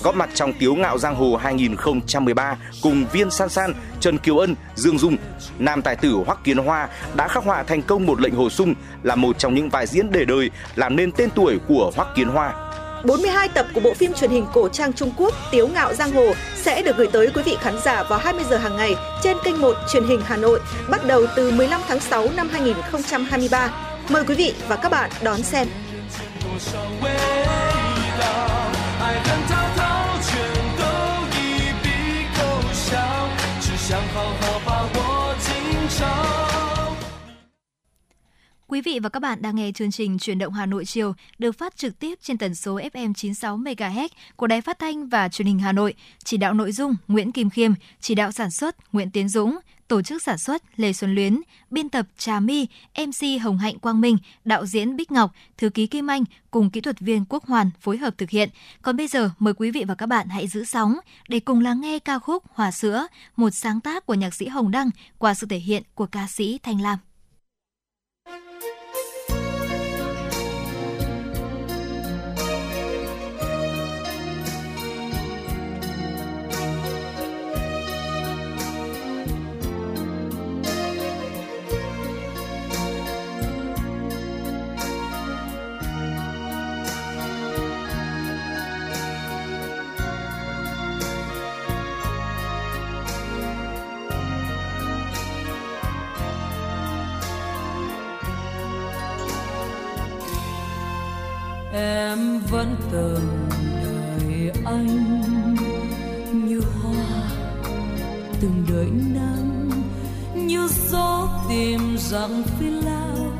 góp mặt trong Tiếu Ngạo Giang Hồ 2013 cùng Viên San San, Trần Kiều Ân, Dương Dung. Nam tài tử Hoắc Kiến Hoa đã khắc họa thành công một lệnh hồ sung là một trong những vai diễn để đời làm nên tên tuổi của Hoắc Kiến Hoa. 42 tập của bộ phim truyền hình cổ trang Trung Quốc, Tiếu Ngạo Giang Hồ, sẽ được gửi tới quý vị khán giả vào 20 giờ hàng ngày trên kênh 1 truyền hình Hà Nội, bắt đầu từ 15 tháng 6 năm 2023. Mời quý vị và các bạn đón xem. Hãy 想好 Quý vị và các bạn đang nghe chương trình Chuyển động Hà Nội chiều được phát trực tiếp trên tần số FM 96 MHz của Đài Phát thanh và Truyền hình Hà Nội. Chỉ đạo nội dung Nguyễn Kim Khiêm, chỉ đạo sản xuất Nguyễn Tiến Dũng, tổ chức sản xuất Lê Xuân Luyến, biên tập Trà My, MC Hồng Hạnh Quang Minh, đạo diễn Bích Ngọc, thư ký Kim Anh cùng kỹ thuật viên Quốc Hoàn phối hợp thực hiện. Còn bây giờ mời quý vị và các bạn hãy giữ sóng để cùng lắng nghe ca khúc Hòa sữa, một sáng tác của nhạc sĩ Hồng Đăng qua sự thể hiện của ca sĩ Thanh Lam. Vẫn từng đợi anh. Như hoa từng đợi nắng, như gió tìm rằng phi lao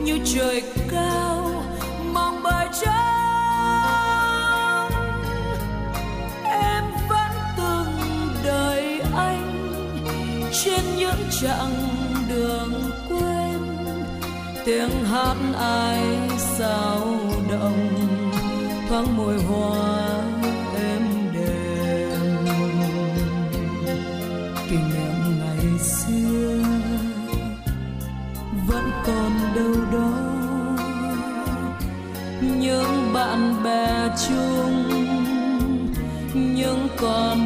như trời cao mong bài trắng em vẫn từng đợi anh trên những chặng đường quên. Tiếng hát ai sao động? Thoáng môi hoa êm đềm. Kỷ niệm ngày xưa vẫn còn đâu đó. Những bạn bè chung, những con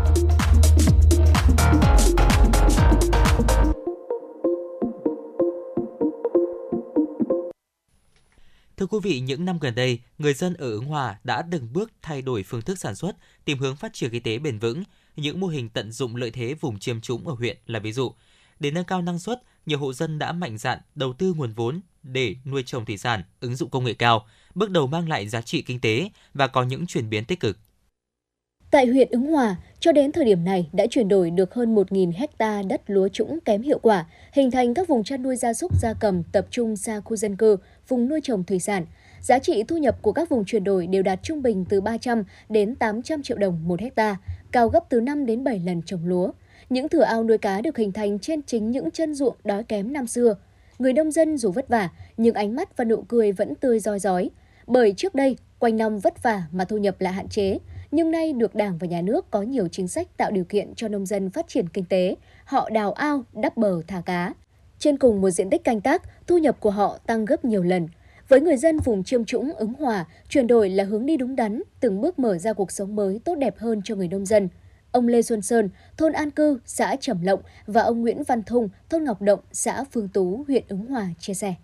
Quý vị, những năm gần đây, người dân ở Ứng Hòa đã từng bước thay đổi phương thức sản xuất, tìm hướng phát triển kinh tế bền vững. Những mô hình tận dụng lợi thế vùng chiêm trũng ở huyện là ví dụ. Để nâng cao năng suất, nhiều hộ dân đã mạnh dạn đầu tư nguồn vốn để nuôi trồng thủy sản, ứng dụng công nghệ cao, bước đầu mang lại giá trị kinh tế và có những chuyển biến tích cực. Tại huyện Ứng Hòa, cho đến thời điểm này đã chuyển đổi được hơn 1.000 hecta đất lúa trũng kém hiệu quả, hình thành các vùng chăn nuôi gia súc gia cầm tập trung xa khu dân cư, vùng nuôi trồng thủy sản. Giá trị thu nhập của các vùng chuyển đổi đều đạt trung bình từ 300 đến 800 triệu đồng một hecta, cao gấp từ 5 đến 7 lần trồng lúa. Những thửa ao nuôi cá được hình thành trên chính những chân ruộng đói kém năm xưa. Người nông dân dù vất vả, nhưng ánh mắt và nụ cười vẫn tươi roi rói. Bởi trước đây, quanh năm vất vả mà thu nhập lại hạn chế, nhưng nay được Đảng và Nhà nước có nhiều chính sách tạo điều kiện cho nông dân phát triển kinh tế, họ đào ao, đắp bờ thả cá. Trên cùng một diện tích canh tác, thu nhập của họ tăng gấp nhiều lần. Với người dân vùng Chiêm Trũng, Ứng Hòa, chuyển đổi là hướng đi đúng đắn, từng bước mở ra cuộc sống mới tốt đẹp hơn cho người nông dân. Ông Lê Xuân Sơn, thôn An Cư, xã Trầm Lộng và ông Nguyễn Văn Thung, thôn Ngọc Động, xã Phương Tú, huyện Ứng Hòa chia sẻ.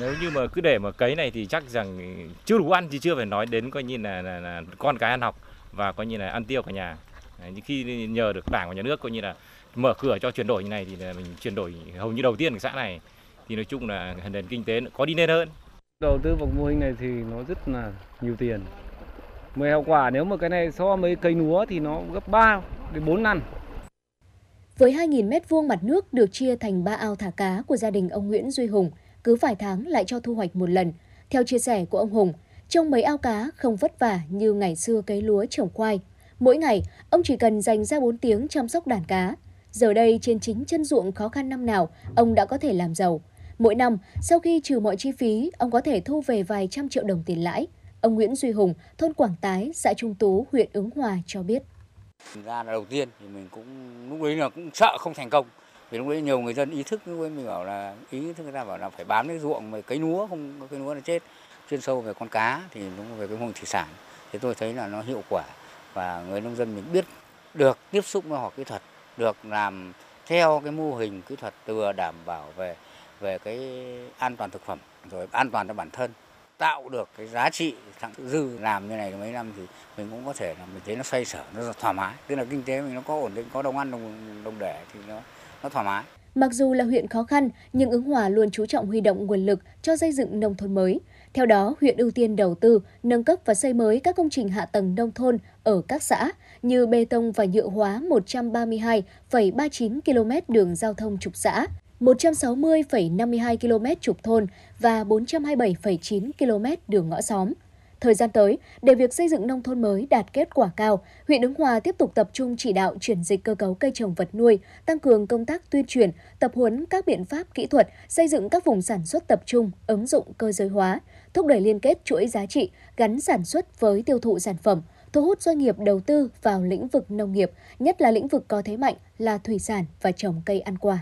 Nếu như mà cứ để mà cấy này thì chắc rằng chưa đủ ăn thì chưa phải nói đến coi như là, là, là con cái ăn học và coi như là ăn tiêu cả nhà. nhưng khi nhờ được đảng và nhà nước coi như là mở cửa cho chuyển đổi như này thì là mình chuyển đổi hầu như đầu tiên của xã này thì nói chung là nền kinh tế có đi lên hơn. Đầu tư vào mô hình này thì nó rất là nhiều tiền. Mười hiệu quả nếu mà cái này so với cây lúa thì nó gấp 3 đến 4 lần. Với 2.000 mét vuông mặt nước được chia thành 3 ao thả cá của gia đình ông Nguyễn Duy Hùng, cứ vài tháng lại cho thu hoạch một lần. Theo chia sẻ của ông Hùng, trong mấy ao cá không vất vả như ngày xưa cấy lúa trồng khoai. Mỗi ngày, ông chỉ cần dành ra 4 tiếng chăm sóc đàn cá. Giờ đây trên chính chân ruộng khó khăn năm nào, ông đã có thể làm giàu. Mỗi năm, sau khi trừ mọi chi phí, ông có thể thu về vài trăm triệu đồng tiền lãi. Ông Nguyễn Duy Hùng, thôn Quảng Tái, xã Trung Tú, huyện Ứng Hòa cho biết. Ra là đầu tiên thì mình cũng lúc đấy là cũng sợ không thành công. Vì lúc đấy nhiều người dân ý thức lúc mình bảo là ý thức người ta bảo là phải bám cái ruộng mà cấy lúa không có cây lúa là chết. Chuyên sâu về con cá thì đúng về cái vùng thủy sản thì tôi thấy là nó hiệu quả và người nông dân mình biết được tiếp xúc với họ kỹ thuật, được làm theo cái mô hình kỹ thuật vừa đảm bảo về về cái an toàn thực phẩm rồi an toàn cho bản thân tạo được cái giá trị thẳng dư. Làm như này mấy năm thì mình cũng có thể là mình thấy nó xoay sở nó thoải mái. Tức là kinh tế mình nó có ổn định có đồng ăn đồng đồng để thì nó nó thoải mái. Mặc dù là huyện khó khăn, nhưng Ứng Hòa luôn chú trọng huy động nguồn lực cho xây dựng nông thôn mới. Theo đó, huyện ưu tiên đầu tư, nâng cấp và xây mới các công trình hạ tầng nông thôn ở các xã như bê tông và nhựa hóa 132,39 km đường giao thông trục xã, 160,52 km trục thôn và 427,9 km đường ngõ xóm. Thời gian tới, để việc xây dựng nông thôn mới đạt kết quả cao, huyện Ứng Hòa tiếp tục tập trung chỉ đạo chuyển dịch cơ cấu cây trồng vật nuôi, tăng cường công tác tuyên truyền, tập huấn các biện pháp kỹ thuật, xây dựng các vùng sản xuất tập trung, ứng dụng cơ giới hóa, thúc đẩy liên kết chuỗi giá trị, gắn sản xuất với tiêu thụ sản phẩm, thu hút doanh nghiệp đầu tư vào lĩnh vực nông nghiệp, nhất là lĩnh vực có thế mạnh là thủy sản và trồng cây ăn quả.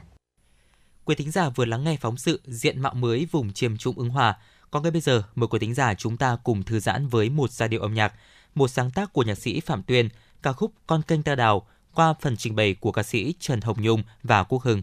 Quý thính giả vừa lắng nghe phóng sự diện mạo mới vùng chiêm trũng ứng hòa. Còn ngay bây giờ, mời quý thính giả chúng ta cùng thư giãn với một giai điệu âm nhạc, một sáng tác của nhạc sĩ Phạm Tuyên, ca khúc Con kênh ta đào qua phần trình bày của ca sĩ Trần Hồng Nhung và Quốc Hưng.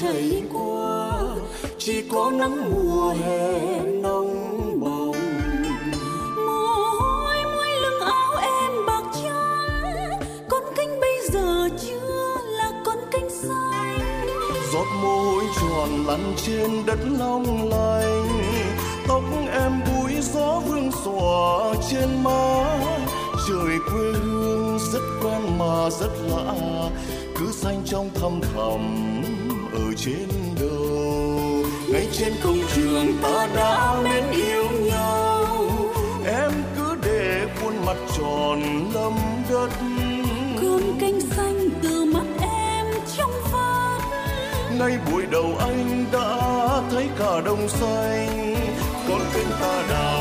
Chảy qua, chỉ có nắng mùa hè nóng bỏng. Mồ hôi muối lưng áo em bạc trắng, con canh bây giờ chưa là con canh xanh. Giọt mồ hôi tròn lăn trên đất long lanh, tóc em búi gió vương xòa trên má trời quê hương rất quen mà rất lạ, cứ xanh trong thăm thẳm trên đầu ngay trên công trường ta đã mến yêu nhau. Em cứ để khuôn mặt tròn lâm đất. Con canh xanh từ mắt em trong vắt. Ngay buổi đầu anh đã thấy cả đồng xanh. Con kênh ta đào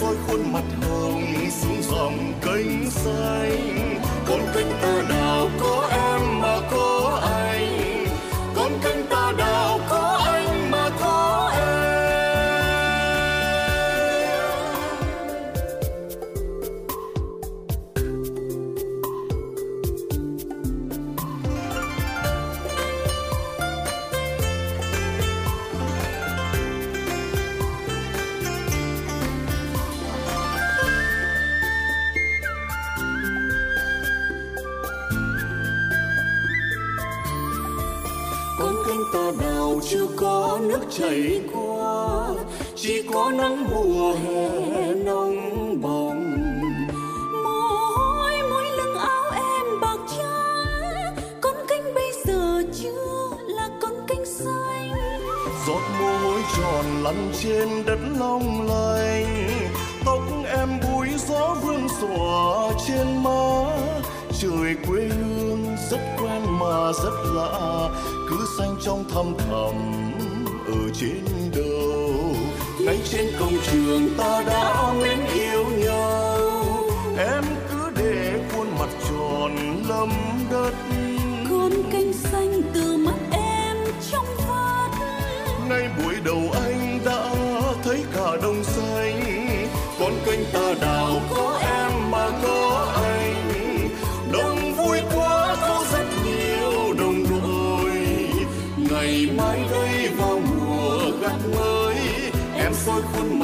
soi khuôn mặt hồng xuống dòng kênh xanh. Con kênh ta đào có em thấy qua chỉ có nắng mùa hè nóng bỏng. Mồ hôi mỗi lưng áo em bạc trắng, con cánh bây giờ chưa là con cánh xanh. Giọt mồ hôi tròn lăn trên đất long lanh, tóc em búi gió vương xòa trên má. Trời quê hương rất quen mà rất lạ, cứ xanh trong thăm thầm ở trên đầu ngay trên công trường ta đã mến yêu nhau. Em cứ để khuôn mặt tròn lấm đất. Con canh xanh từ mắt em trong vắt. Ngay buổi đầu anh đã thấy cả đồng xanh. Con kênh ta đào em soi khuôn mặt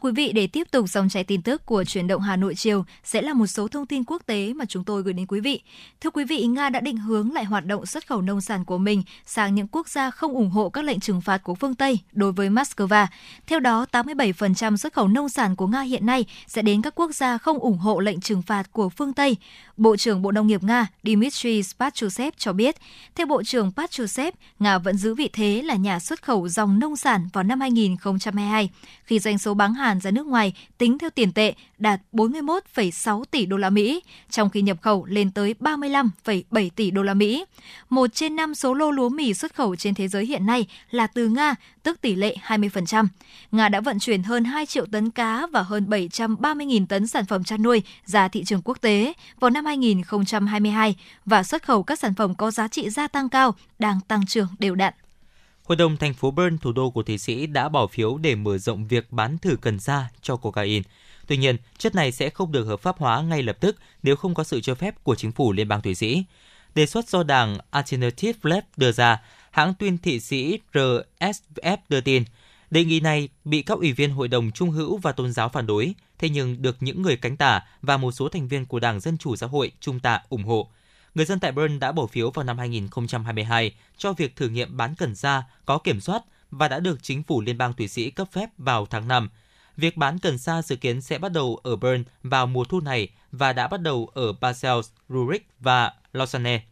Quý vị, để tiếp tục dòng chảy tin tức của chuyển động Hà Nội chiều sẽ là một số thông tin quốc tế mà chúng tôi gửi đến quý vị. Thưa quý vị, Nga đã định hướng lại hoạt động xuất khẩu nông sản của mình sang những quốc gia không ủng hộ các lệnh trừng phạt của phương Tây đối với Moscow. Theo đó, 87% xuất khẩu nông sản của Nga hiện nay sẽ đến các quốc gia không ủng hộ lệnh trừng phạt của phương Tây. Bộ trưởng Bộ Nông nghiệp Nga Dmitry Patrushev cho biết, theo Bộ trưởng Patrushev, Nga vẫn giữ vị thế là nhà xuất khẩu dòng nông sản vào năm 2022, khi doanh số bán hàng ra nước ngoài tính theo tiền tệ đạt 41,6 tỷ đô la Mỹ, trong khi nhập khẩu lên tới 35,7 tỷ đô la Mỹ. Một trên năm số lô lúa mì xuất khẩu trên thế giới hiện nay là từ Nga, tức tỷ lệ 20%. Nga đã vận chuyển hơn 2 triệu tấn cá và hơn 730.000 tấn sản phẩm chăn nuôi ra thị trường quốc tế vào năm 2022 và xuất khẩu các sản phẩm có giá trị gia tăng cao đang tăng trưởng đều đặn. Hội đồng thành phố Bern, thủ đô của Thụy Sĩ đã bỏ phiếu để mở rộng việc bán thử cần sa cho cocaine. Tuy nhiên, chất này sẽ không được hợp pháp hóa ngay lập tức nếu không có sự cho phép của chính phủ Liên bang Thụy Sĩ. Đề xuất do đảng Alternative Left đưa ra, hãng tuyên thị sĩ RSF đưa tin. Đề nghị này bị các ủy viên Hội đồng Trung hữu và Tôn giáo phản đối, thế nhưng được những người cánh tả và một số thành viên của Đảng Dân Chủ Xã hội Trung tả ủng hộ. Người dân tại Bern đã bỏ phiếu vào năm 2022 cho việc thử nghiệm bán cần sa có kiểm soát và đã được chính phủ Liên bang Thụy Sĩ cấp phép vào tháng 5. Việc bán cần sa dự kiến sẽ bắt đầu ở Bern vào mùa thu này và đã bắt đầu ở Basel, Zurich và Lausanne.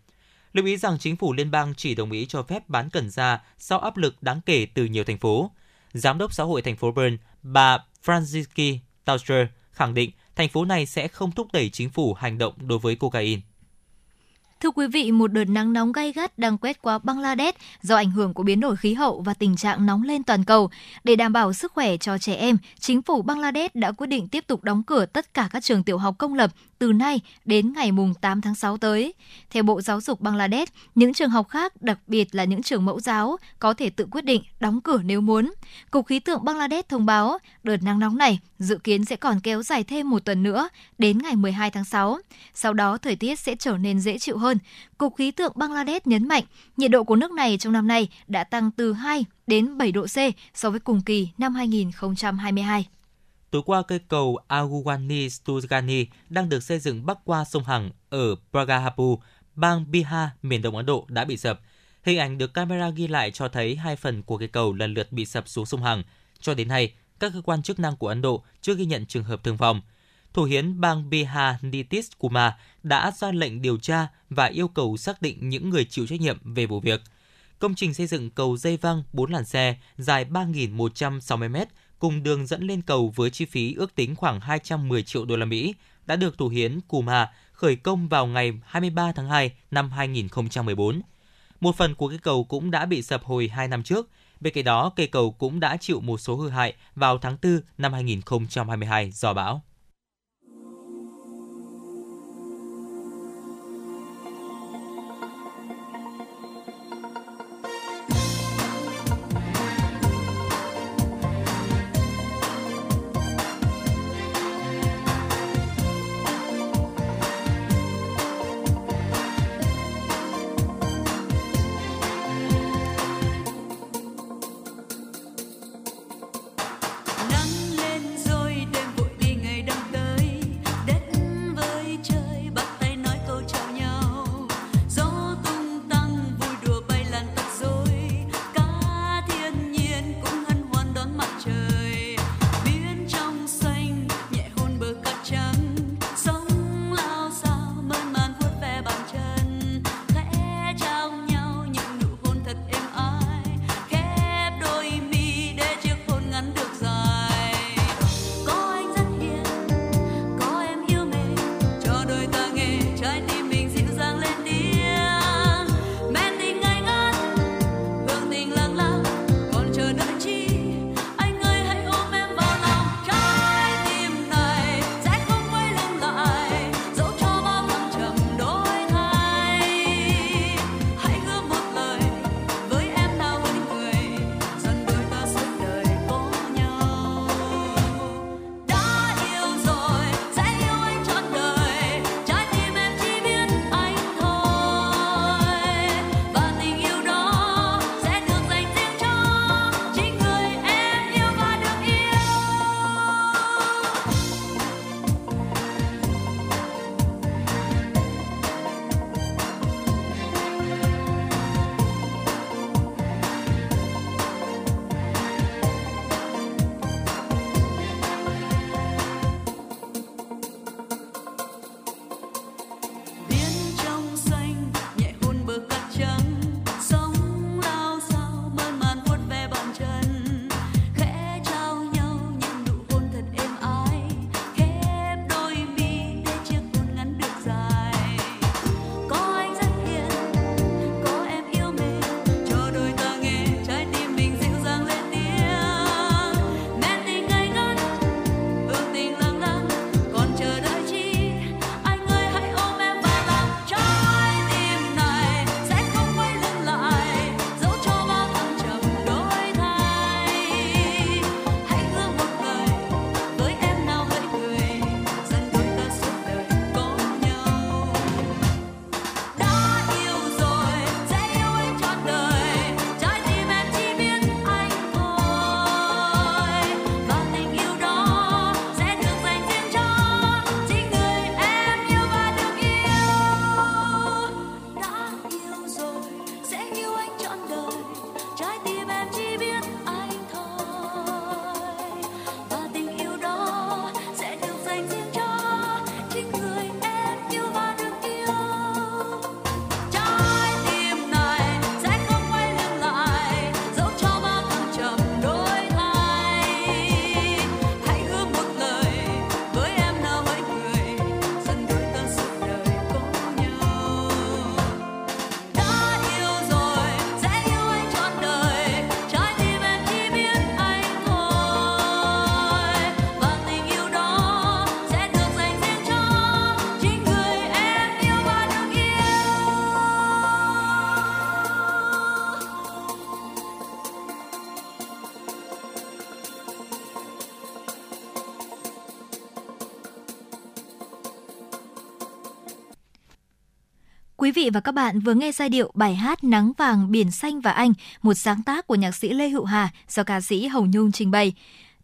Lưu ý rằng chính phủ liên bang chỉ đồng ý cho phép bán cần sa sau áp lực đáng kể từ nhiều thành phố. Giám đốc xã hội thành phố Bern, bà Franziski Tauscher khẳng định thành phố này sẽ không thúc đẩy chính phủ hành động đối với cocaine. Thưa quý vị, một đợt nắng nóng gay gắt đang quét qua Bangladesh do ảnh hưởng của biến đổi khí hậu và tình trạng nóng lên toàn cầu. Để đảm bảo sức khỏe cho trẻ em, chính phủ Bangladesh đã quyết định tiếp tục đóng cửa tất cả các trường tiểu học công lập từ nay đến ngày mùng 8 tháng 6 tới. Theo Bộ Giáo dục Bangladesh, những trường học khác, đặc biệt là những trường mẫu giáo, có thể tự quyết định đóng cửa nếu muốn. Cục Khí tượng Bangladesh thông báo đợt nắng nóng này dự kiến sẽ còn kéo dài thêm một tuần nữa đến ngày 12 tháng 6. Sau đó thời tiết sẽ trở nên dễ chịu hơn. Cục Khí tượng Bangladesh nhấn mạnh nhiệt độ của nước này trong năm nay đã tăng từ 2 đến 7 độ C so với cùng kỳ năm 2022. Tối qua, cây cầu Aguani Stugani đang được xây dựng bắc qua sông Hằng ở Pragahapu, bang Bihar, miền đông Ấn Độ đã bị sập. Hình ảnh được camera ghi lại cho thấy hai phần của cây cầu lần lượt bị sập xuống sông Hằng. Cho đến nay, các cơ quan chức năng của Ấn Độ chưa ghi nhận trường hợp thương vong. Thủ hiến bang Bihar Nitish Kumar đã ra lệnh điều tra và yêu cầu xác định những người chịu trách nhiệm về vụ việc. Công trình xây dựng cầu dây văng 4 làn xe dài 3.160 m cùng đường dẫn lên cầu với chi phí ước tính khoảng 210 triệu đô la Mỹ đã được thủ hiến Kumar khởi công vào ngày 23 tháng 2 năm 2014. Một phần của cây cầu cũng đã bị sập hồi 2 năm trước. Bên cạnh đó, cây cầu cũng đã chịu một số hư hại vào tháng 4 năm 2022 do bão. Vị và các bạn vừa nghe giai điệu bài hát Nắng vàng biển xanh và anh, một sáng tác của nhạc sĩ Lê Hữu Hà do ca sĩ Hồng Nhung trình bày.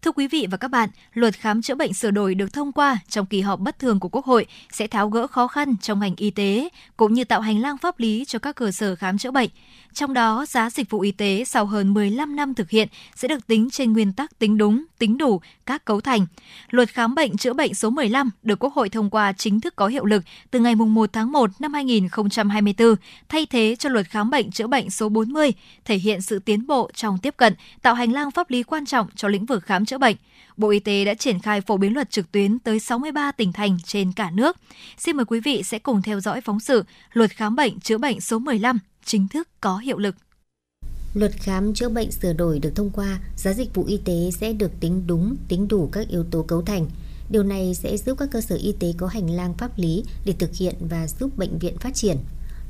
Thưa quý vị và các bạn, luật khám chữa bệnh sửa đổi được thông qua trong kỳ họp bất thường của Quốc hội sẽ tháo gỡ khó khăn trong ngành y tế, cũng như tạo hành lang pháp lý cho các cơ sở khám chữa bệnh. Trong đó, giá dịch vụ y tế sau hơn 15 năm thực hiện sẽ được tính trên nguyên tắc tính đúng, tính đủ các cấu thành. Luật khám bệnh chữa bệnh số 15 được Quốc hội thông qua chính thức có hiệu lực từ ngày 1 tháng 1 năm 2024, thay thế cho luật khám bệnh chữa bệnh số 40, thể hiện sự tiến bộ trong tiếp cận, tạo hành lang pháp lý quan trọng cho lĩnh vực khám chữa bệnh. Bộ Y tế đã triển khai phổ biến luật trực tuyến tới 63 tỉnh thành trên cả nước. Xin mời quý vị sẽ cùng theo dõi phóng sự Luật khám bệnh chữa bệnh số 15 chính thức có hiệu lực. Luật khám chữa bệnh sửa đổi được thông qua, giá dịch vụ y tế sẽ được tính đúng, tính đủ các yếu tố cấu thành. Điều này sẽ giúp các cơ sở y tế có hành lang pháp lý để thực hiện và giúp bệnh viện phát triển.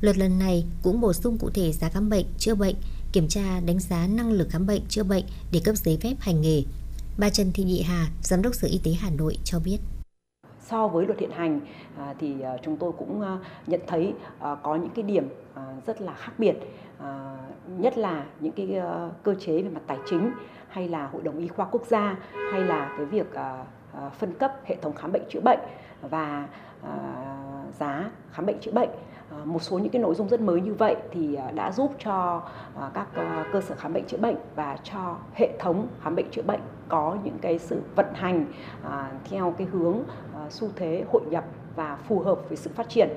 Luật lần này cũng bổ sung cụ thể giá khám bệnh, chữa bệnh, kiểm tra đánh giá năng lực khám bệnh, chữa bệnh để cấp giấy phép hành nghề. Bà Trần Thị Nhị Hà, Giám đốc Sở Y tế Hà Nội cho biết so với luật hiện hành à, thì à, chúng tôi cũng à, nhận thấy có những cái điểm rất là khác biệt nhất là những cái cơ chế về mặt tài chính hay là hội đồng y khoa quốc gia hay là cái việc phân cấp hệ thống khám bệnh chữa bệnh và giá khám bệnh chữa bệnh. Một số những cái nội dung rất mới như vậy thì đã giúp cho các cơ sở khám bệnh chữa bệnh và cho hệ thống khám bệnh chữa bệnh có những cái sự vận hành theo cái hướng Ờ, xu thế hội nhập và phù hợp với sự phát triển.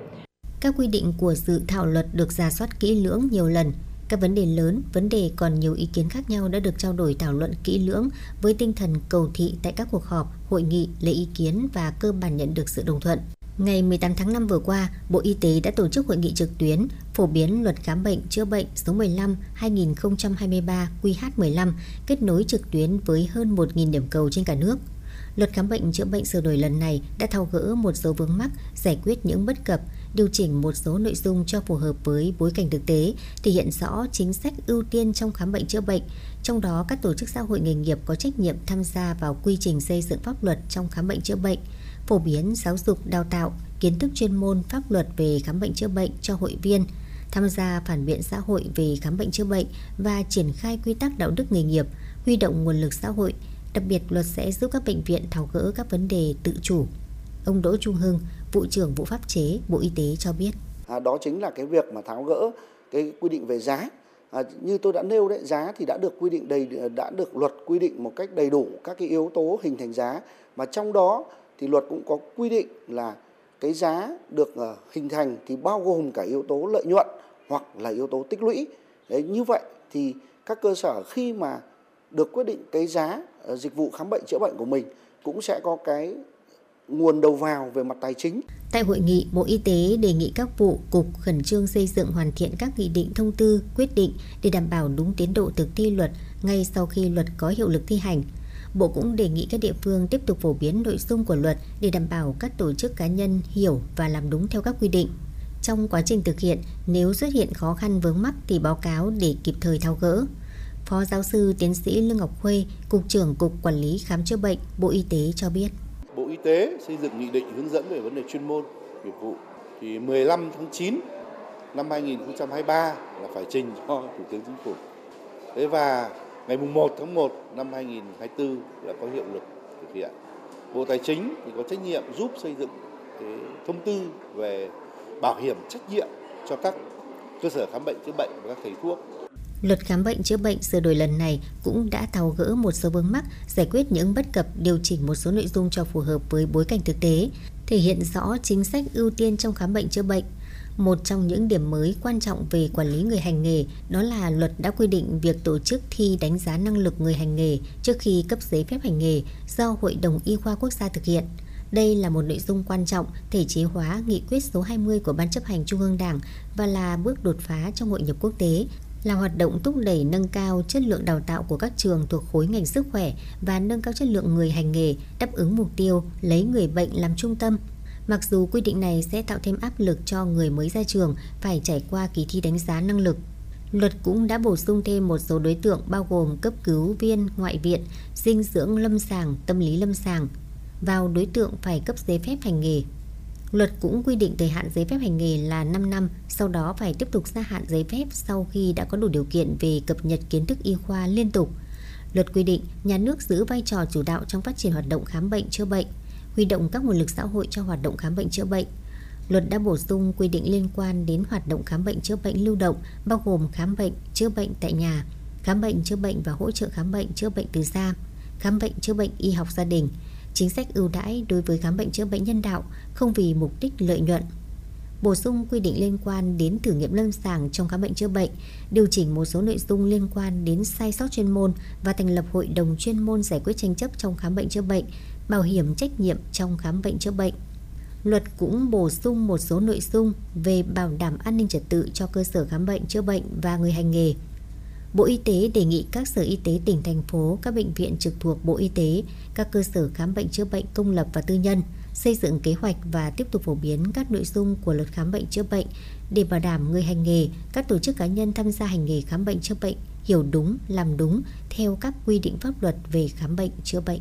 Các quy định của dự thảo luật được giả soát kỹ lưỡng nhiều lần. Các vấn đề lớn, vấn đề còn nhiều ý kiến khác nhau đã được trao đổi thảo luận kỹ lưỡng với tinh thần cầu thị tại các cuộc họp, hội nghị, lấy ý kiến và cơ bản nhận được sự đồng thuận. Ngày 18 tháng 5 vừa qua, Bộ Y tế đã tổ chức hội nghị trực tuyến phổ biến luật khám bệnh chữa bệnh số 15 2023 QH15 kết nối trực tuyến với hơn 1.000 điểm cầu trên cả nước. Luật khám bệnh chữa bệnh sửa đổi lần này đã thao gỡ một số vướng mắc, giải quyết những bất cập, điều chỉnh một số nội dung cho phù hợp với bối cảnh thực tế, thể hiện rõ chính sách ưu tiên trong khám bệnh chữa bệnh, trong đó các tổ chức xã hội nghề nghiệp có trách nhiệm tham gia vào quy trình xây dựng pháp luật trong khám bệnh chữa bệnh, phổ biến giáo dục đào tạo, kiến thức chuyên môn pháp luật về khám bệnh chữa bệnh cho hội viên, tham gia phản biện xã hội về khám bệnh chữa bệnh và triển khai quy tắc đạo đức nghề nghiệp, huy động nguồn lực xã hội, Đặc biệt, luật sẽ giúp các bệnh viện tháo gỡ các vấn đề tự chủ. Ông Đỗ Trung Hưng, vụ trưởng vụ pháp chế Bộ Y tế cho biết. À, đó chính là cái việc mà tháo gỡ cái quy định về giá. À, như tôi đã nêu đấy, giá thì đã được quy định đầy đã được luật quy định một cách đầy đủ các cái yếu tố hình thành giá mà trong đó thì luật cũng có quy định là cái giá được ờ, hình thành thì bao gồm cả yếu tố lợi nhuận hoặc là yếu tố tích lũy. Đấy như vậy thì các cơ sở khi mà được quyết định cái giá Ờ, dịch vụ khám bệnh chữa bệnh của mình cũng sẽ có cái nguồn đầu vào về mặt tài chính. Tại hội nghị, Bộ Y tế đề nghị các vụ, cục khẩn trương xây dựng hoàn thiện các nghị định thông tư, quyết định để đảm bảo đúng tiến độ thực thi luật ngay sau khi luật có hiệu lực thi hành. Bộ cũng đề nghị các địa phương tiếp tục phổ biến nội dung của luật để đảm bảo các tổ chức cá nhân hiểu và làm đúng theo các quy định. Trong quá trình thực hiện, nếu xuất hiện khó khăn vướng mắc thì báo cáo để kịp thời tháo gỡ. Phó giáo sư tiến sĩ Lương Ngọc Khuê, Cục trưởng Cục Quản lý Khám chữa bệnh, Bộ Y tế cho biết. Bộ Y tế xây dựng nghị định hướng dẫn về vấn đề chuyên môn, nghiệp vụ thì 15 tháng 9 năm 2023 là phải trình cho Thủ tướng Chính phủ. Thế và ngày 1 tháng 1 năm 2024 là có hiệu lực thực hiện. Bộ Tài chính thì có trách nhiệm giúp xây dựng cái thông tư về bảo hiểm trách nhiệm cho các cơ sở khám bệnh chữa bệnh và các thầy thuốc Luật khám bệnh chữa bệnh sửa đổi lần này cũng đã tháo gỡ một số vướng mắc, giải quyết những bất cập, điều chỉnh một số nội dung cho phù hợp với bối cảnh thực tế, thể hiện rõ chính sách ưu tiên trong khám bệnh chữa bệnh. Một trong những điểm mới quan trọng về quản lý người hành nghề đó là luật đã quy định việc tổ chức thi đánh giá năng lực người hành nghề trước khi cấp giấy phép hành nghề do Hội đồng Y khoa Quốc gia thực hiện. Đây là một nội dung quan trọng thể chế hóa nghị quyết số 20 của Ban chấp hành Trung ương Đảng và là bước đột phá trong hội nhập quốc tế, là hoạt động thúc đẩy nâng cao chất lượng đào tạo của các trường thuộc khối ngành sức khỏe và nâng cao chất lượng người hành nghề, đáp ứng mục tiêu lấy người bệnh làm trung tâm. Mặc dù quy định này sẽ tạo thêm áp lực cho người mới ra trường phải trải qua kỳ thi đánh giá năng lực. Luật cũng đã bổ sung thêm một số đối tượng bao gồm cấp cứu viên ngoại viện, dinh dưỡng lâm sàng, tâm lý lâm sàng vào đối tượng phải cấp giấy phép hành nghề. Luật cũng quy định thời hạn giấy phép hành nghề là 5 năm, sau đó phải tiếp tục gia hạn giấy phép sau khi đã có đủ điều kiện về cập nhật kiến thức y khoa liên tục. Luật quy định nhà nước giữ vai trò chủ đạo trong phát triển hoạt động khám bệnh chữa bệnh, huy động các nguồn lực xã hội cho hoạt động khám bệnh chữa bệnh. Luật đã bổ sung quy định liên quan đến hoạt động khám bệnh chữa bệnh lưu động bao gồm khám bệnh chữa bệnh tại nhà, khám bệnh chữa bệnh và hỗ trợ khám bệnh chữa bệnh từ xa, khám bệnh chữa bệnh y học gia đình, chính sách ưu đãi đối với khám bệnh chữa bệnh nhân đạo không vì mục đích lợi nhuận. Bổ sung quy định liên quan đến thử nghiệm lâm sàng trong khám bệnh chữa bệnh, điều chỉnh một số nội dung liên quan đến sai sót chuyên môn và thành lập hội đồng chuyên môn giải quyết tranh chấp trong khám bệnh chữa bệnh, bảo hiểm trách nhiệm trong khám bệnh chữa bệnh. Luật cũng bổ sung một số nội dung về bảo đảm an ninh trật tự cho cơ sở khám bệnh chữa bệnh và người hành nghề. Bộ Y tế đề nghị các sở y tế tỉnh thành phố, các bệnh viện trực thuộc Bộ Y tế, các cơ sở khám bệnh chữa bệnh công lập và tư nhân xây dựng kế hoạch và tiếp tục phổ biến các nội dung của luật khám bệnh chữa bệnh để bảo đảm người hành nghề, các tổ chức cá nhân tham gia hành nghề khám bệnh chữa bệnh hiểu đúng, làm đúng theo các quy định pháp luật về khám bệnh chữa bệnh.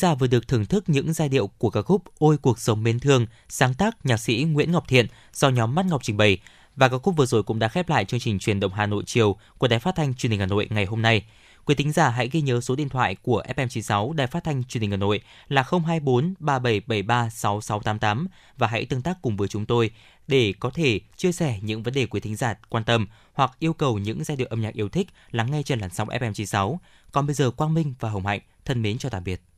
Giả vừa được thưởng thức những giai điệu của ca khúc Ôi cuộc sống mến thương, sáng tác nhạc sĩ Nguyễn Ngọc Thiện do nhóm Mắt Ngọc trình bày. Và ca khúc vừa rồi cũng đã khép lại chương trình truyền động Hà Nội chiều của Đài Phát thanh Truyền hình Hà Nội ngày hôm nay. Quý tính giả hãy ghi nhớ số điện thoại của FM96 Đài Phát thanh Truyền hình Hà Nội là 024 3773 6688 và hãy tương tác cùng với chúng tôi để có thể chia sẻ những vấn đề quý thính giả quan tâm hoặc yêu cầu những giai điệu âm nhạc yêu thích lắng nghe trên làn sóng FM96. Còn bây giờ Quang Minh và Hồng Hạnh thân mến chào tạm biệt.